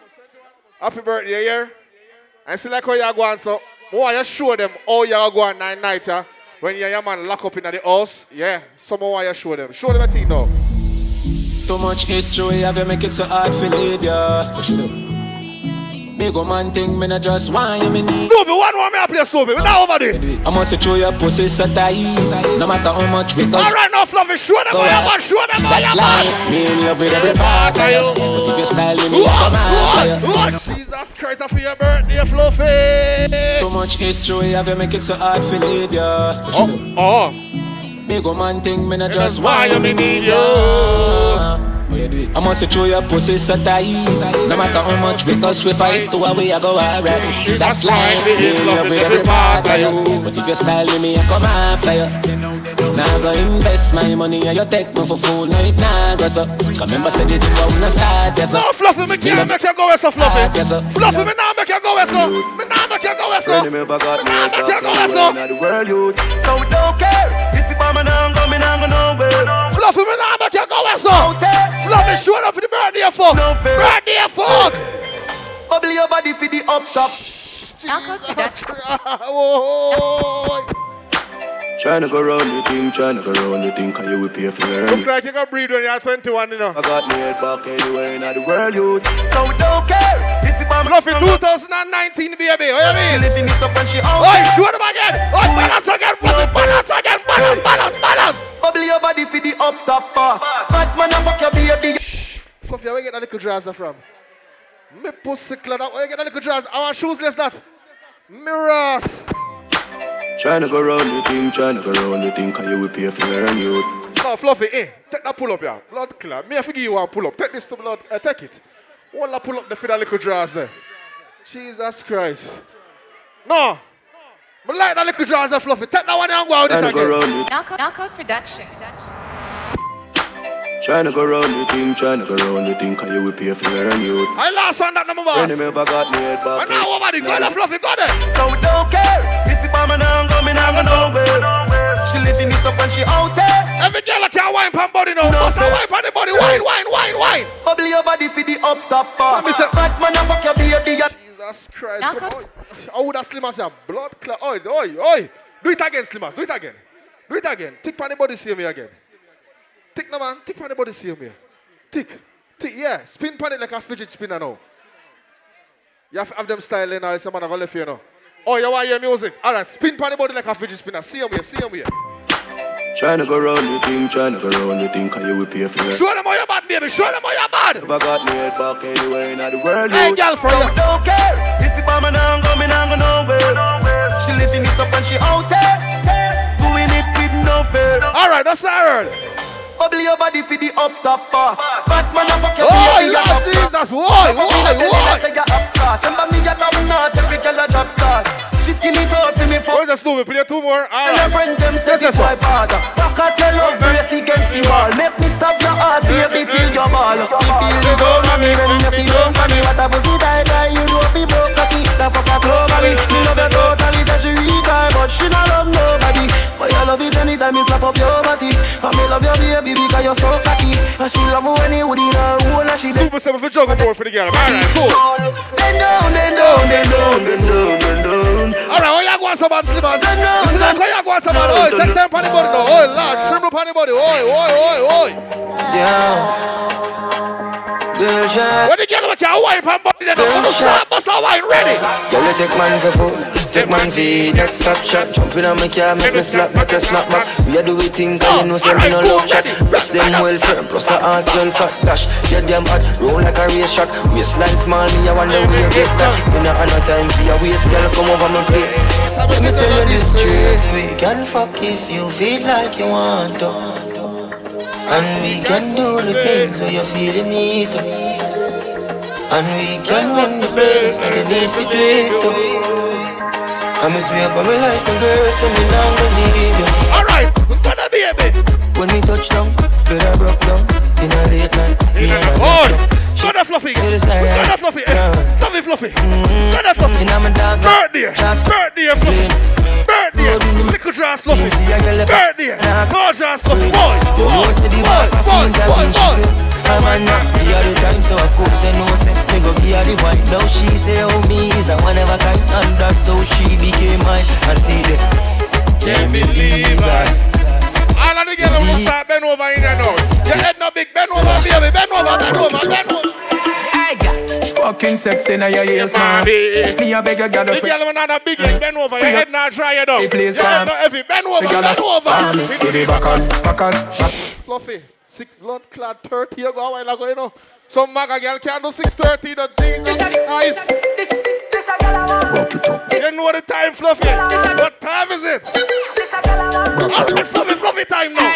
Happy birthday, yeah? And see like how you're going, so I want you show them how you're going nine nights, yeah? When you're your man lock up in the house. Yeah, some more you show them. Show them a thing now. Too much history, have you make it so hard to leave ya? You? Big old man thing, me not just want you, me need. Snoopy, one more me I play Snoopy. We're not over there. I must show your pussy tight. No matter how much we All right, now, Fluffy, show them how you man. Show them you That's man. life. Me in love with every part of you. If you style me, I come after you. What? Jesus Christ, I for your birthday, Fluffy. Too much history, have you make it so hard to leave ya? You do? Oh. Big old man thing, me not just why want you you, me me need need. I must show your pussy so tight. No matter how much we cause we fight, to a way I go alright. That's life. Me in love with every part of you. But if you style with me, I come after you. Now I go invest my money and you take me for fool. No, it nah go so. Cause remember said it was no start, yes. No, Fluffy, me can't make you go eh, where so, Fluffy. Fluffy, me not make you go where so. Me not make you go where so. Me forgot Nah, make you go where the so. world, not the world youth. So we don't care if you bomb me now, go me now, go nowhere. Fluffy, me not make you go where so. Fluffy, show up for the birthday fuck. Birthday fuck. Bubble your body for the up top. Oh, Tryna go round the thing, tryna go round the thing, cause you will pay for Looks like you can breathe when you're 21, you know. I got me head back anywhere in the world, youth. So we don't care if you bomb Fluffy 2019, baby. What you mean? She living it up and she out Oi, there. show them again. Oi, balance again, Fluffy. Balance again. Balance, balance, balance. Bubble your body for the up top pass. Fat man, I fuck your baby. Fluffy, where you get that little trouser from? Me pussy clad out. Where you get that little trouser? I want shoesless that. Mirrors. Tryna go round the thing, tryna go round the thing, cause you will pay for your own youth. No, Fluffy, eh. Take that pull up, yeah. Blood clot. Me, I forgive you one pull up. Take this to blood. Uh, take it. All that pull up the for that little drawers there. Jesus Christ. No. Me like that little drawers there, Fluffy. Take that one and go out it Tryna go round again. the Narco, Narco Production. Tryna go round the thing, tryna go round the thing, cause you will pay for your own youth. I lost on that number, boss. Enemy ever got me head back. And now over the go there, Fluffy, go there. So we don't care if you bomb and I'm coming, I'm going nowhere. She living it up and she out there. Every girl can wine pan body now. Bust a wine pan the body. Wine, wine, wine, wine. Bubble your body for the up top pass. Let me say- Fat man, I fuck your baby. Jesus Christ. Come on. How would that Slimmers have blood clot? Oi, oi, oi. Do it again, Slimmers. Do it again. Do it again. Tick pan the body, see me again. Tick no man. Tick pan the body, see me. Tick. Tick, yeah. Spin pan it like a fidget spinner now. You have have them style in now. Some man are going left here now. Oh, you want your music? All right. Spin pan the body like a fidget spinner. See him here. See him here. Tryna go round the thing, tryna go round the thing, cause you will pay for your Show them how you're bad, baby. Show them how you're bad. Ever got me head back anywhere in the world, Hey, girl, for So you. don't care if you bomb and I'm coming, I'm going nowhere. She living it up and she out there. Doing it with no fear. All right, that's all right. Bubble your body for the up top pass. Fat man, I fuck your baby. You top Jesus, why, why, you, why? I say you upstart. Remember me, you top notch. Every girl a drop class. She skinny tall for me for. Where's the Snoopy? Play two more. All And her right. friend them say this sir. father Back at your love brace against the wall Make me stop your heart baby till you ball You feel you go mommy when you see don't for me What a pussy die die you know fi broke cocky The fuck a clove me love you totally say she retire But she not love nobody But you love it anytime you slap up your body And me love your baby because you're so cocky And she love you when you would in her hole And she Super seven for juggle board for the girl. All right, cool. Bend down, bend down, bend down, bend down, bend down All right, what you some bad slippers? Down, Listen, like, what you some bad? Oi, take time on the body. Oi, lad, shrimp up on the body. Oi, oi, oi, oi. Yeah. When the girl make a wine pan body, then I'm gonna bust a wine ready. Girl, you take man for food, take man for that stop shot. Jump in on my car, make me slap, make a snap back. We are do we think, cause you know say me no love chat. Breast them well firm, plus the ass well fat. Dash, you damn hot, roll like a race track. Waistline small, me I wonder where you get that. Me not have no time for your waist, girl, come over my place. Let me tell you this truth, we can fuck if you feel like you want to. And we can do the things where you feel you need to. And we can run the place like you need for do it to. Come and swear by my life, my girl, so me not gonna leave you. Alright, gonna baby. When me touch down, better broke down. In a late night, me and a go there, Fluffy. Go there, Fluffy. Eh, Fluffy, Fluffy. Go there, Fluffy. Birthday, birthday, Fluffy. Birthday, little dress, Fluffy. Birthday, gorgeous, Fluffy. Boy, You know, say the boss a boy, boy, she boy. say I'm a knock the other time, so of course I know say Me go give her the wine, now she say oh me is a one of a kind. And that's how she became mine. And see the Can't believe I bend over in there now. Your head no big, bend over, baby. Bend over, bend over, bend over. Fucking sexy now your ears, man. Me a beg a girl to The sweat. girl not a big head, bend over. Your head not dry it up. Hey, please, Your head not heavy, bend over, girl bend a- over. Fam, ah, to the backers, backers, Fluffy, sick blood clad 30 you go a while ago, you know. Some maga girl can do 630, the Jesus Christ. You know the time, Fluffy. What time is it? Alright, Fluffy, Fluffy time now.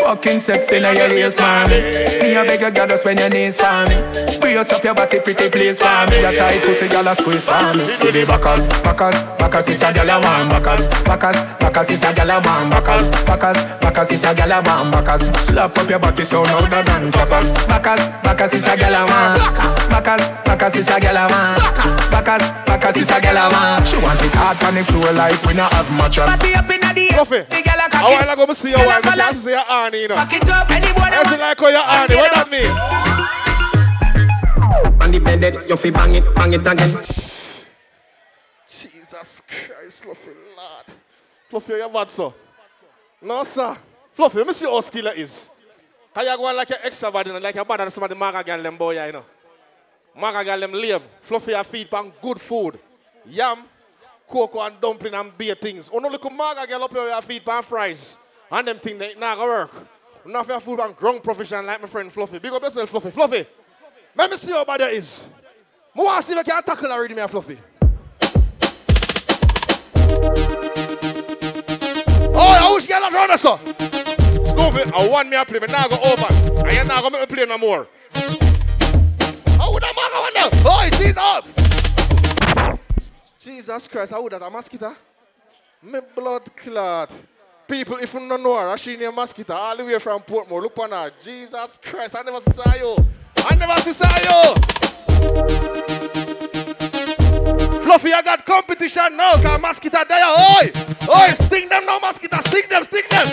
Fucking sexy now your ears, man. Me a beg a girl to spend your knees for me. Brace up your body, pretty please for me. Your tight pussy, girl a squeeze for me. To the backers, backers, backers is a girl a man. Backers, backers, backers is a girl a man. Backers, backers, backers is a girl a man. Backers, slap up your body so louder than clappers. Backers, backers is a girl a man. Backers, backers is a girl a man. Backers, backers is a girl a man. She want it hard on the floor like we not have mattress. Party up in the Fluffy, a while ago, I see your wife, I can't see your auntie, you know. Back it up, anyone I see like how your auntie, what that mean? On the bed, you fi bang it, bang it again. Jesus Christ, Fluffy, Lord. Fluffy, you're bad, sir. No, sir. Fluffy, let me see how skiller is. How you going like an extrovert, you know, like you're better than some of the maga girl, them boy, you know. Maga gal them lame. Fluffy a feed pan good food. Yam, cocoa and dumpling and beer things. Only look maga gal up here your feed pan fries. And them thing they not gonna work. Enough your food pan grown professional like my friend Fluffy. Big up yourself, Fluffy. Fluffy. Let me see how bad that is. I want to see if I can tackle already, me and Fluffy. Oh, I wish get around us, sir. Snoopy, I want me to play, but now I go over. I ain't not to make me play no more. How would I man go Oh, Jesus up. Jesus Christ, how would that a mosquito? Me blood clot. People, if you don't know her, she named Mosquito all the way from Portmore. Look on her. Jesus Christ, I never saw you. I never saw you. Fluffy, I got competition now, cause mosquito there. Oi! Oi, sting them now, mosquito. Sting them, sting them.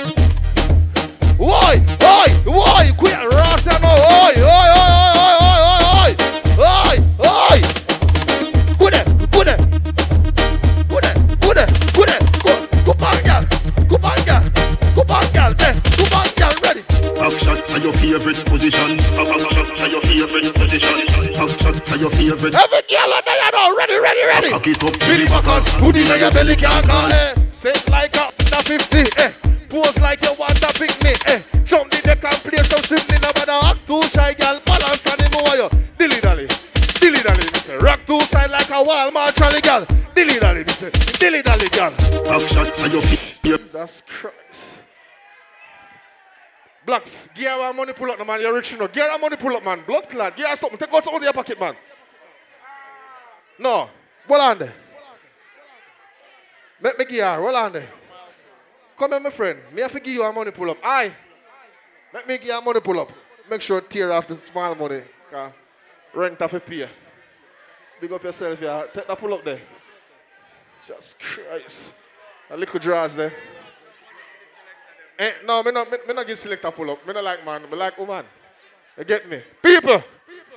Oi! Oi! Oi! Quit Rasta now. Oi! Oi! Oi! Oi! Oi! Oi! Oi! Action are your favorite position. Action are your favorite position. Action are your favorite. Every girl on there now, ready, ready, ready. Cock it up, Billy Backers, it in your belly, can't call it. Sit like a under 50, eh. Pose like you want to pick me, eh. Jump the deck and play some swimming, no matter act too shy, girl. Balance on the moyo. Dilly dally, dilly dally. Rock two side like a Walmart trolley, girl. Dilly dally. Dilly dally, girl. Action are your favorite. Jesus Christ. Blaxz, give her money pull up, no man. You're rich, you know. Give her money pull up, man. Blood clot. Give her something. Take out something in your pocket, man. No. Hold on there. Let me give. Hold on there. Come here, my friend. Me have to give you a money pull up. Aye. Let me give you a money pull up. Make sure tear off the small money. Rent off a pay. Big up yourself, yeah. Take that pull up there. Just Christ. A little draws there. Eh, no, me not, me, me not give selector pull up. Me not like man. Me like woman. You get me? People.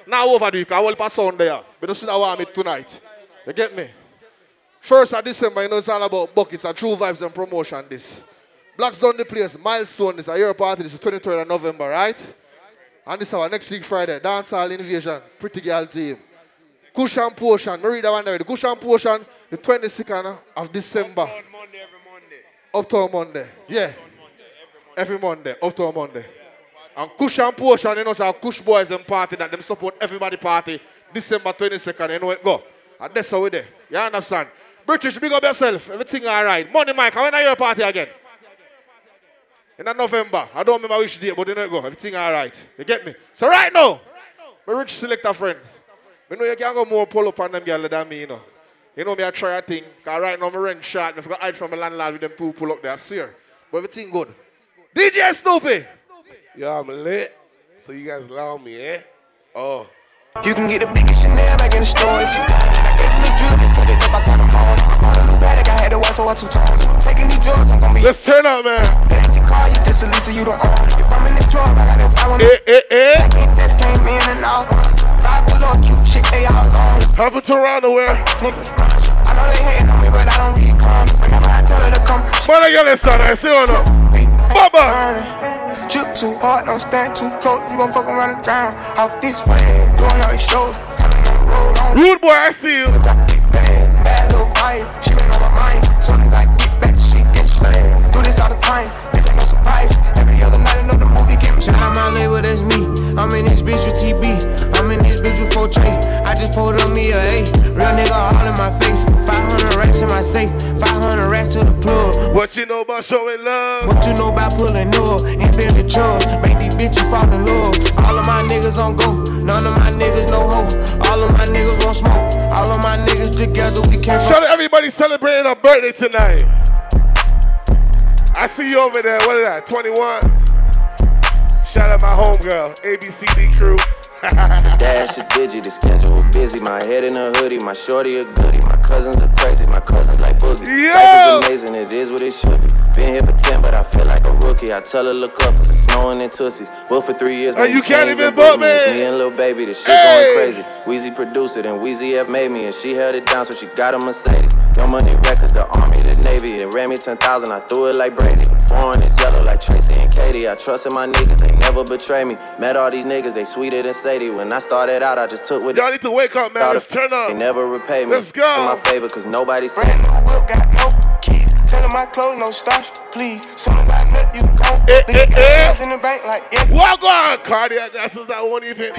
Now overdo it. I will pass on there. But this is how I meet tonight. You get me? First of December, you know it's all about buckets and true vibes and promotion. This. Blaxz dun the place. Milestone. This is a year party. This is 23rd of November, right? And this is our next week Friday. Dancehall Invasion. Pretty girl team. Kush and Potions. Me read that one already. Kush and Potions. The 22nd of December. monday, every monday. Uptown Monday. Yeah. Every Monday. Uptown Monday. And Kush and Potions, you know, so Kush Boys and party that them support everybody party December 22nd. You know it go. And that's how we there. You understand? British, big up yourself. Everything all right. Money, Mike. When are your party again? In November. I don't remember which date, but you know it go. Everything all right. You get me? So right now, my rich selector friend. You know you can go more pull up on them girl than me, you know. You know me, I try a thing. Cause right now, my rent short. I forgot hide from my landlord with them two pull up there. I swear. But everything good. DJ Snoopy. Yo, I'm lit. So you guys allow me, eh? Oh. You can get a biggest Chanel back in the store if you got it. I gave them the drill, they set it up, I turned them on. I bought a new bag, I had to watch, so I two tones. Taking these drugs, I'm gonna be. Let's turn up, man. That empty car, you just a Lisa, you don't own. If I'm in this club, I got that fire Eh, eh, eh. Back in, just came in and out. Five below, cute shit, they all long. Half a Toronto where? Nigga, I know they hating on me, but I don't read comments. Whenever I tell her to come, Man, I get this son, I see one up. Baba. Drip too hard, don't stand too close. You gon' fuck around and drown off this way. Doing all these shows. Rude boy, I see you. Cause I get Bad little vibe. She been on my mind. Soon as I get back, she get slammed. Do this all the time. This ain't no surprise. Every other night, another movie game. Shout out my label, that's me. I'm in this bitch with TB. I'm in this bitch with 4 tray. I just pulled on me a A. Real nigga all in my face. 500 racks in my safe. 500 racks to the plug. What you know about showing love? What you know about pulling up and building chugs? Make these bitches fall in love. All of my niggas on go. None of my niggas no hoe. All of my niggas gon' smoke. All of my niggas together, we can't Shout out everybody celebrating a birthday tonight. I see you over there. What is that? 21. Shout out my homegirl, ABCD crew. The dash a digit, the schedule busy. My head in a hoodie, my shorty a goodie. My cousins are crazy, my cousins like boogie. Yo! Life is amazing, it is what it should be. Been here for 10, but I feel like a rookie. I tell her, look up, cause it's snowing in Tussies. Booked for three years, man, you can't even book me. It's me and Lil Baby, the shit Hey! going crazy. Weezy produced it, and Weezy F made me, and she held it down, so she got a Mercedes. Young Money Records, the Army, the Navy. They ran me 10,000, I threw it like Brady. Foreign is yellow like Tracy and Katie. I trusted my niggas, they never betray me. Met all these niggas, they sweeter than Sadie. When I started out, I just took what Y'all need to wake up, man. Let's turn up. They never repay me. Let's go. In my favor, cause nobody said Brand new whip, got no keys. Tell them my clothes, no starch, please. Soon as I nut, you gon' Eh, eh, eh. in the bank like yes. Walk on, cardiac asses that won't even.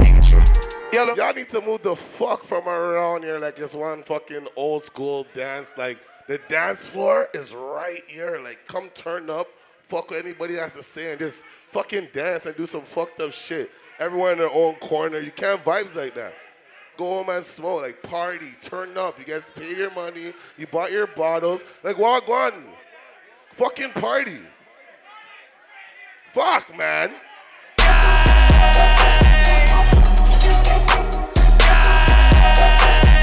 Yellow. Y'all need to move the fuck from around here like it's one fucking old school dance. Like the dance floor is right here. Like come turn up, fuck what anybody has to say, and just fucking dance and do some fucked up shit. Everyone in their own corner. You can't vibes like that. Go home and smoke, like party, turn up. You guys paid your money, you bought your bottles. Like walk on, fucking party. Fuck, man.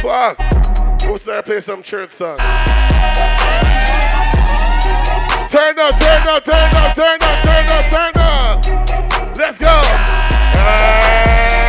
Fuck. We'll playing some church song. Turn up, turn up, turn up, turn up, turn up, turn up. Let's go. DJ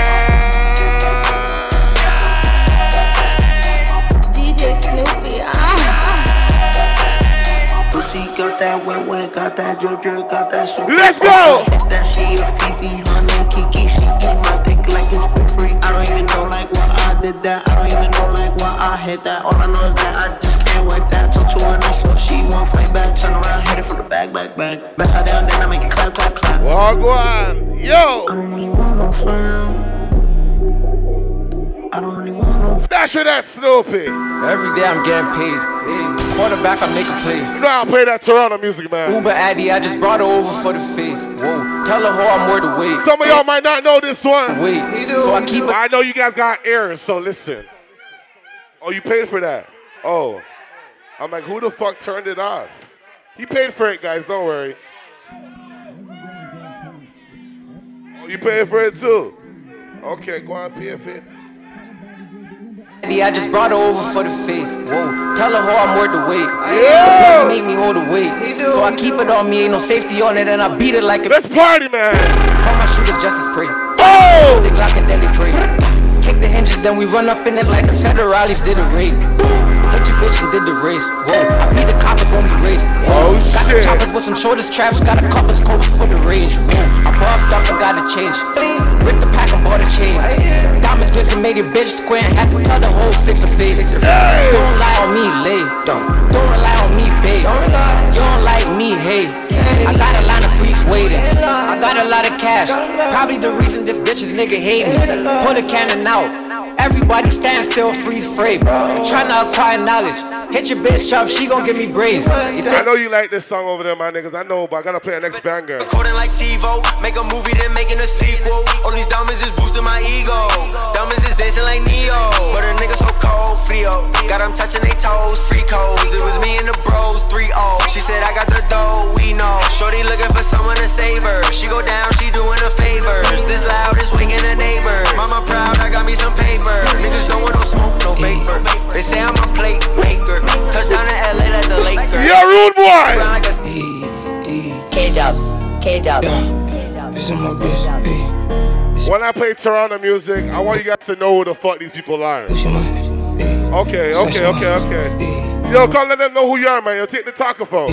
got that wet wet, got that drip drip, got that super. Let's go! That she a Fifi, name Kiki, she eat my dick like it's for free. I don't even know like why I did that. I don't even know like why I hit that. All I know is that I just can't wipe that. Talk to her nice, so she won't fight back. Turn around, hit it from the back, back, back. Back her down, then I make it clap, clap, clap. Walk on, yo. I don't really want no frown. Really want with that Snoopy. Every day I'm getting paid. Hey, quarterback, I make a play. You know how to play that Toronto music, man. Uber Addy, I just brought her over for the face. Whoa, tell her how I'm worth the wait. Some of y'all might not know this one. Wait, so I keep it. I know you guys got ears, so listen. Oh, you paid for that? Oh. I'm like, who the fuck turned it off? He paid for it, guys. Don't worry. Oh, you paid for it too? Okay, go on, pay for it. I just brought her over for the face. Whoa, tell her how I'm worth the wait. Yeah. Make me hold the weight. So I keep it on me, ain't no safety on it, and I beat it like a. Let's party, man. Call my shooters just as pray. Oh! They Glock and then they pray. Kick the hinges, then we run up in it like the federales did a raid. Hit your bitch and did the race. Whoa, I beat the coppers when we race. Oh, got shit. the choppers with some shortest traps. got a couple scopes for the range. Whoa, I bossed up, I got a change. Ripped the pack and bought a chain. Diamonds glisten, made your bitch square and had to cut the whole fix her face. Don't lie on me, lay. Don't, don't rely on me, babe. You don't like me, hey. I got a line of freaks waiting. I got a lot of cash. Probably the reason this bitch is nigga hating. Pull the cannon out. Everybody stand still, freeze frame. Trying to acquire knowledge. Hit your bitch up, she gon' give me brains. I know you like this song over there, my niggas. I know, but I gotta play the next banger. Coding like TiVo, make a movie, then making a sequel. All these diamonds is boosting my ego. Diamonds is dancing like Neo. But a nigga so cold, Frio. Got them touching they toes, free codes. It was me and the bros, 3 0. She said, I got the dough, we know. Shorty looking for someone to save her. She go down, she doing her favors. This loud is waking the neighbor. Mama proud, I got me some paper. Niggas don't want no smoke, no vapor. They say I'm a plate maker. Touchdown in LA like the Lakers. Yeah, rude boy. K-Dub, K-Dub. This is my bitch. When I play Toronto music, I want you guys to know who the fuck these people are. Okay, okay, okay, okay. Yo, come let them know who you are, man. Yo, take the talkaphone.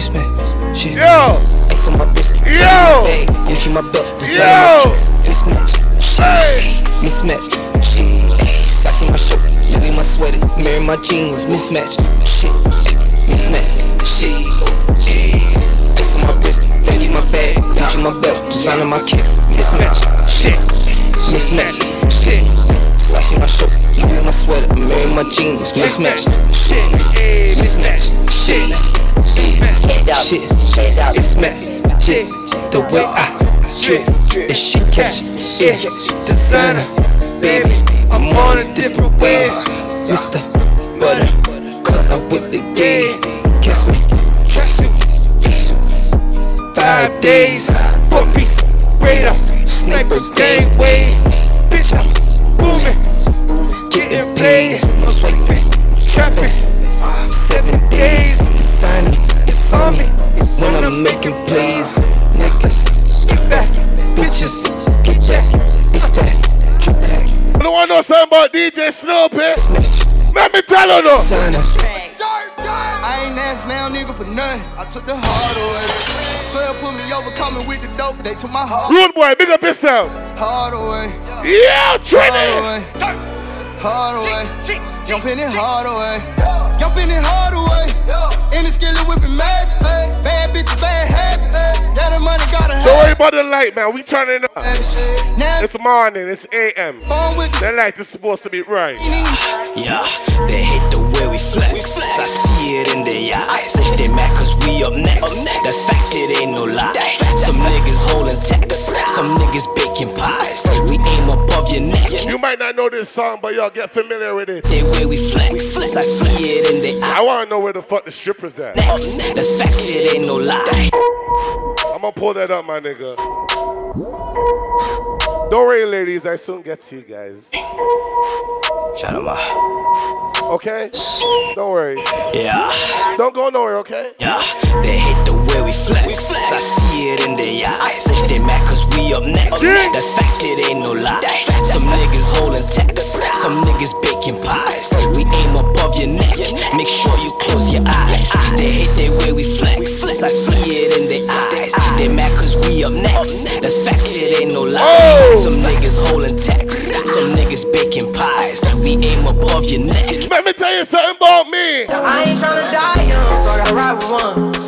Yo! Ice on my wrist, Yo! bag, my belt, Yo! designer my kicks, mismatch, my sweater, Amiri my jeans, mismatch, shit, mismatch, shit, ayy, ice on my wrist, Fendi my bag, Gucci my belt, designer my kicks, mismatch, shit, mismatch, shit, Sashi my shirt, Louis my sweater, Amiri my jeans, mismatch, shit, mismatch, shit, shit, it's mad, shit, the way I drip, and she catch, yeah, designer, baby, I'm on a different wave, Mr. butter, cause I with the gig. Kiss me, trust me. Five days, four piece, radar, sniper gateway. Bitch, I'm booming, getting paid, no swiping, trapping. Seven days, designing, it's on me. When I'm making plays, niggas, get back, bitches, get that, it's that, drip that. I don't want no something about DJ Snoopy. Let me tell you no. I ain't asked now, nigga, for nothing. I took the hard away. 12 put me over, coming with the dope. They took my heart. Rude boy, big up yourself. Hard away. Yeah, Trinity. Hard away. Hard away. Jumping it hard away. Eh? Jumping it hard away. Eh? In the skillet whipping magic. Eh? Bad bitch, bad habits. That the money gotta have. Don't worry about the light, man. We turning up. It's morning. It's AM. The light is supposed to be right. Yeah, they hate the way we flex. I see it in their eyes. They mad cause we up next. That's facts, it ain't no lie. Some niggas holding tax, some niggas baking pies. We aim above your neck. You might not know this song, but y'all get familiar with it. The way we flex, I see it in their eyes. I wanna know where the fuck the strippers at. Next, that's facts, it ain't no lie. I'm gonna pull that up, my nigga. Don't worry, ladies. I soon get to you guys. Shout out. Okay? Don't worry. Yeah. Don't go nowhere, okay? Yeah, they hate the way we flex. I see it in their eyes. They mad cause we up next. That's facts, it ain't no lie. Some niggas holding tax, some niggas baking pies. We aim above your neck. Make sure you close your eyes. They hate the way we flex. I see it in their eyes. They mad cause we up next. That's facts, it ain't no lie. Oh! Some niggas holding tax, some niggas baking pies. We aim above your neck. Let me tell you something about me. I ain't tryna die young, so I gotta ride with one.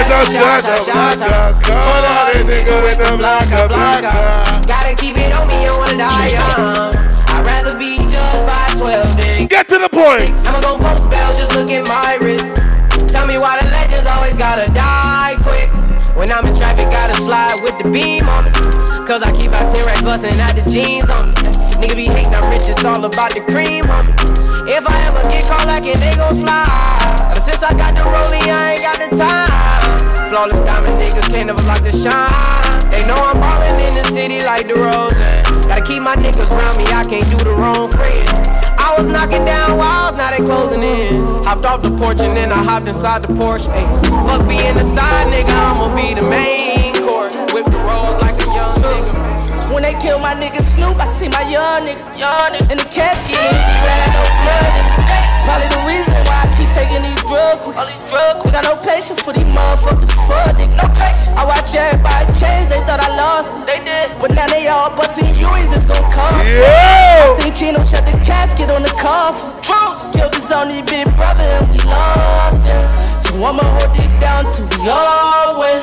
That's a shot of vodka. Call out a nigga with the blocka, blocka. Gotta keep it on me, I wanna die young. I'd rather be judged by 12 niggas. Get to the point. I'ma go post bail, just look at my wrist. Tell me why the legends always gotta die. When I'm in traffic, gotta slide with the beam on me. Cause I keep out 10 racks bustin' out the jeans on me. Nigga be hating, I'm rich, it's all about the cream on me. If I ever get caught like it, they gon' slide. But since I got the rollie, I ain't got the time. Flawless diamond niggas can't never block the shine. They know I'm ballin' in the city like the rose. Gotta keep my niggas around me, I can't do the wrong friend. I was knocking down walls, now they closing in. Hopped off the porch and then I hopped inside the Porsche. Fuck being the side nigga, I'ma be the main When they kill my nigga Snoop, I see my young nigga, young nigga in the casket. Glad no blood in it. Probably the reason why I keep taking these drugs. All these drugs. We got no patience for these motherfuckers. Fuck nigga, no patience. I watch everybody change, they thought I lost it. They did. But now they all busting U's, it's gon' cost. Yeah. I seen Chino shut the casket on the coffin. Truth. Killed his only big brother and we lost him. So I'ma hold it down till we all win.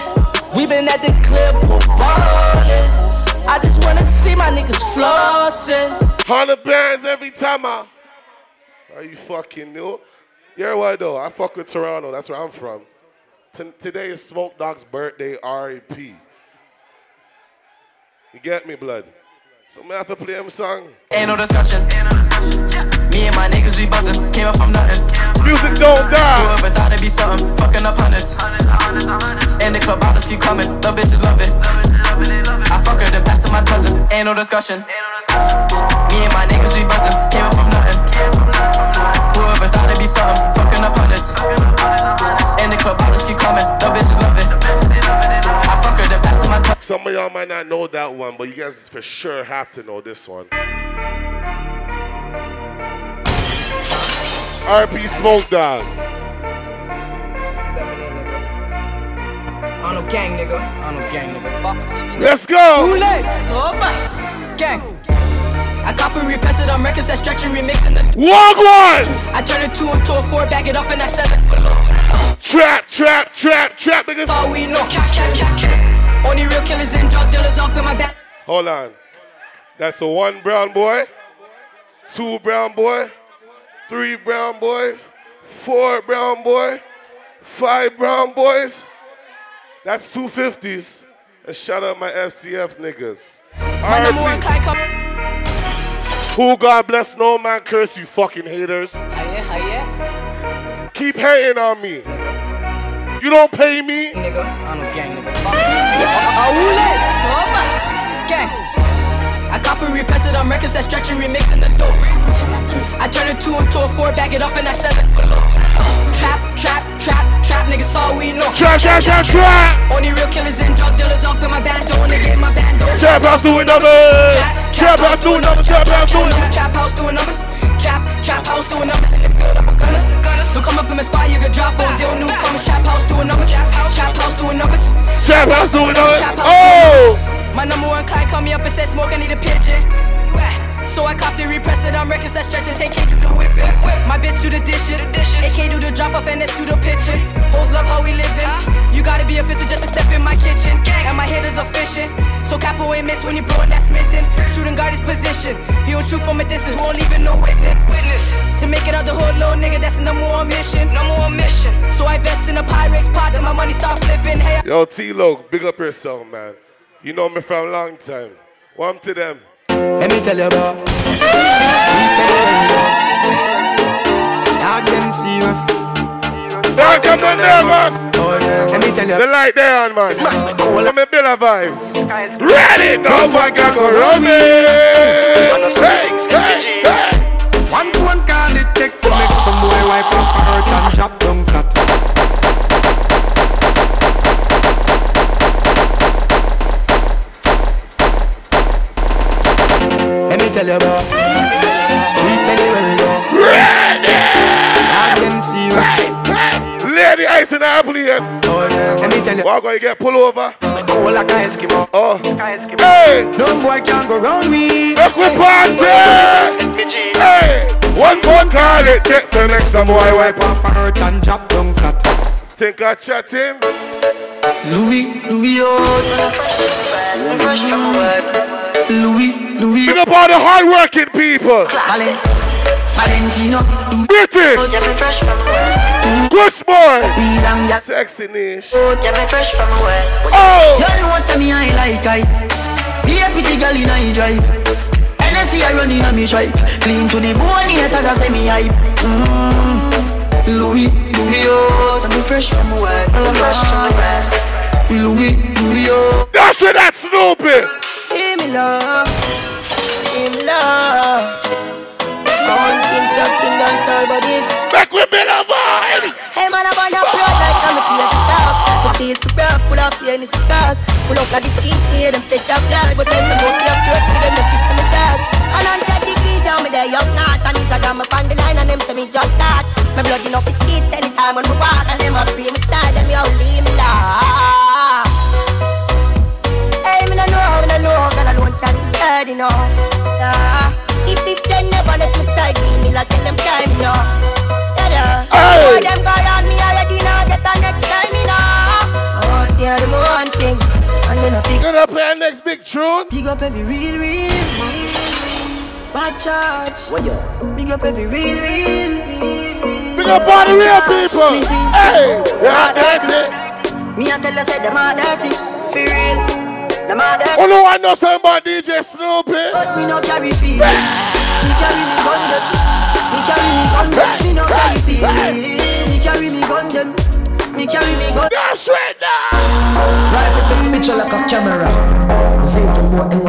We been at the clip, ballin'. I just wanna see my niggas flossing. Hundred bands every time I. Are you fucking new? Yeah, what though? I fuck with Toronto. That's where I'm from. T- today is Smoke Dawg's birthday, R.A.P. You get me, blood? So I have to play him song. Ain't no discussion. Me and my niggas, we buzzin'. Came up from nothing. Music don't die. Whoever thought it'd be something, fucking up hundreds. And the club bottles keep coming. The bitches love it. Fuck her, my cousin. Ain't no discussion. Me and my niggas, we. Came up from nothing. Whoever thought it'd be something, fucking up hundreds. And the club bottles keep coming. The bitches love it. I fuck her, my cousin. Some of y'all might not know that one, but you guys for sure have to know this one. RP Smoke Dawg. I no gang nigga. I no gang nigga. Let's go. Roulette. Soba. Gang. I copy repass it on records that stretch and remix in the Walk one. I turn it two into a four, back it up and I seven. Trap, trap, trap, trap, niggas. That's all we know. Trap, trap, trap, trap. Only real killers and drug dealers up in my back. Hold on. That's a one brown boy, two brown boy, three brown boys, four brown boy, five brown boys. That's two fifties. And shout out my FCF niggas. My number one RP. kind come. Who God bless no man curse you fucking haters. Keep hating on me. You don't pay me. Nigga, I no gang nigga. Roulette. Soba. Copy repass it on records that stretch and remix in the dope. I turn it two into a four, back it up and I seven. Trap, trap, trap, trap. trap niggas all we know. Trap, trap, trap, trap. Only real killers and drug dealers up in my band, don't nigga in my band, don't. Trap house doing numbers. Trap house doing numbers. Trap house doing numbers. Trap house doing numbers. Trap, trap house doing numbers in the field up with gunners. Don't come up in my spot, you get drop on deal newcomers. Trap house doing numbers. Trap house doing numbers. Trap house oh! doing numbers. Oh. My number one client called me up and said, Smoke, I need a pigeon. So I copped it, repress it, I'm wrecking, set stretch and take K do the whip. My bitch do the dishes, AK do the drop off and let's do the pitching. Hoes love how we living. You gotta be official just to step in my kitchen. And my hitters are fishing. So capo ain't miss when you blowing that Smithin. Shooting guard his position. He don't shoot from a distance, won't leave no witness. Witness. To make it out the hood, little nigga, that's the number one mission. Number one mission. So I vest in a Pyrex pot, then my money start flipping. Hey, Yo, T-Lo, big up yourself, man. You know me from a long time. One to them. Let me tell you about Dog them serious. Dog them not nervous. Let me tell you. The light there on, man. Let me build a vibes. Ready? No one can go me. Hey, hey, hey. One phone call it take to make some boy wipe up her hurt and drop down flat. Tell you about streets anywhere we go. Ready! I'm them serious. Lady ice in our place. Let me tell you. Walk you get pull over. Cool like a Eskimo. Oh. Hey. No boy can go round me. Make we party. Hey. One phone call it take to make some boy wipe up. hurt and drop down flat. Think of chattings. Louis, Louis, oh. Louis, Louis. Big up all the hard-working people. Valentino. British. Good boy. Sexy niche. Oh. You know say me I like I. Be a pretty girl in I drive. NSC I see I run in a me stripe. Clean to the bone, haters I say me hype. Mm. Louis, Louis, oh. So me fresh from work. I'm fresh from work. Louis, Louis, oh. That's it, that's Snoopy. Give me love. Give me love. I want to talk in dancehall bodies. Make we build a vibes. Hey man, I wanna blood like I'm a play talk. The feel for breath, pull off the any stock. Pull up at the streets, hear them set up blood. But then some more up church with them message from the dad. And on 10 degrees, yeah, me there up not. And it's a got me on the line and them say me just start. My blood in up the streets anytime when we walk. And them a pray me them yo leave me laugh. Hey, me no know, me no know, God alone can decide, you know. Yeah. If it ten never left me side, leave me like tell them time, you know. Yeah, yeah. Hey. Oh, them go on me already now, get the next time, you know. Oh, yeah, the one thing. And then I pick Gonna play our next big tune. Big up every real, real, real. Bad charge. What yo? Big up every real, real, real. Big up all the real people. Hey, yeah, that's it. Me I tell you, say them are dirty. For real. Them are dirty. Oh no, I know somebody DJ Snoopy. But me no carry feelings. Me carry me gun them. Me carry me gun them. Me no carry feelings. Me carry me gun them. Me carry me gun. That's right now. Right with the picture like a camera. Say the boy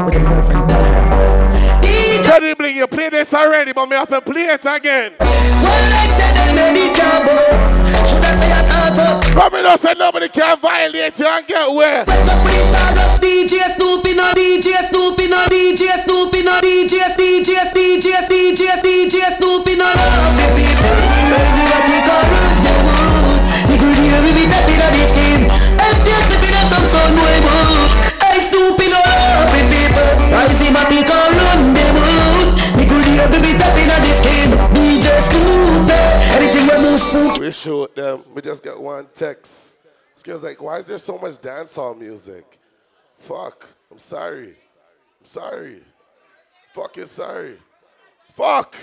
Teddy Bling, you played this already, but me have to play it again. One leg said them baby troubles. Should I say I thought us? Probably not say nobody can violate you and get where. Wake up with the stardust DJ Snoopy no DJ Snoopy no DJ Snoopy no DJ DJ DJ DJ DJ Snoopy no love the people. Crazy what they call us the. We could hear me be tapping on this game. I'm just stepping on some sun way mood. Hey Snoopy no love the people. Rising but they call run the We them. Um, we just got one text. This girl's like, why is there so much dancehall music? Fuck. I'm sorry. I'm sorry. Fucking sorry. Fuck.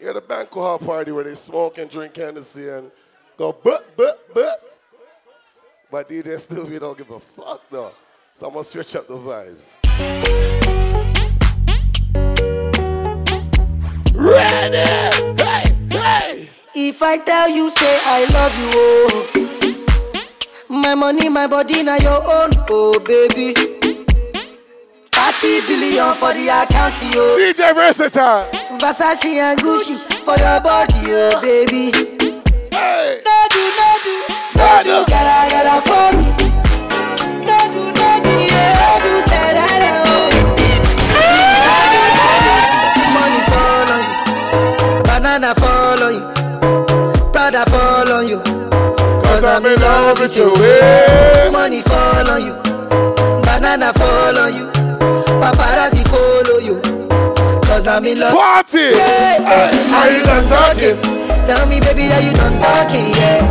You're at a banquet hall party where they smoke and drink Hennessy and go but but but. But DJ still we don't give a fuck though. So I'm gonna switch up the vibes. Ready? If I tell you, say I love you, oh. My money, my body, now your own, oh baby. 30 billion for the account, yo. DJ Versatile. Versace and Gucci for your body, oh baby. Hey. No do, no do. Nada. you gotta, gotta for me. I'm in love with you. way. Money fall on you, banana fall on you, paparazzi follow you. Cause I'm in love. Party! Yeah. Are you done talking? Tell me, baby, are you done talking? Yeah.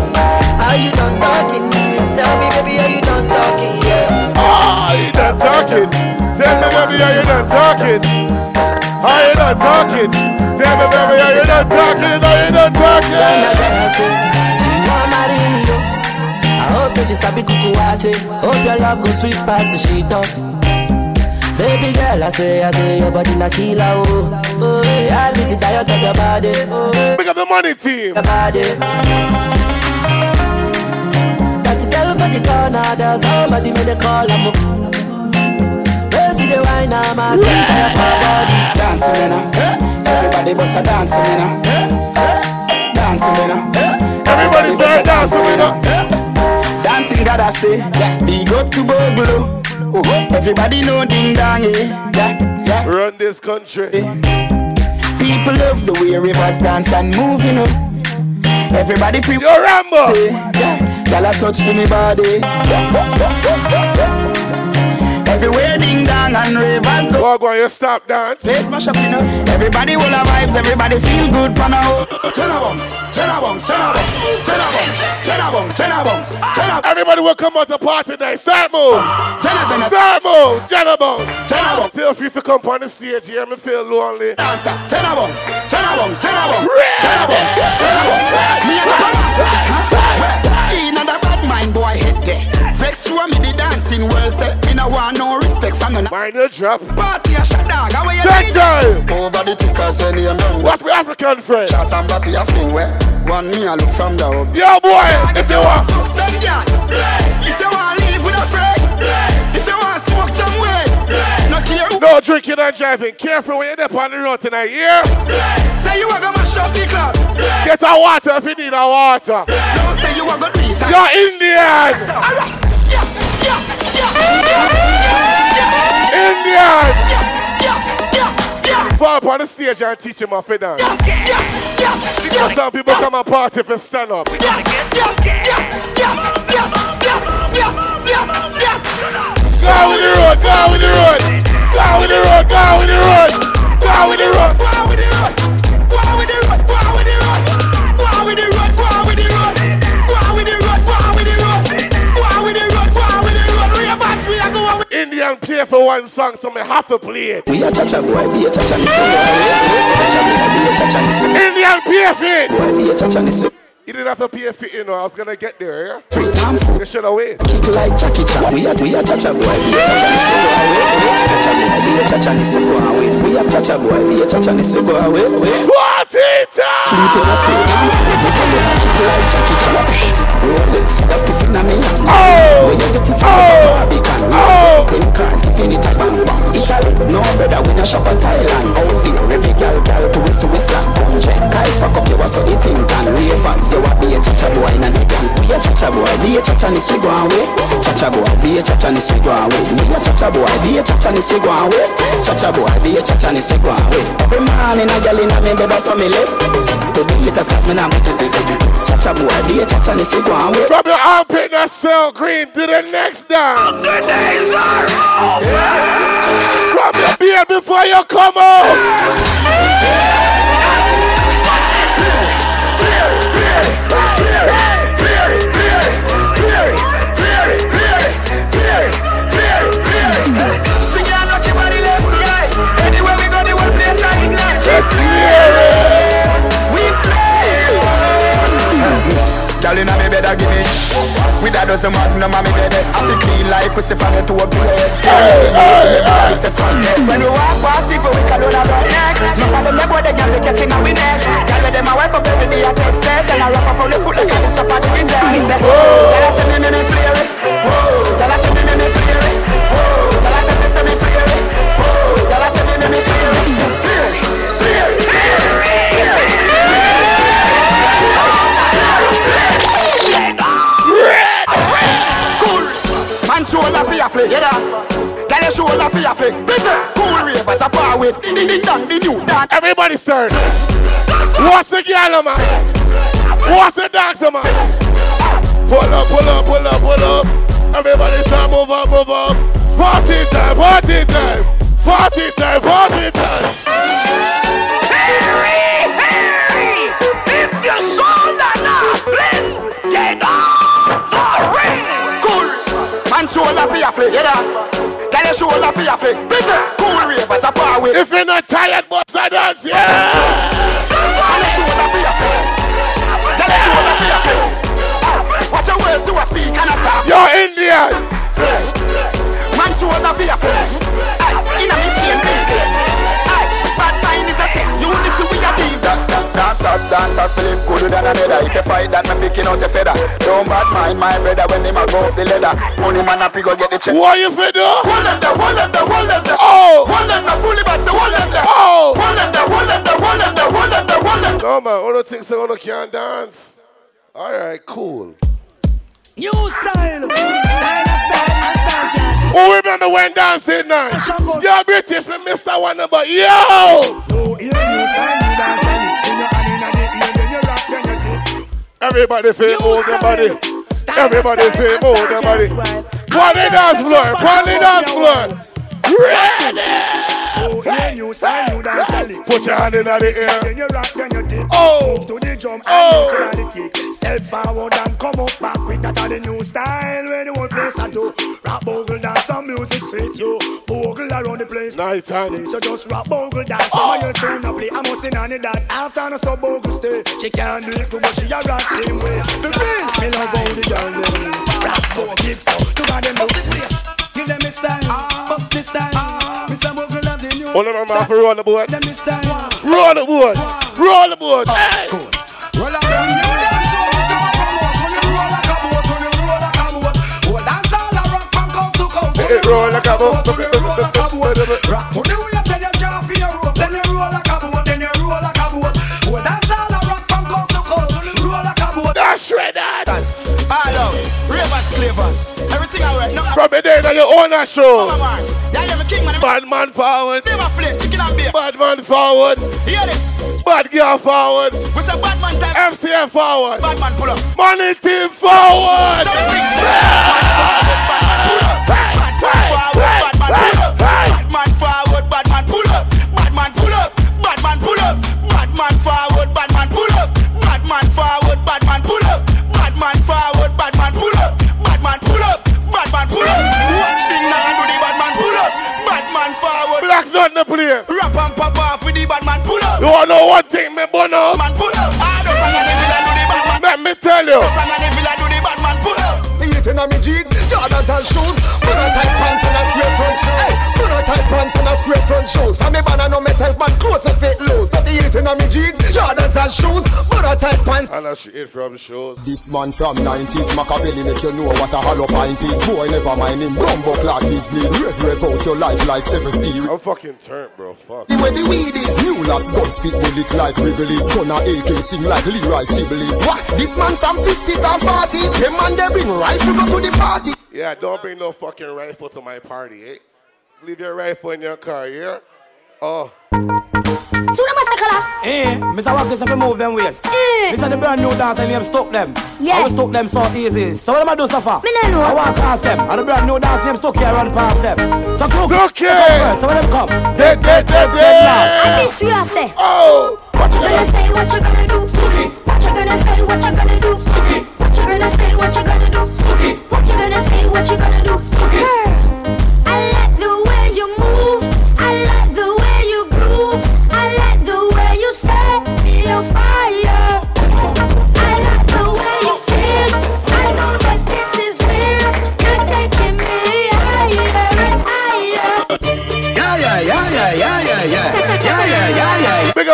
Are you done talking? Tell me, baby, are you done talking? Yeah. Are you done talking? Tell me, baby, are you done talking? Are you done talking? Tell me, baby, are you done talking? Are you done talking? I hope so she sabi kuku wache. Hope your love go sweet past the sheet up. Baby girl, I say, I say your body na killer, oh. Oh, yeah, I need to die out of your body. Oh, Pick up the money team. Your body. That girl for the corner, there's somebody made a call, I'm up. Where see the wine, I'm a fire for body. Dancing, ah. you know. Everybody bust a dancing, ah. you know. Dancing, ah. you know. Everybody start dancing, you Dancing, gotta say, big up to Bogolo. Oh, uh-huh. everybody know ding dong, yeah. yeah, yeah. Run this country. Eh. People love the way rivers dance and move, you know. Everybody pre- Yo, Rambo. Eh, yeah, y'all a touch for me body. Everywhere ding Babylon and ravers go. Go, go on, you stop dance. They smash up, you know. Everybody will have vibes, everybody feel good, pana ho. Turn a bombs, turn a bombs, turn a bombs, turn a bombs, turn a bombs, turn a bombs, turn a Everybody will come out to party night. Start moves. Turn bombs. Start moves. Turn a bombs. Turn a bombs. Feel free to come on the stage You hear Me feel lonely. Dancer. Turn a bombs. Turn a bombs. Turn a bombs. Turn a bombs. Turn a bombs. Me a turn a bombs. Inna the bad mind boy head there. Vex you and me the dancing world say me no want no respect from no. Mind your drop. Party a shut down. How you time. Over the tickers when you done. What's my African friend? Shot and body a fling where. One me a look from the up. Yo, boy, if you want. Fuck some girl. If you want live with a friend. If you want smoke some way. No care who. No drinking and driving. Careful when you're up on the road tonight, yeah? Say you are gonna shop the club. Get a water if you need a water. No say you are gonna it. You're Indian. Alright. Indian! Fall up on the stage and teach him a fit dance. Because some people come and party for stand up. Down with the road, down with the road, down with the road, down with the road, down with the road. Play for one song, so me have to play it. We are chacha boy, be a chacha ni so. Chacha boy, be a chacha. Indian it. Boy, be a chacha. You didn't have to pay for you know. I was gonna get there, yeah? Free time food. You should have waited. Kick like Jackie Chan. We are we are chacha boy, be a chacha ni so. Chacha boy, be a chacha ni so. Go away. We are chacha boy, be a chacha ni so. Go away. Party time! Sleep in a free time food. We and kick like Jackie Chan. Roll brother, shop at Thailand. Out there, every gal gal to whistle whistle. Come check, guys, pack up your what's so the thing can. Ravens, you want be a chacha boy in a nigga. We a chacha boy, be a chacha ni swigo away. Chacha boy, be a chacha ni swigo away. Me a chacha boy, be a chacha ni swigo away. Chacha boy, be a chacha ni swigo away. Every man in a gal in a me bed, so me live. To the haters, cause me now. Chacha boy, be a chacha ni swigo away. From your armpit that cell green to the next dance. The days are over. Drop your beard before you come out. Let's hear it. Girl inna me bed a give me with a dozen magnum on me bed I feel clean like pussy from the up to the head This is one neck When we walk past people we call on our neck. No for them they boy they they catching on we neck. Girl with them a wife up every day I take set. And I wrap up on the foot like I just up on the ginger And he say Tell us me me me flare it Tell us me me me flare it Tell us me say me flare it Tell us me me me flare it fi a flick. Listen, cool ravers a par with. Ding ding ding dong, the new dance. Everybody start. What's the girl, man? What's the dancer, man? Pull up, pull up, pull up, pull up. Everybody start move up, move up. Party time, party time. Party time, party time. Harry, shoulder fi a flick. Tell your shoulder fi a flick. Listen, cool ravers a par with. If you're not tired, bust a dance, yeah. Tell your shoulder fi a flick. Tell your shoulder fi a flick. Watch your words to a speak and a talk. You're Indian. Man shoulder fi a flick. Dancers, dancers, Philip cooler than a leather. If you fight, that me picking out a feather. Don't bad mind my brother when him a go up the ladder. Money man up, he go get the check. What you fi do? Hold them there, hold them there, hold them there. Oh. Hold them there, fully back, so hold them there. Oh. Hold them there, hold them there, hold them there, hold them there, hold them there. No man, all the things say you can't dance. All right, cool. New style. Style, style, style, can't remember when dancing night? You're British, me Mr. One but yo! No, Everybody feel move their body. Everybody feel move their body. Pon the dance floor, the dance floor. Ready! Oh, here new style, new dance, it. Put your hand in the air. Then you rock, then you dip. Oh. Move to the drum Oh. and you the kick. Step forward and come up back quick. That's the new style where the whole place I do. Rap bogle dance some music sweet you. Bogle around the place. Night time. So just rap bogle dance. Some of your tune a play. I'm missing on it that after no so bogle stay. She can't do it too much. She a rock same way. For real, me love how the girl them rock so gives so. To them bust this way. Give them a style, bust this style. Ah. Mr. Bogle love the new. Hold on, man, for roll the board. Them this style. Roll the board. Roll the board. Hey. Roll up, roll new dance, so just come up and walk. When you roll like a boat, roll like a boat. All rock from coast clavers, everything I wear. No, From the day that you own a show. Mama Mars. Yeah, you're the king, man. Bad man forward. Never flip, chicken and beer. Bad man forward. Hear this. Bad girl forward. We say bad man time. FCF forward. Bad man pull up. Money team forward. Bad man pull up. Bad man forward, bad pull up. Bad man forward, bad man pull up. Bad man pull up. Bad man pull up. Bad man forward, bad man pull up. Bad man forward, bad man pull up. Bad man forward, Bad man pull up. Watch thing now and do the bad man pull up. Bad man forward. Black's not the place. Rap and pop off with the bad man pull up. You wanna know one thing, me bono? Man pull up. Hard up and the villain do the bad man. Let me tell you. Up and the villain do the bad man pull up. Me eating on me jeans, Jordans and shoes. Monotype pants and a straight front shoes. Hey, monotype pants and a straight front shoes. For me banana know myself, man, clothes a fit loose. But he eating on me jeans, Jordans and shoes. Monotype pants. And that's shit from shows. This man from 90s, Machiavelli make you know what a hollow pint is. Boy, never mind him, bumbo clock business. Rev, rev out your life like seven series. I'm fucking turned, bro. Fuck. The way the weed is New laps gun spit bullet like Wrigley's Gunna AK sing like Leroy Sibbles What? This man from 50s and 40s Them man they bring rifle go to the party Yeah, don't bring no fucking rifle to my party, eh? Leave your rifle in your car, yeah? Oh. Eh, Mr. Rock this if you move them ways. Eh. This is the brand new dance and name stuck them. Yeah. I will stuck them so easy. So what am I do so far? Me no know. I walk past them. And the brand new dance name stuck here run past them. So crook. Stuck come here. So when them come. Dead, dead, dead, I dead. miss you, I say. Oh. What you Gonna gonna say what you gonna do. What you gonna say, what you gonna do. What you gonna say, what you gonna do. What you gonna say, what you gonna do.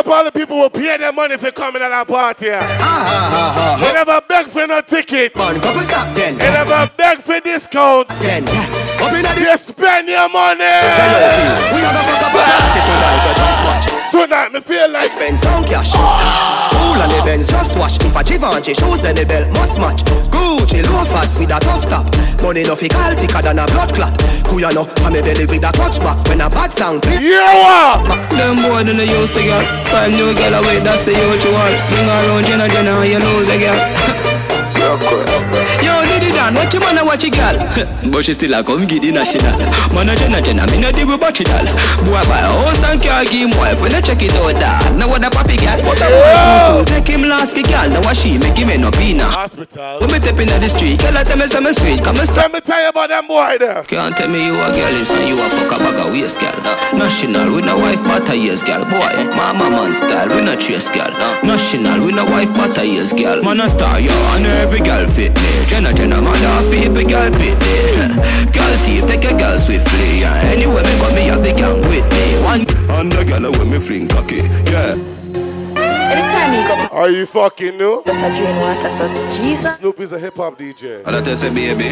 Yeah all the people who pay their money for coming to that party. Ah, ha, ha, ha, ha, They never beg for no ticket. Man, couple stop then They never beg for discounts. Then, up in the You spend your money. We have a fuck up tonight, just watch Tonight, me feel like Spend some cash Cool on the Benz, just watch. If a Givenchy shoes, then the belt must match. Gucci loafers with a tough top. Money no fi call thicker than a blood clot. Who you know? I'm a belly with a touchback. When a bad sound flip. Yeah, Them boy don't use the girl. Five new girl away, that's the usual. Bring her around, Jenna Jenna, you lose a girl. Yo, Diddy Dan, what you wanna watch a girl? but she still a come the national. Man a Jenna Jenna, me no deal with bachelor. Boy buy a house and car, give him wife when you check it out that. Now what a papi girl? What a boy Take him last the girl, now what she make him no peanut. Hospital. When me step inna the street, girl a tell me some sweet. Come and Let me tell you about them boy there. Can't tell me you a girl is and you a fuck a bag of waist, girl. National, we no wife but a years, girl. Boy, mama man style, we no chase, girl. National, we no wife but a years, girl. Man a star, yo, and every girl fit me. Jenna, Jenna, man a people, girl fit me. Girl thief, take a girl swiftly. Yeah. Anyway, me got me have the gang with me. One and the girl when me fling cocky, yeah. Anytime you go, Are you fucking new? just a drain water, so Jesus. Snoopy's a hip hop DJ. And I tell say, baby,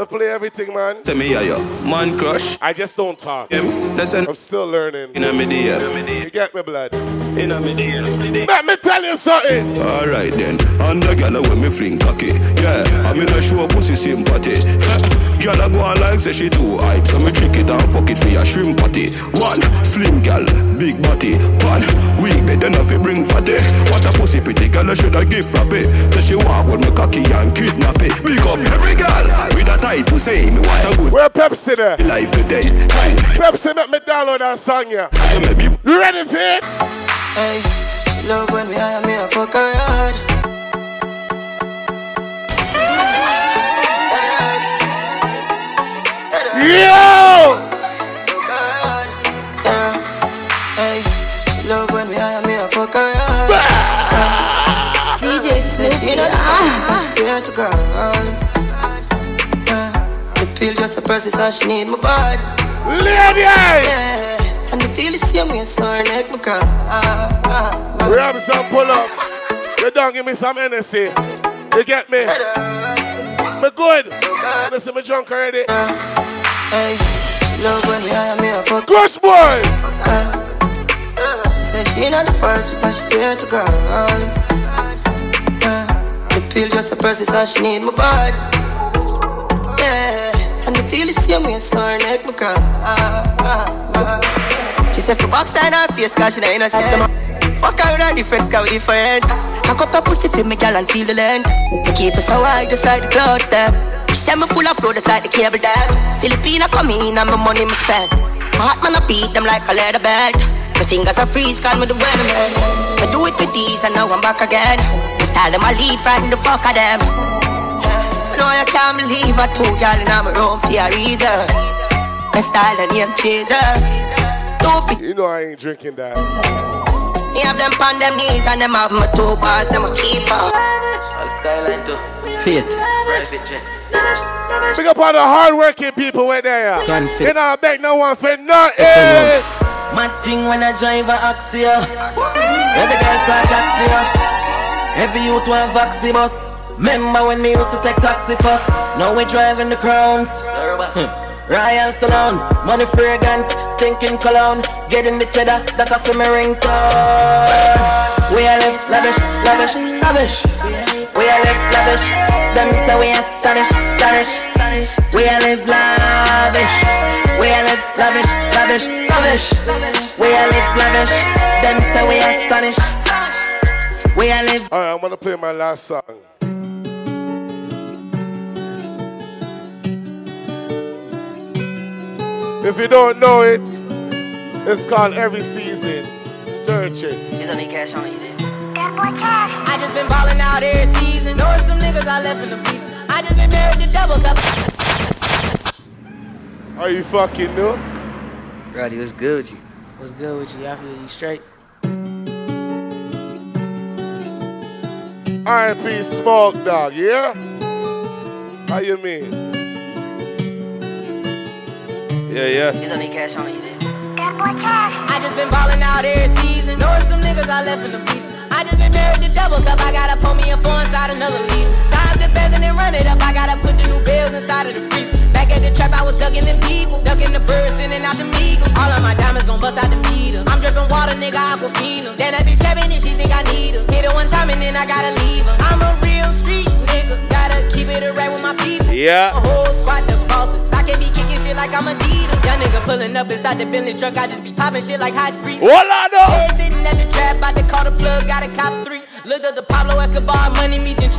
I play everything, man. tell me, yeah, yo, man crush. I just don't talk. Listen, I'm still learning. inna me dear, You get me, blood? inna me dear. Let me tell you something. Alright then, and the gyal when me fling cocky Yeah, I mean I show pussy sympathy Gyal a go on like say she too hype So me trick it and fuck it for your shrimp party. One, slim gyal, big body One, weak bed then if bring fatty What a pussy pretty gyal I should I give frappe So she walk with me cocky and kidnap it Big up every gyal with a tight pussy Me want a good Where Pepsi there? life today Hey, Pepsi, make me download that song, yeah. You ready for it? Hey, she love when me hire me a fuck her hard. Yo! Hey, she love when me me a fuck her. DJ swear to God. The pill just a process and she need my body. Ladies! Yeah. And the feel the same way, so her neck cry. Grab some pull up. You don't give me some energy. You get me? Me good. Listen, me drunk already. Hey, she love when me hire me a fuck. Crush boys! Uh, uh, say she not the first, she said she swear to God. Yeah. Uh, the pill just a process and she need my body. Yeah, and the feel the same way, so her neck me cry. She said for box and her face, cause she not innocent. Fuck her with her difference, cause we different. Cock up her pussy for me, girl, and feel the length. Keep her so high, just like the clouds, them. She said me full of flow, just like the cable dam. Filipina come in and my money me spend. My heart man I beat them like a leather belt. My fingers are freeze, call me the weatherman. I do it with these and now I'm back again. My style them I lead, frighten the fuck of them. I know you can't believe I two girl in my room for a reason. My style and name chaser. You know I ain't drinking that. me have them on them knees and them have my two balls, them a keeper. Skyline to Faith. private jets. Big up all the hard-working people went there. Confit. You know, I beg no one for nothing. Mad thing when I drive a Axia. Every guy saw Axia. Every youth want vaxi bus. Remember when me used to take taxi first? Now we driving the crowns. Royal salons, money fragrance, stinking cologne, getting the cheddar, that off my ringtone. We are live lavish, lavish, lavish. We are live lavish, them say we astonish, astonish. We are live lavish, we are live lavish, lavish, lavish. We are live lavish, them say we astonish. We are live. All right, I'm gonna play my last song. If you don't know it, it's called Every Season. Search it. It's only cash on you there. I just been ballin' out every season. Knowing some niggas I left in the beach. I just been married to double cup. Are you fucking new? Roddy, what's good with you? What's good with you? I feel you straight. R.I.P. Smoke Dawg, yeah? How you mean? Yeah, yeah. It's only cash on you there. I just been ballin' out every season. Knowing some niggas I left in the beach. I just been married to double cup. I gotta pour me a four inside another lead. Time to best and run it up. I gotta put the new bills inside of the freezer. Back at the trap, I was ducking them people. Ducking the birds, sending out the meagles. All of my diamonds gon' bust out the meter. I'm dripping water, nigga, aquafina. Then that bitch cabin if she think I need her. Hit her one time and then I gotta leave her nigga. Gotta keep it with my people. Yeah. My whole squad the bosses. I can't be kicking shit like I'm Young nigga pulling up inside the Bentley truck. I just be popping shit like hot grease. Sitting at the trap. About to call the plug. Got a cop three. Looked the Pablo Escobar. Money meeting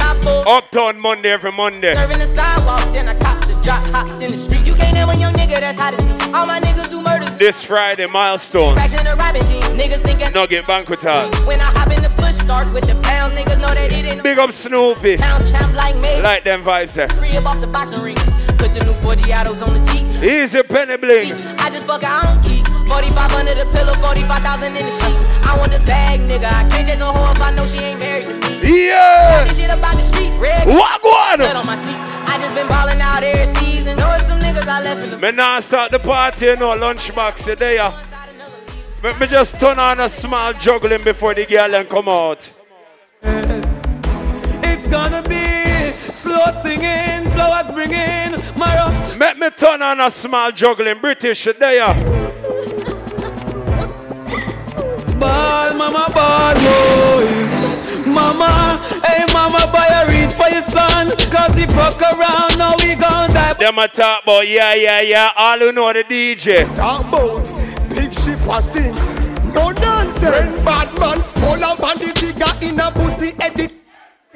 Uptown Monday every Monday. Serving the sidewalk. Then I cop the drop. Hopped in the street. You can't name a young nigga that's hot as me. All my niggas do this Friday, milestone. Racks in the rabbit jeans. Niggas thinking. Nugget banquet hall. When I hop in the push start with the pounds, niggas know that it ain't. Big up Snoopy. Town champ like me. Like them vibes there. Free up off the boxing ring. Put the new 40 autos on the Jeep. Easy Penny Bling. I just fuck, I don't keep. 45 under the pillow, 45,000 in the sheets. I want the bag, nigga. I can't take no hoe if I know she ain't married to me. Yeah. Talking shit about the street, red. What going on? on my seat. I just been balling out every season. Know it's some niggas I left in the. Me now start the party, you know, lunchbox today. Yeah. Me, me just turn on a small juggling before the girl and come out. It's gonna be slow singing, flowers bringing, my Let me turn on a small juggling British there. Ball, mama, ball, boy. Mama, hey mama, buy a read for your son. Cause he fuck around, now we gon' die. Them a talk about, yeah, yeah, yeah. All who know the DJ. Talk about big ship a sink. No nonsense. Bad man, hold up on the jigger in a pussy edit.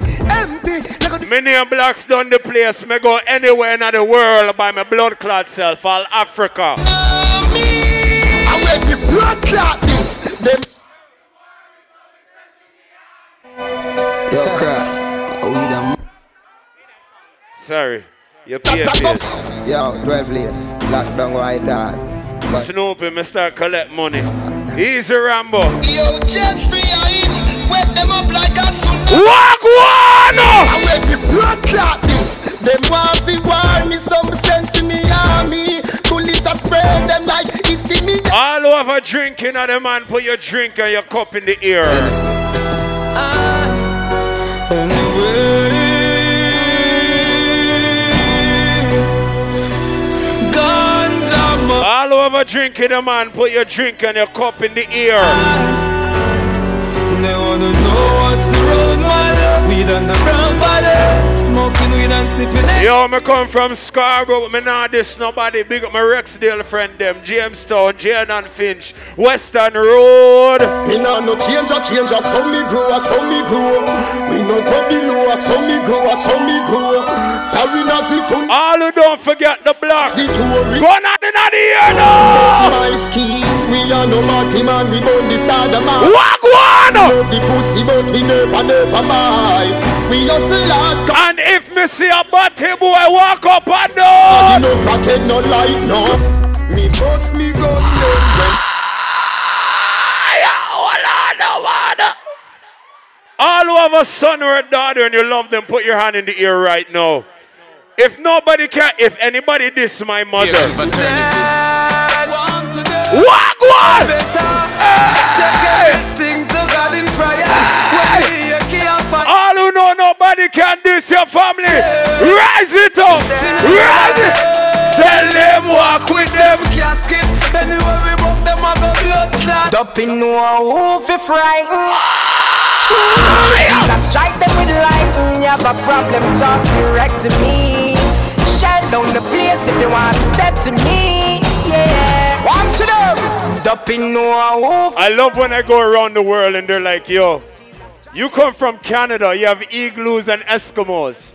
Empty. Me name Blaxz dun the place. Me go anywhere in the world by my blood clot self. All Africa. I wear the blood clot this. Them Yo, Cross. Oh, you done. Sorry. You pay a bill. Yo, 12 lane. Lockdown right hard. Snoopy, me start collect money. Easy Rambo. Yo, Jeffrey, I wet them up like a tsunami. Walk one! I wear the blood clot this. Them want to warn me some sense to me army. Bullet a spread them like it's in me. All over drinking at the man, put your drink and your cup in the ear. All over drinking the man, put your drink and your cup in the ear. They wanna know what's the road. We done the brown. Smoking weed and sipping it. Yo, me come from Scarborough, but me not this nobody. Big up my Rexdale friend them, Jamestown, Jane and Finch, Weston Road. Me nah no change a change a so me grow a so me grow. We no go below a so me grow a so me grow. Foreigners if un All who don't forget the block. the tourist. Go on in the ear now. My scheme, we are no party man, we burn the side of man. Walk one! Love the pussy, but we never, never buy. We hustle hard, And if me see a body boy walk up and you down. no pretend no light, no. Me bust me gun, then ah. when oh, oh, All who have a son or a daughter and you love them, put your hand in the ear right now. If nobody can, if anybody diss my mother, walk one! All nobody can diss your family, rise it up, rise it. Tell them walk with them. Casket, anywhere we broke them, I go blood clot. Dumping no who fi frighten. Jesus strike them with lightning. You have a problem, talk direct to me. Shell down the place if you want to step to me. Yeah, one to them. Dumping no who I love when I go around the world and they're like, yo, you come from Canada, you have igloos and Eskimos.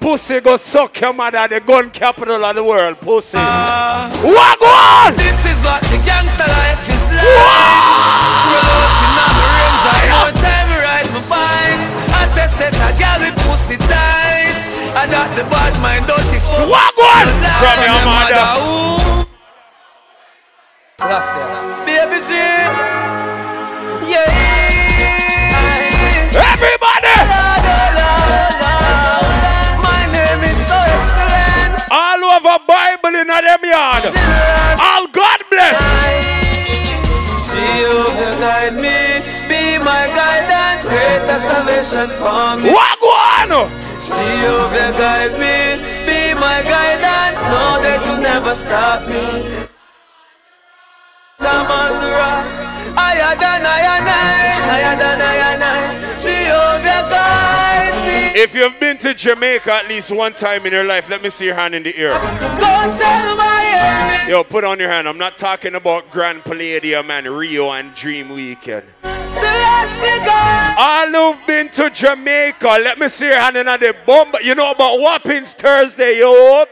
Pussy go suck your mother, the gun capital of the world, pussy. Ah. Walk on! This is what the gangster life is like. Roll out in the rims, I know time to ride my bike. I test set a girl with pussy tight. I got the bad mind, dirty fuck. Walk on! From your mother. Baby G. Yeah. Yard. All God bless. She will guide me, be my guidance, greater salvation for me. Walk on! She will guide me, be my guidance, know that you never stop me. The rock, higher than I I, higher than I If you've been to Jamaica at least one time in your life, let me see your hand in the air. Yo, put on your hand. I'm not talking about Grand Palladium and Rio and Dream Weekend. All who've been to Jamaica, let me see your hand in the bomb. You know about Wappings Thursday, yo.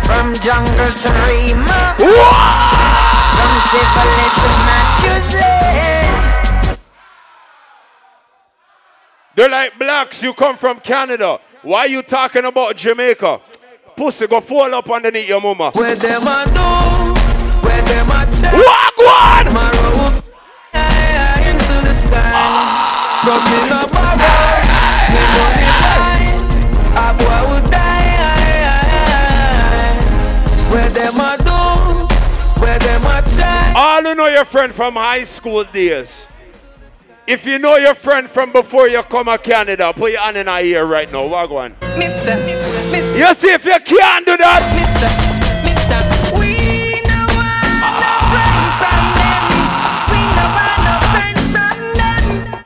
From jungle to Rema. From Tivoli to Massachusetts. They're like Blaxz, you come from Canada. Why you talking about Jamaica? Pussy go fall up underneath your mama. Where them a do? Where them a check? Walk one! My roof yeah, into the sky. From me no borrow, me money buy. A boy would die. Where them a do? Where them a check? All who know your friend from high school days. If you know your friend from before you come to Canada, put your hand in our ear right now. Walk one. Mister, Mister. You see if you can't do that. Mister, Mister. We no want no friend from them. We no want no friend from them.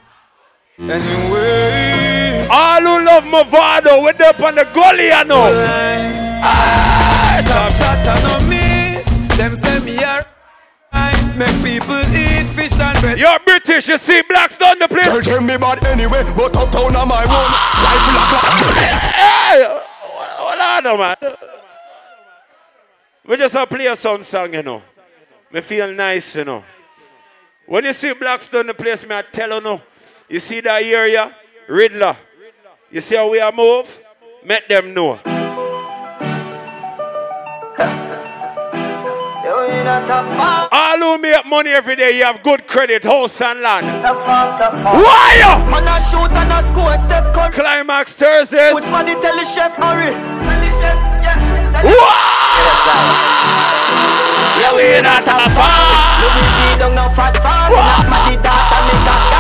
Anyway. All who love Mavado, we're up on the gully, you know. Ah, top shot and no miss. Them say me a Make people eat fish and bread. You're British, you see Blaxz dun the place. Tell them me bad anyway, but uptown on my own. Rifle a clap. Hey, hold on, man. We just a play some song, you know. Me feel nice, you know. When you see Blaxz dun the place, me I tell you no. You see that area, Riddler. You see how we are move? Make them know. All who make money every day, you have good credit, house and land. Why? Man a shoot and a score, Steph Curry. Climax Thursdays. Put money, tell the chef hurry. Tell the chef, yeah. Tell Yeah, we not a. Look me feed down no fat farm. Not smarty data, make that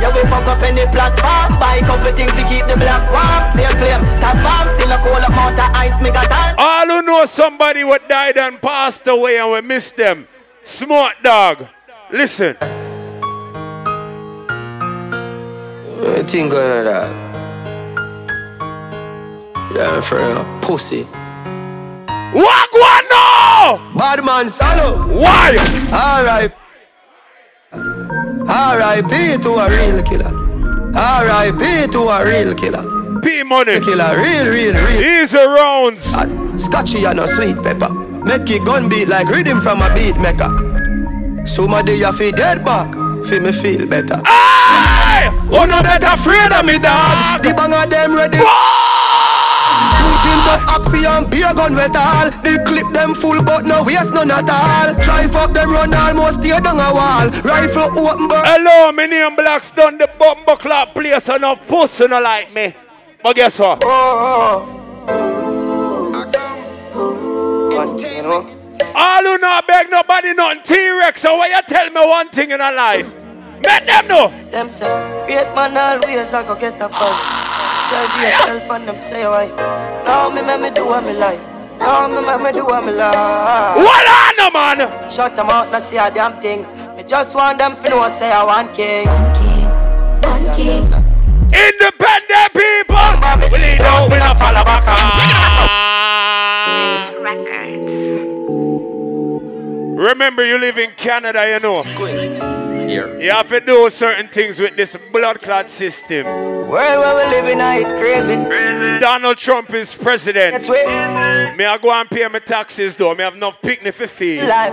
Yeah, we fuck up any platform. Buy couple things to keep the black warm. Same flame, top farm. Still a cold amount of ice, me got on. All who know somebody what died and passed away and we miss them. Smoke Dawg. Listen. What thing going on that? Yeah, for real. Pussy. Walk one now! Bad man, salo. Why? Alright. R.I.P. to a real killer. R.I.P. to a real killer. P money. Killer, real, real, real. Easy rounds. Hot, Scotchy and a sweet pepper. Make it gun beat like rhythm from a beat maker. Somebody you feel dead back. Feel me feel better. Aye! Oh no better afraid of me dog. The bang of them ready. Tint up oxy and beer gun wet all. The clip them full but no waste none at all. Drive up them run almost tear down a wall. Rifle open burn. Hello, me name Blaxz dun the bumper club place and no pussy no like me. But guess what? You know? All who not beg nobody nothing T-Rex, so why you tell me one thing in a life? Make them know. Them say, great man always I go get a fun. Try be yourself and them say why. Now me make me do what me like. Now me make me do what me like. What on, no, man? Shut them out, not see a damn thing. Me just want them to know say I want king. One king. Independent people. We lead out, we not follow back. Remember, you live in Canada, you know. Here. You have to do certain things with this blood clot system. World where we living, I it crazy. Donald Trump is president. That's way. Me I go and pay my taxes though. Me have enough picnic for fee. Life.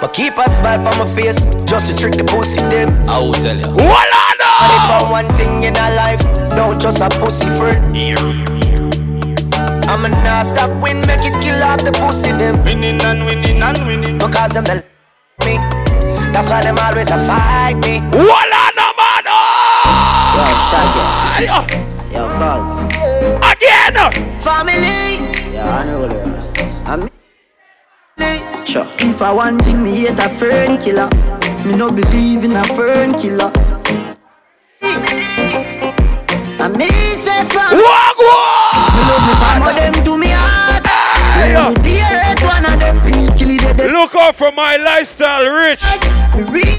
But keep a smile on my face just to trick the pussy them. I will tell you. What on And if I one thing in a life, don't just a pussy friend. I'ma not stop win, make it kill off the pussy them. Winning and winning and winning. Because them the me. That's why them always a fight me. What on no man? Oh! Yo, Shaggy. Oh! Yo, cuz. Again! Oh. Family. Yo, honorables. I'm Sure. If I want thing, me hate a fern killer. Me no believe in a fern killer. And me say from Walk Me love me fam, but them do me hard. Hey, yo. Look out for my lifestyle rich.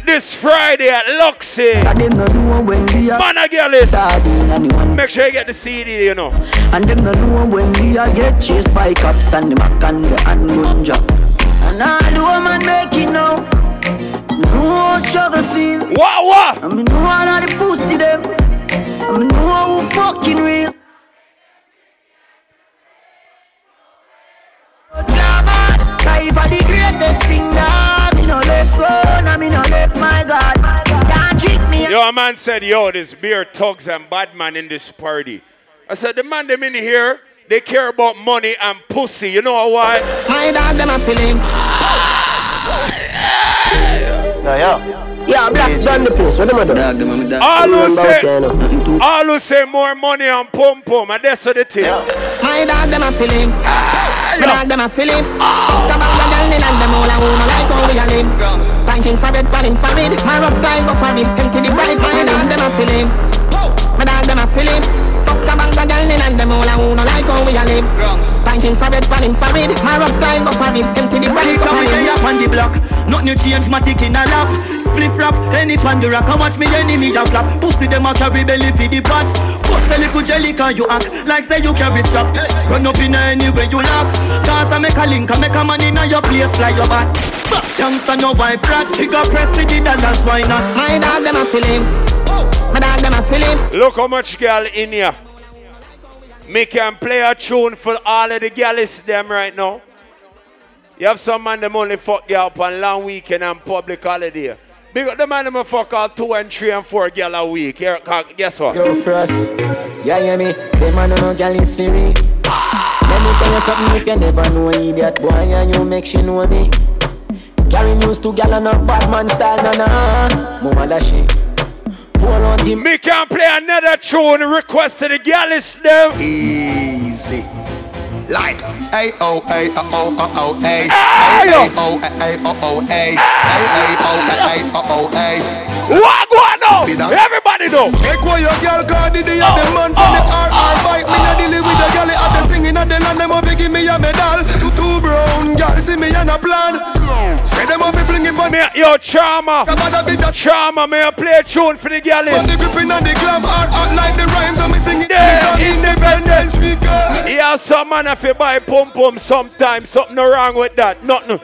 This Friday at Luxy. Man, I get this. Make sure you get the CD, you know. And them no know when we are get chased by cops and the mac and the and gunja. And all the woman make it now. No struggle feel. What what? I mean know all of the pussy them. I mean know who fucking real. Cause for the greatest thing now, me no left road, and me no left my God. Can't trick me. Yo, a man said, yo, this beer thugs and bad man in this party. I said, the man them in here, they care about money and pussy. You know why? My dog them a feeling. Yeah, yeah. Yeah, Blaxz dun the place. What them a do? Dog them a dog. All who say, all who say more money and pum pum, and that's what they think. My dog them a feeling. My dog them a feeling. Come on, the girl and them all a woman like how we a live. Punching for bed, panning for bed. My rough style go for it. Empty the bright. My dog them a feeling. My dog them a feeling. Fuck a bang the girl and them all a woman like how we a live. Punching for bed, panning for bed. My rough style go for it. Empty the bright. Come here up on the block. Nothing you change, my tick in a lap. Spliff rap, any pan the rock. Watch me enemy a flap. Pussy them a carry belly for the pot. Bust a little jelly can you act like say you carry strap. Run up in any way you lock. Cause I make a link, I make a man in your place like your back. Youngster no wife flat. He got press with the dollars, why not? My dog them a feeling. My dog them a feeling. Look how much girl in here. Me can play a tune for all of the girls them right now. You have some man them only fuck you up on long weekend and public holiday. Big the man them fuck out two and three and four girl a week. Here, guess what? Yo, Frost, yeah, hear me? Them man no gal is free. Let me tell you something if you never know idiot boy and you make she know me. Carry news to gal and a bad man style, na na. Mama da she. Pour on team. Me can't play another tune request to the girls them. Easy. Like A O A O O O O A Hey, yo. A O A A O O A A A O A A O O A What go on now? See that? Everybody know. Take away your girl card, the day of the oh, month for the oh, RR bike. Oh, me not dealing with the girl, at the thing in the land. Them up give me a medal. Two two brown girl see me on a plan. Say them up be flinging for me. Yo, Charma. Charma, may I play a tune for the On girls? the gripping and the glam, art art like the rhymes. Me singing. Yeah, independence speaker. Yeah, some man have to buy pum pum sometimes. Something wrong with that. Nothing.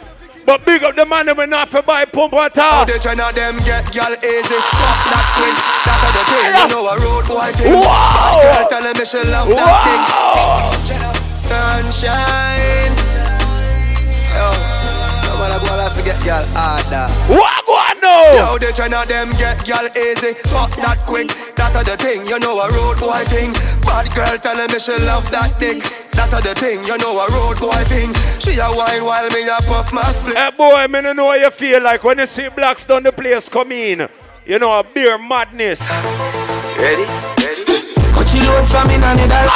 But big up the man that we not for buy pum pum at all. They tryna them get girl easy Fuck that quick, that are the thing You know a road boy thing Wow. Girl telling me she love that thing Sunshine like what I forget girl harder What go on now? Yo, they tryna them get girl easy Fuck that quick, that are the thing You know a road boy thing Bad girl telling me she love that thing That are the thing, you know a road boy thing She a wine while me a puff my split Hey boy, me no know how you feel like when you see Blaxz dun the place come in. You know a beer madness. Ready? Ready? Coachy load from in and middle.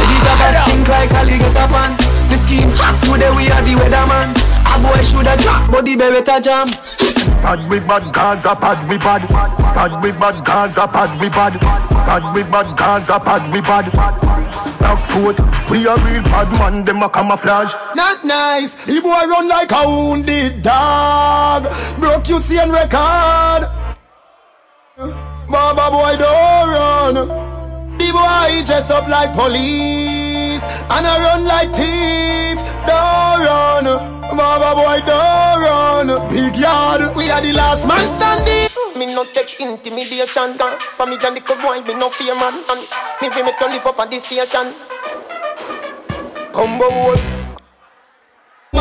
The big of us stink like alligator pan. The scheme hot today we are the weatherman. A boy shoulda drop, but the beretta jam. Bad we bad Gaza, bad we bad. Bad we bad Gaza, bad we bad. Bad we bad Gaza, bad we bad. Black foot, we a real bad man, them a camouflage. Not nice. He boy run like a wounded dog. Broke you see and record. Baba boy don't run. The boy dress up like police and I run like thief. Don't run. Baba boy don't run. Big yard. We are the last man standing. Me no take intimidation gun For me and little boy, me no fear man And me we make to live up on this station Combo boy.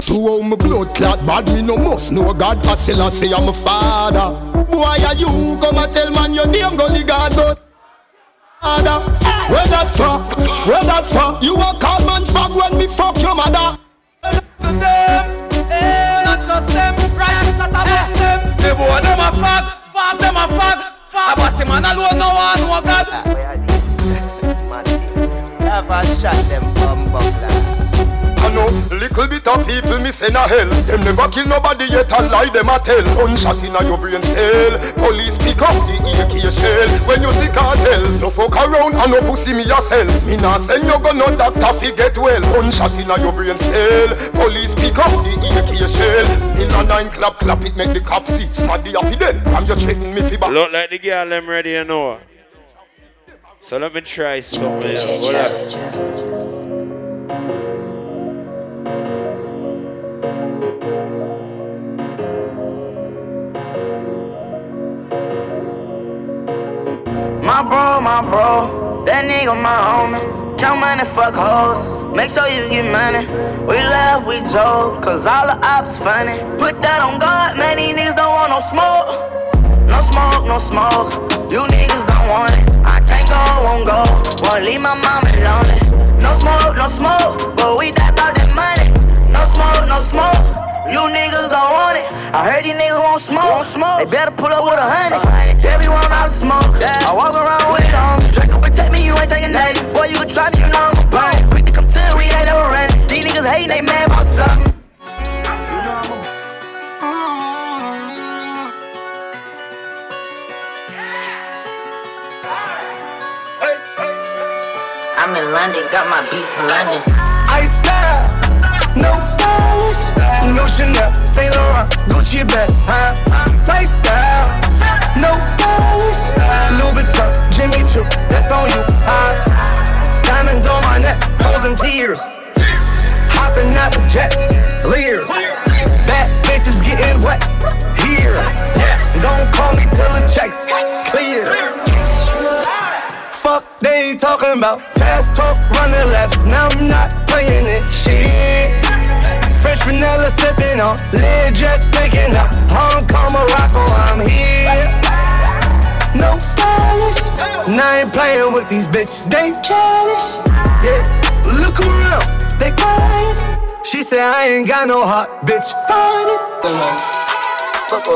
To how my blood clot bad, me no must know God. I still I say I'm a father. Boy, are you come and tell man your name, gully God, but father. Where that for? Where that for? You a call man fag when me fuck your mother. To them, eh, not just them. Ryan shot a bust them. The boy them a fag, fag them a fag, fag. But him man alone no one no God. Never shot them bum I know little bit of people me send a hell. Them never kill nobody yet and lie them a tell. Gunshot inna your brain cell. Police pick up the AK shell when you see cartel. No fuck around and no pussy me yourself. Me nah send you go no doctor fi get well. Gunshot inna your brain cell. Police pick up the AK shell. In a nine clap clap it make the cop see. Smaddy off dead. From your threaten me fi back. Look like the girl them ready you know. So let me try something. What up. My bro, my bro, that nigga my homie. Count money, fuck hoes. Make sure you get money. We laugh, we joke, cause all the ops funny. Put that on God, man, these niggas don't want no smoke. No smoke, no smoke. You niggas don't want it. I can't go, won't go. Won't leave my mama lonely. No smoke, no smoke, but we die about that money. No smoke, no smoke. You niggas don't want it. I heard these niggas won't smoke. Won't smoke. They better pull up with a hundred. They be want out of smoke. I walk around with it on. Draco protect me, you ain't taking that. Boy, you can try me, you know I'm a bone. Quick to come to the, we ain't never run. These niggas hating, they mad about something. I'm in London, got my beef from London. No stylish, no Chanel, Saint Laurent, Gucci bag, huh? Lifestyle, no stylish, Louis Vuitton, Jimmy Choo, that's on you, huh? Diamonds on my neck, frozen tears, hopping out the jet, leers, bad bitches getting wet here. Yes, don't call me till the checks clear. Fuck they talking about fast talk, running laps. Now I'm not playing it. Shit. Fresh vanilla sipping on, lid just picking up. Hong Kong, Morocco, I'm here. No stylish. Now I ain't playing with these bitches. They childish. Yeah. Look around, they quiet. She said I ain't got no heart, bitch. Find it. Fuck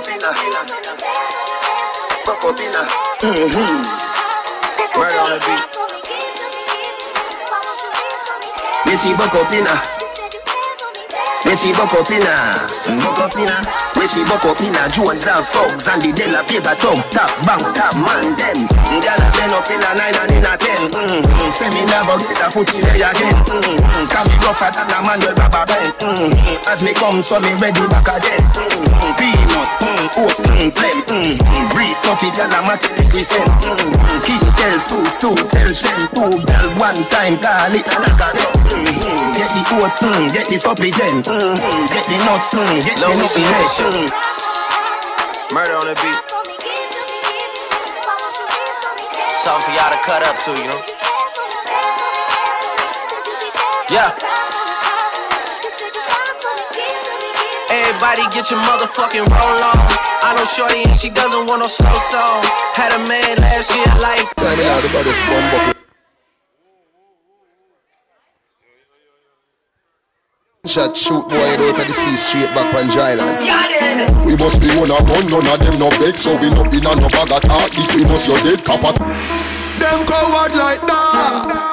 up in Fuck up in Mm-hmm. Murder on the beat. Missy Bocopina. Missy Bocopina. Bocopina. Missy Bocopina. Jones have thugs and the Della paper tug. Top bank stop man them. Gala ten up in a nine and in a ten. Mm-hmm. Say me never get a pussy lay again. Mm-hmm. Can be rougher than a man with rubber band. Mm-hmm. As me come so me ready back again. Mm-hmm. Peanut, mm, oats, mm, phlegm. Mm-hmm. Brief, coffee, girl, a represent. Mm-hmm. Keep tell Sue, Sue, tell Shem. Two girl, one time, call it another. Mm-hmm. Get the oats, mm, get the supplement. Mm-hmm. Get the nuts, mm, get Low the nuts. Missy Mm. Murder on the beat. Something for y'all to cut up to, you know? Yeah. Everybody get your motherfucking roll on. I know Shorty and she doesn't want no slow song. Had a man last year, life. Tell me loud about this bumbo. Shot shoot boy out of the sea straight back on dry land. We must be one a gun, none of them no big, so we no in a no bag at all. This we must your dead copper. Them coward like that.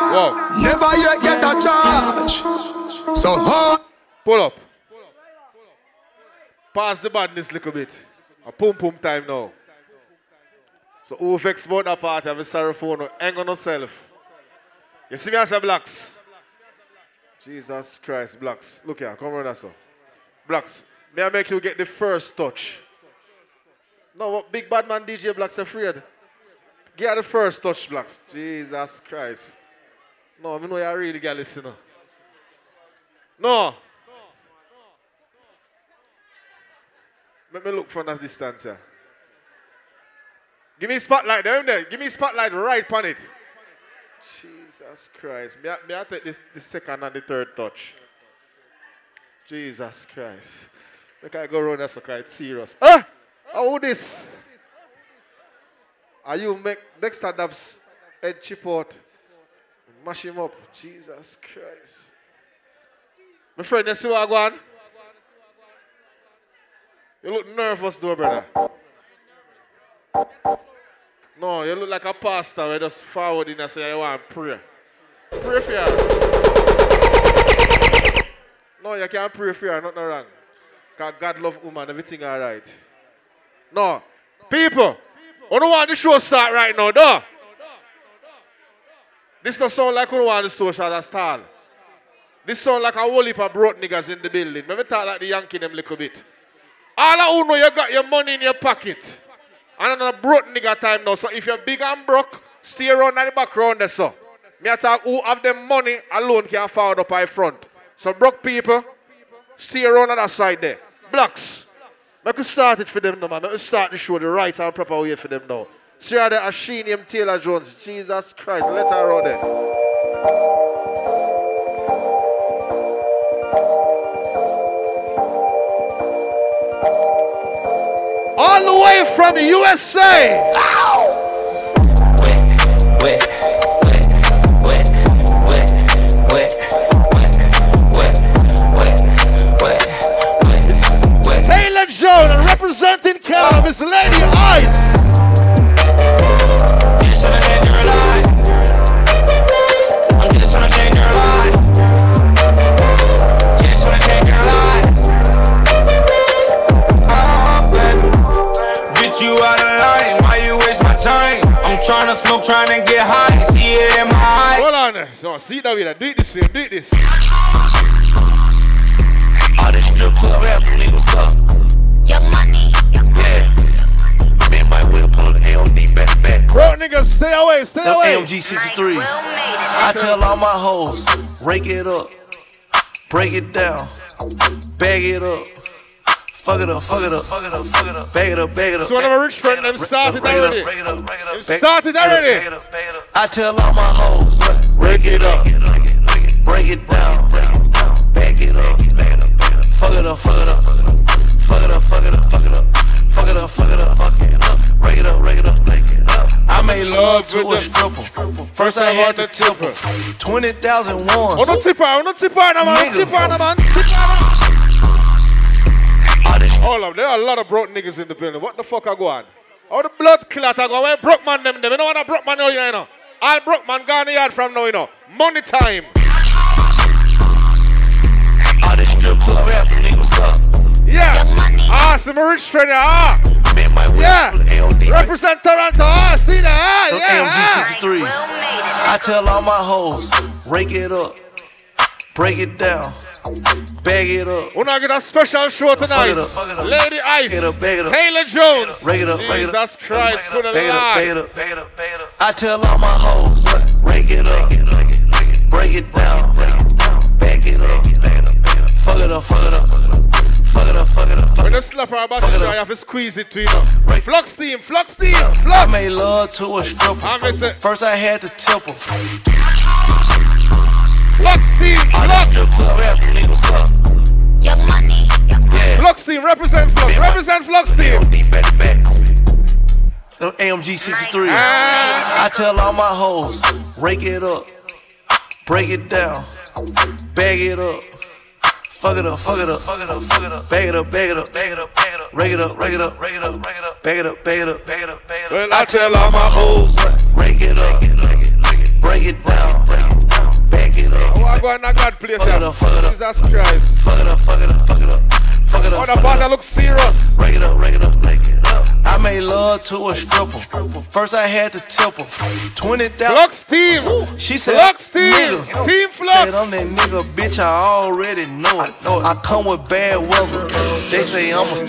Never yet get a charge. So hard. Pull up. Pass the badness little bit. A pum pum time now. So who vex about that part have a sorry for no hang on yourself. You see me as a Blaxz. Jesus Christ, Blaxz. Look here, come on so. Blaxz, may I make you get the first touch? No, what big bad man DJ Blaxz afraid. Get the first touch, Blaxz. Jesus Christ. No, I know you are really get listener. No. Let me look from that distance here. Give me spotlight down there. Give me spotlight right on it. Jesus Christ. May I, may I take this the second and the third touch? Jesus Christ. Look, I go around so it's serious. Ah! How this? Are you make next that's head chip out? Mash him up. Jesus Christ. My friend, you see what I go on? You look nervous though, brother. No, you look like a pastor where just forward in and say I want to pray. For you. No, you can't pray for you, nothing wrong. Because God love woman, everything alright. No. People, I don't want the show start right now, though. This don't sound like who want the social style. This sound like a whole heap of broke niggas in the building. Let me talk like the Yankee them little bit. All of who know you got your money in your pocket. And another broke nigga time now. So if you're big and broke, stay around at the background there, so. Me I talk who have them money alone can forward up high front. So broke people, stay around on that side there. Blocks. Make we start it for them now, man. Make we start the show the right and proper way for them now. See how they are Ashenium Taylor Jones. Jesus Christ. Let her run there. All the way from USA. Taylor Jones representing Canada, Miss Lady Ice. Bitch, you out line. Why you waste my time? I'm trying to smoke, trying to get high. See it in my eye. Hold on. there. So, see that with Do it this way. Do it this. All this strip club rap, niggas up. Young money. Yeah. Me and my whip pull the AOD back back. Bro, niggas, stay away. Stay Them away. AMG 63s. I tell all my hoes, rake it up, break it down, bag it up. Fuck it up, fuck it up, fuck it up, fuck it up, bag it up, bag it up. So one of my rich friends, them started Break it already. break it up, break it up, Them bag- started bag it already. it up, bag it up. I tell all my hoes, break it up, break it down, bag it up, fuck it up, fuck it up, fuck it up, fuck it up, fuck it up, fuck it up, fuck it up, fuck it up, break it up, break it up, break it up. I made love to a stripper. First I had to tip her. Twenty thousand ones. Oh, don't tip her. Oh, don't tip her, no, man. Tip her, no, man. Tip her. Hold up. There are a lot of broke niggas in the building. What the fuck I go on? How the blood clot I go? Where broke man them? them? You know what a broke man you know? All broke man gone the yard from now, you know. Money time. All this strip club up. Yeah. Ah, some rich friend. Ah. Yeah. Represent Toronto. Ah, see that? Ah, Them yeah. AMG 63s. I tell all my hoes, rake it up, break it down, bag it up. We're not get a special show tonight. it up, fuck it up. Lady Ice. Bag it up, bag it up. Taylor Jones. Rake it up, rake it up. Jesus Christ, could have Bag it up, bag it lied. up, bag it up, bag it up. I tell all my hoes, rake it up, break it down, bag it up, fuck it up, fuck it up, fuck it up, fuck it up. When you slap her about the show, you have to squeeze it to you know. Flux team, flux team, flux. I made love to a stripper. First I had to tip her. Flux team, flux. Club rap, niggas up. Young money. Yeah. Flux team, represent flux, represent flux team. Them AMG 63s. I tell all my hoes, rake it up, break it down, bag it up. Fuck it up, fuck it up, fuck it up, fuck it up, bag it up, bag it up, bag it up, bag it up, rake it up, rake it up, rake it up, rake it up, bag it up, bag it up, bag it up, bag it up. Well, I tell all my hoes, rake it up, break it down, bag it up. Oh, I go in a God place Fuck it here. up, fuck it up. Jesus Christ. Fuck it up, fuck it up, fuck it up, fuck it up. Oh, the fuck it bottle up. looks serious. Break it up, break it up, break it up. I made love to a stripper. First I had to tip her. Twenty thousand. Flux team. She said, Flux team. Nigga. Team Said, Flux. I'm that nigga, bitch. I already know it. I come with bad weather. They say I'm a.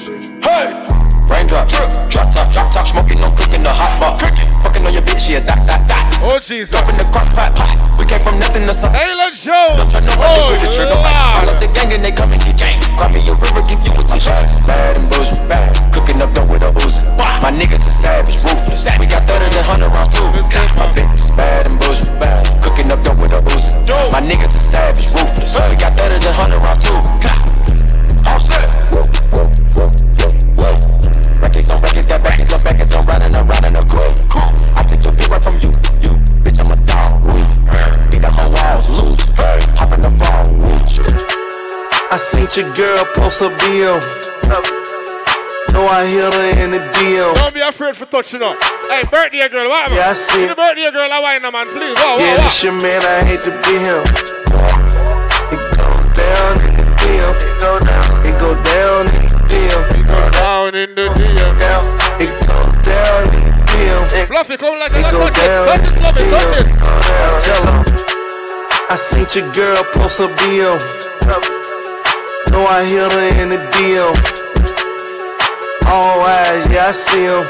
Hey. Raindrop, drop top, drop top, smoking, no cooking, the hot pot. Fucking on your bitch, yeah, that, that, that. Oh, Jesus. Up in the crock pot, pot. We came from nothing to something. Taylor Jones. Don't turn nobody Oh, with the trigger. Lord. Call up the gang and they come and get gang. Cry me a river, give you a tissue. Bad and bullshit, bad. Cooking up dope with a Uzi. My niggas are savage, ruthless. We got thudders and hundred rounds too. My bitch is bad and bullshit, bad. Cooking up dope with a Uzi. My niggas are savage, ruthless. We got thudders and hundred rounds too. All set. Whoa, whoa, whoa, whoa, whoa. Records on records, got records on records. I'm riding around in a groove. I take your bitch right from you, you. I seen your girl post a BM. So I hit her in the DM. Don't be afraid for touching up. Hey, birthday girl, what? Yeah, I see. The birthday girl, I wine man, please. Whoa, whoa, Yeah, whoa. this your man, I hate to be him. It go down in the DM. It go down. It go down in the DM. It go down in the DM. It go down in the DM. Fluffy, come like it Touch it. Touch it, Fluffy. Touch it. I seen your girl post a DM. So I hit her in the DM. All eyes, yeah, I see him.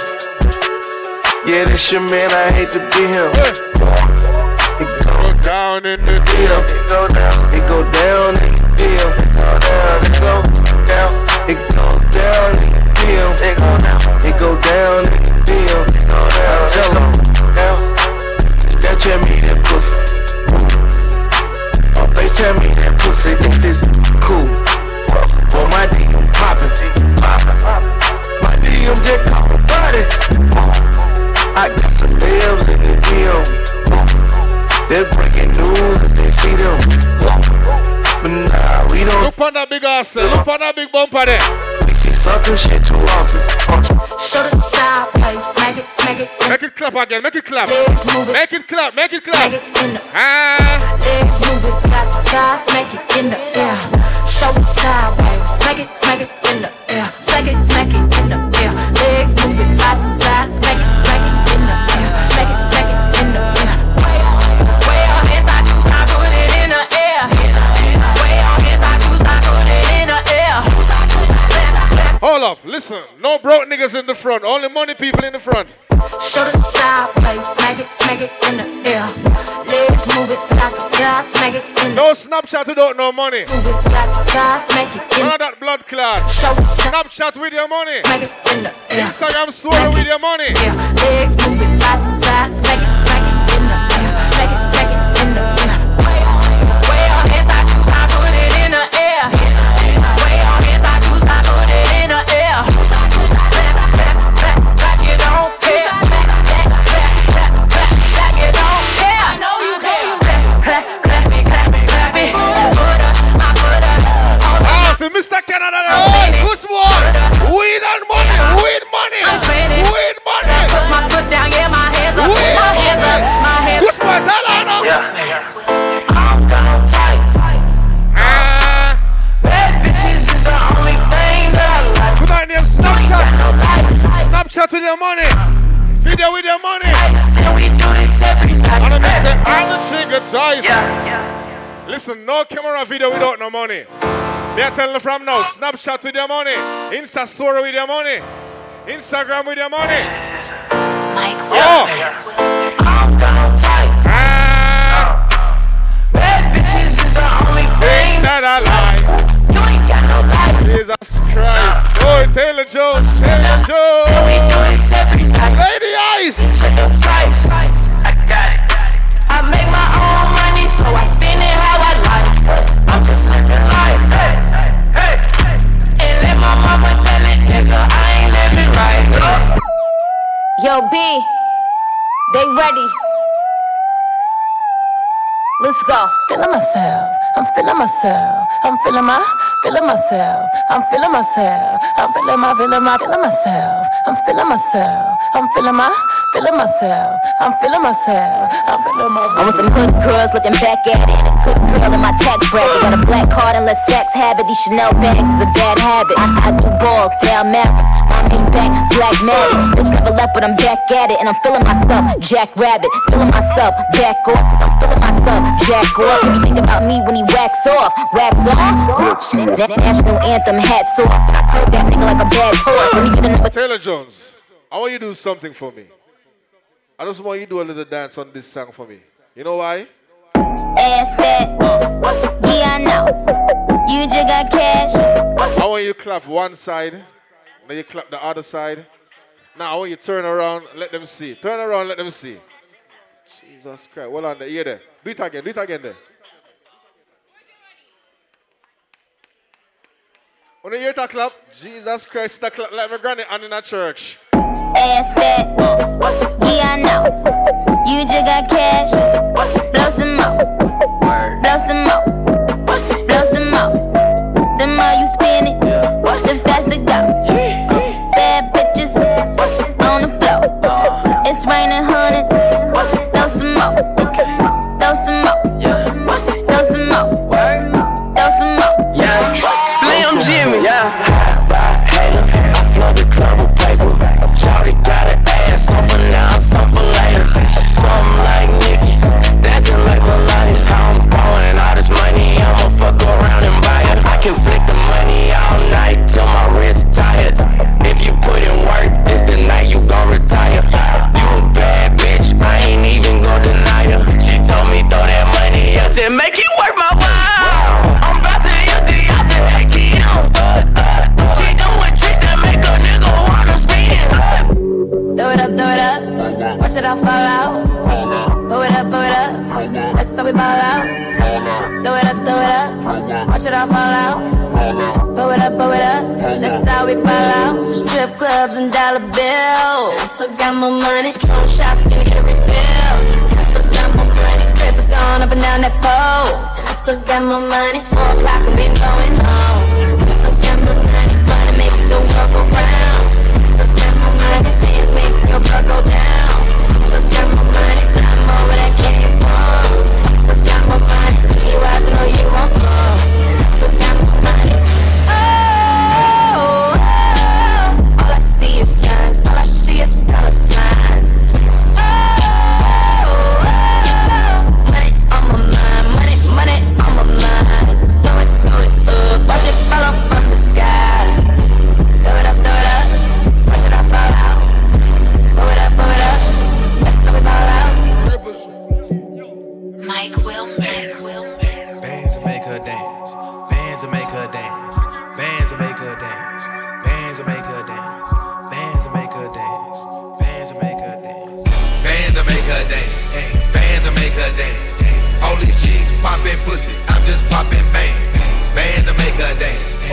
Yeah, this your man, I hate to be him. It go down in the DM. It go down. It go down in the DM. It go down. It go down. It goes down in the DM. It go down. It go down in the DM. It go down. Tell 'em. Down. Snapchat me that pussy. FaceTime me that pussy. Think this cool. Well, my DM poppin'. Poppin'. My DM just caught a body. I got some libs in the oh. DM. They're breaking news if they see them. But nah, we don't. Look on that big ass. Look on that big bumper there. We see sucker shit too often. Show the sideways, smack it, smack it. Make it clap again. Make it clap. Legs move it. Make it clap. Make it clap. Smack it in the Ah. Legs move it side to side, smack it in the air. Show it sideways, smack it, smack it in the air. Smack it, smack it in the air. Legs move it side to side, Hold up. Listen. No broke niggas in the front. Only money people in the front. Show the sideways, smack it, smack it in the air. Legs move it side to side, smack it in the No Snapchat without no money. Move it side to side, smack it in None of that blood clot. Show Snapchat with your money. Smack it in the air. Instagram story with your money. Legs move it side to side, smack it, smack it in the air. Smack it, smack it in the air. Way on, way on, hands I choose, I put it in the air. Mr. Canada. Push one. Weed and money. Weed money. Weed money. Put my foot down, yeah, my hands up, Weed my hands up, my hands Push one. Tell her now. I'm gonna tight. Ah. Bad bitches is the only thing that I like. Put on them Snapchat. Snapchat with your money. Video with your money. And we do this every night. I'm say, I'm the trigger twice. Listen, no camera video without no money. Me I tell you from now, Snapchat with your money. Insta story with your money. Instagram with your money. Mike Oh. I'm gonna tight. Ah. Bad bitches is the only thing that I like. You ain't got no life. Jesus Christ. Oh, Taylor Jones. Taylor Jones. We do this every night. Lady Ice. Yo, B, they ready. Let's go. Feeling myself, I'm feeling myself, I'm feeling my, feeling myself, I'm feeling myself, I'm feeling my, feeling my, feeling myself, I'm feeling myself, I'm feeling my, feeling myself, I'm feeling myself, I'm feeling myself. I want some hood girls looking back at it. And a good girl in my tax bracket. Got a black card and let sex have it. These Chanel bags is a bad habit. I, I do balls, down Mavericks. My main back, black magic. Bitch never left, but I'm back at it. And I'm feeling myself, Jack Rabbit. Feeling myself, back off. Cause I'm feeling myself, Jack off. If you think about me when he wax off, wax on. That national anthem, hats off. And I curve that nigga like a bad horse. Let me get another. Taylor Jones, I want you to do something for me. I just want you to do a little dance on this song for me. You know why? Ass fat. Yeah, I know. You just got cash. I want you to clap one side, then you clap the other side. Now I want you to turn around, let them see. Turn around, let them see. Jesus Christ. Well on the ear there. Do it again, do it again there. On the ear to clap, Jesus Christ, that clap like my granny and in a church. Ass fat. Yeah, I know. You just got cash. Blow some more. Blow some more. Blow some more. The more you spend it, the faster go. Bad bitches on the floor. It's raining hundreds. Throw some more. Throw some more. Throw some more. Throw some more. Yeah, Slim Jimmy. Yeah. Out. Throw it up, throw it up. Watch it all fall out. Blow it up, blow it up. That's how we fall out. Strip clubs and dollar bills. Still got more money. Drone shots, gonna get a refill. Still got more money. Strippers going up and down that pole. And I still got more money. Four o'clock and be going home. Still got more money. Money make the world go round. Still got more money. Things make your girl go down. you won't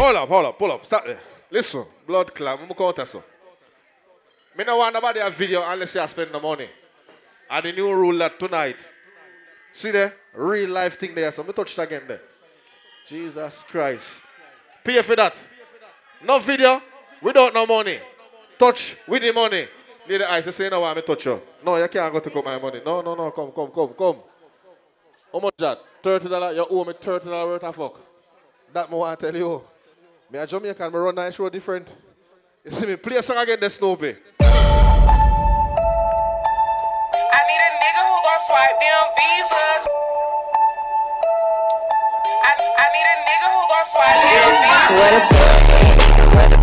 Hold up, hold up, pull up, stop there. Listen, blood clam, I'm going to. Me no want nobody a video unless you spend the money. And the new rule that tonight. See there? Real life thing there. So me touch it again there. Jesus Christ. Pay for that. No video without no money. Touch with the money. Need the eyes. Say know why me touch you. No, you can't go to come my money. No, no, no. Come, come, come, come. How much that? Thirty dollar. You owe me thirty dollar worth of fuck. That want to tell you. Me a Jamaican. Me run nice show different. You see me play a song again. The Snoopy. I need a nigga who gon' swipe them visas. I, I need a nigga who gon' swipe them visas.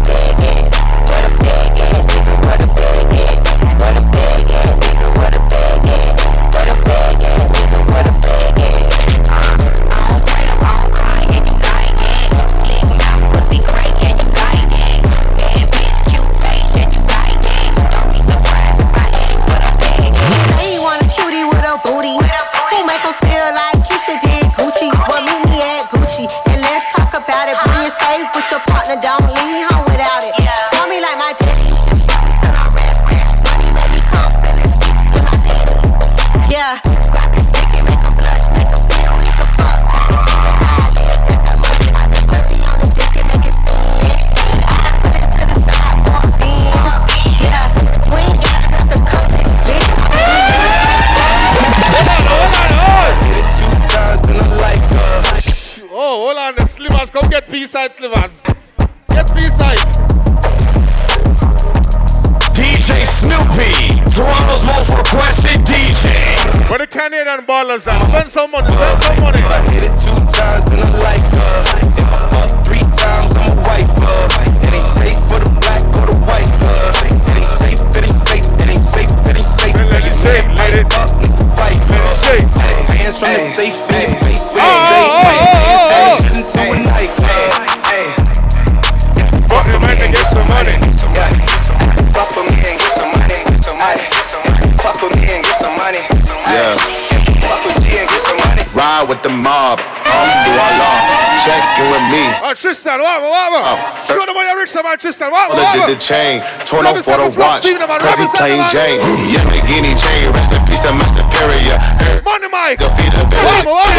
The chain, torn off for the watch. Steven, man. Cause he Represent plain Jane. man. Yeah, Lamborghini chain, rest in peace, the man superior. Money, Mike. Defeat the village. What, what,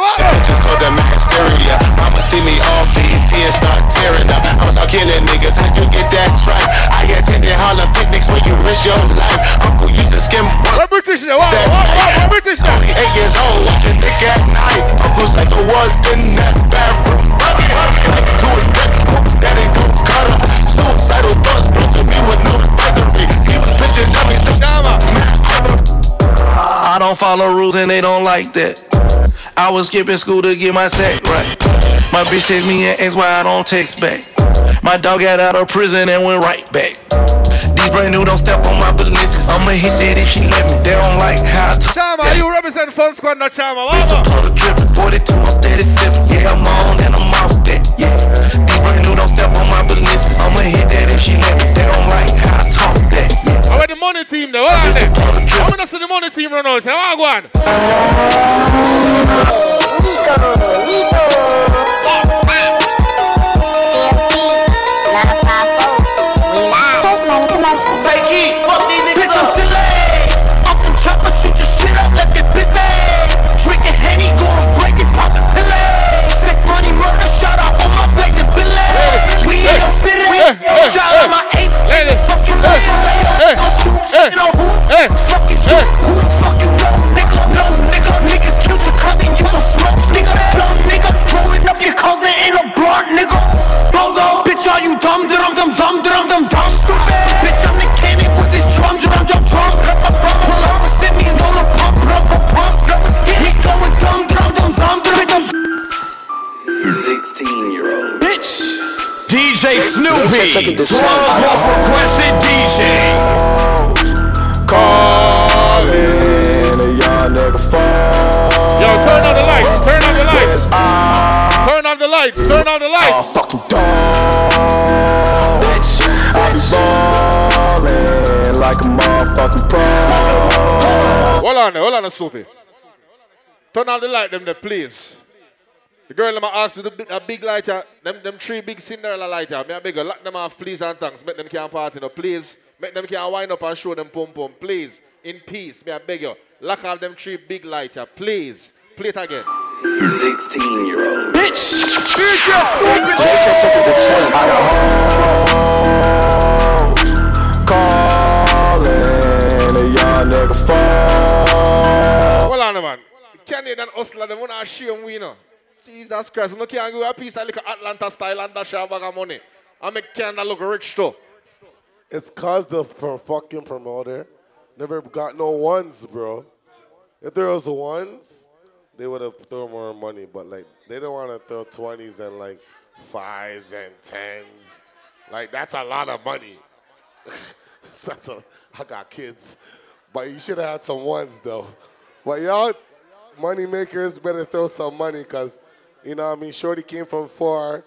what? Just cause I'm hysteria. Mama see me on BT and start tearing up. I'ma start killing niggas. How you get that right? I attended Harlem picnics where you risk your life. Uncle used to skim What British there? What, what, British there? Only eight years old, watching Nick at Nite. Uncle's like I was in that bathroom. Like to his bed, that ain't gon' cut him. Suicidal thoughts brought to me with no advisory. He was pitching dummies. I don't follow rules and they don't like that. I was skipping school to get my sack right. My bitch text me and asked why I don't text back. My dog got out of prison and went right back. These brand new don't step on my businesses. I'ma hit that if she let me. They don't like how I talk. Chama, are you represent Fun Squad, not Chama. What, what? Pull the drippin', 42, I'm steady sippin'. Yeah, I'm on money team there? What are they? How when I see the money team run out, say, what go on? Take shoot shit on who? Fuck you? Know, nigga? No, nigga, niggas killed your cousin, you don't smoke, nigga. Dumb nigga, rolling up your cousin in a blunt, nigga. Bozo, bitch, are you dumb? Dum dum dum dum dum stupid. Bitch, I'm the cannon with this drum drum drum. DJ Snoopy, 12 most requested DJ. Calling a young nigga phone. Yo, turn on the lights, turn on the lights. Turn on the lights, turn on the lights. Fucking dog. Bitch, I be ballin' like a motherfucking pro. Hold on, hold on, Sophie. Turn on the light, them there, please. The girl them a ask you the big, a big lighter, them them three big Cinderella lighter. Me a beg you, lock them off, please and thanks. Make them can party now, please. Make them can wind up and show them pum pum, please. In peace, me a beg you. Lock off them three big lighter, please. Play it again. 16 year old. Bitch. Calling a young nigga phone. Hold on, man. Canadian hustler, them wanna shame we know. Jesus Christ, no can give a piece of like Atlanta style and dash a bag of money. I make Canada look rich too. It's cause the fucking promoter never got no ones, bro. If there was ones, they would have thrown more money, but like they don't want to throw twenties and like fives and tens. Like that's a lot of money. that's a, I got kids, but you should have had some ones though. But y'all, money makers, better throw some money, cause you know what I mean. Shorty came from far,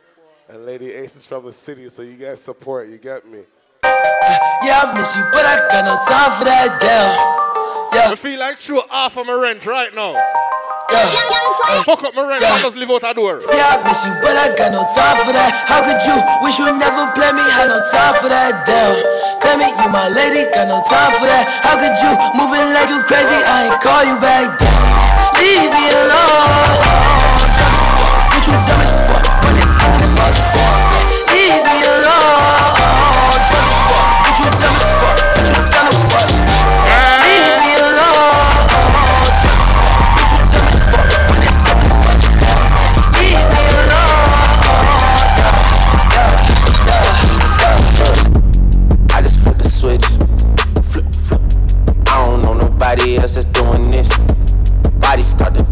and Lady Ace is from the city, so you get support. You get me. Yeah, I miss you, but I got no time for that deal. Yeah. I feel like throw half of my rent right now. Yeah. Fuck up my rent and just live out a door. Yeah, I miss you, but I got no time for that. How could you wish you never play me? Had no time for that deal. Play me, you my lady, got no time for that. How could you moving like you crazy? I ain't call you back down. Leave me alone.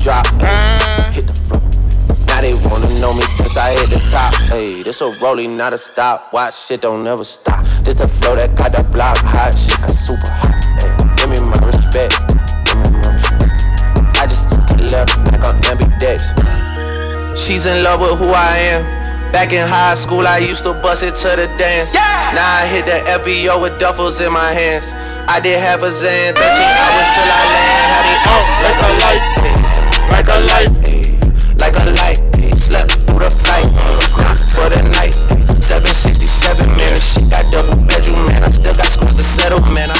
Drop. ayy. Hit the floor. Now they wanna know me since I hit the top. Hey, this a rolling, not a stop. Watch shit don't never stop. This the flow that got the block hot. Shit got super hot. Hey, give me my respect. Give me my respect. I just took a left like on ambidex. She's in love with who I am. Back in high school, I used to bust it to the dance. Yeah. Now I hit the FBO with duffels in my hands. I did half a Zan, 13 hours till I land. Had it out like a ay, a light, ay, like a light. ay. Slept through the flight, not for the night. ay. 767 mirrors, she got double bedroom, man. I still got scores to settle, man. I,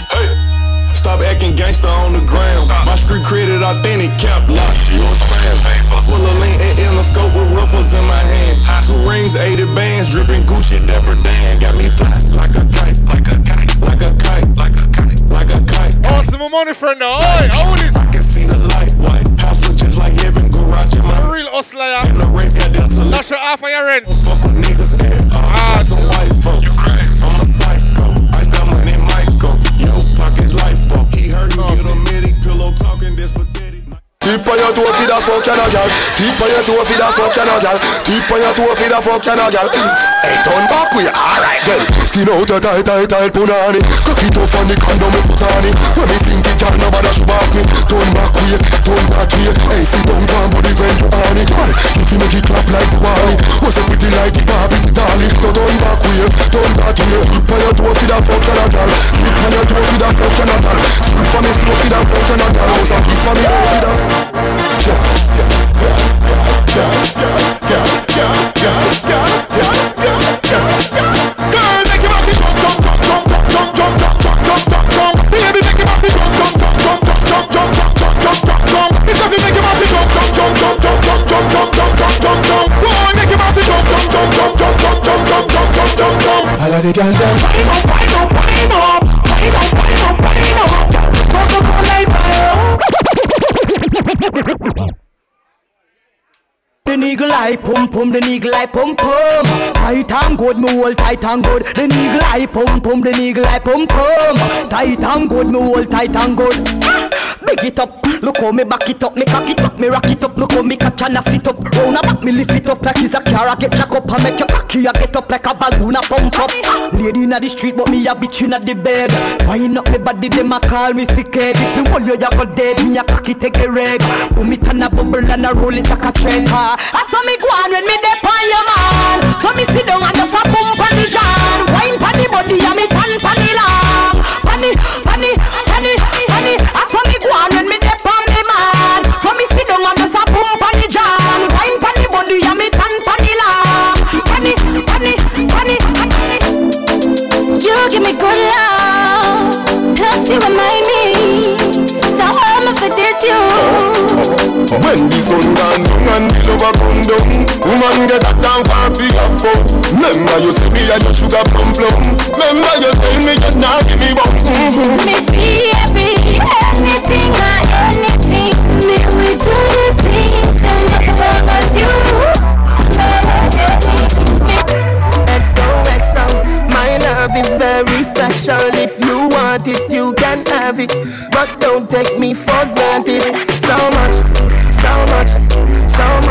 Stop acting gangster on the ground. My street credit authentic cap locks. You a spam. Full of lean and in the scope with ruffles in my hand. Two rings, 80 bands, dripping Gucci, Dapper Dan. Got me fly like a kite, like a kite, like a kite, like a kite, like a kite. Awesome money friend now. Oi, how old is I can see the light, white to Not your half of your rent. Fuck with niggas there. Ah, some white. Keep on your toe feed a fuck you girl. Keep on your toe feed a fuck you girl. Keep on your toe feed a fuck you girl. Hey, turn back we alright girl. Skin out your tight tight tight punani. Cock it off on the condom me put on it. When me sink it, girl nobody should off me. Turn back we, turn back we. Hey, sit down down body when you on it. If you make it clap like wally, was a pretty like the Barbie dolly. So turn back we, turn back we. Keep on your toe feed a fuck you girl. Keep on your toe feed a fuck you girl. Skin for me slow feed a fuck of the girl them Wine up, wine up, wine up, wine up, wine up, wine up Coca-Cola the eagle eye pum pum, the eagle eye pum pum. Tight and good, me hold tight and good. The eagle eye pum pum, the eagle eye pum pum. Tight and good, me hold tight and good. Big it up, look how me back it up, me cock it up, me rock it up, look how me catch and I sit up. Round about me lift it up like it's a car, I get jack up and make your cocky, I get up like a balloon, I pump up. Lady inna the street, but me a bitch inna the bed. Wind up me body, them a call me sick head. If me hold you, you go dead, me a cocky take a reg. Boom it and a bubble and a roll it like a trend. Ah, I saw me go on when me dep on your man. So me sit down and just a boom pon the jam. Wine pon the body and me tan pon the long. Pon the, plus you remind me. So I'm for this you. When the sun gone down and the lover come down Woman get a down for fi have Remember you say me and your sugar plum plum Remember you tell me you not give me bum mm-hmm. Me baby, anything or anything. Me we do the things and nothing about you. XOXO, my love is very special. If you want it, you can have it. But don't take me for granted. So much, so much, so much.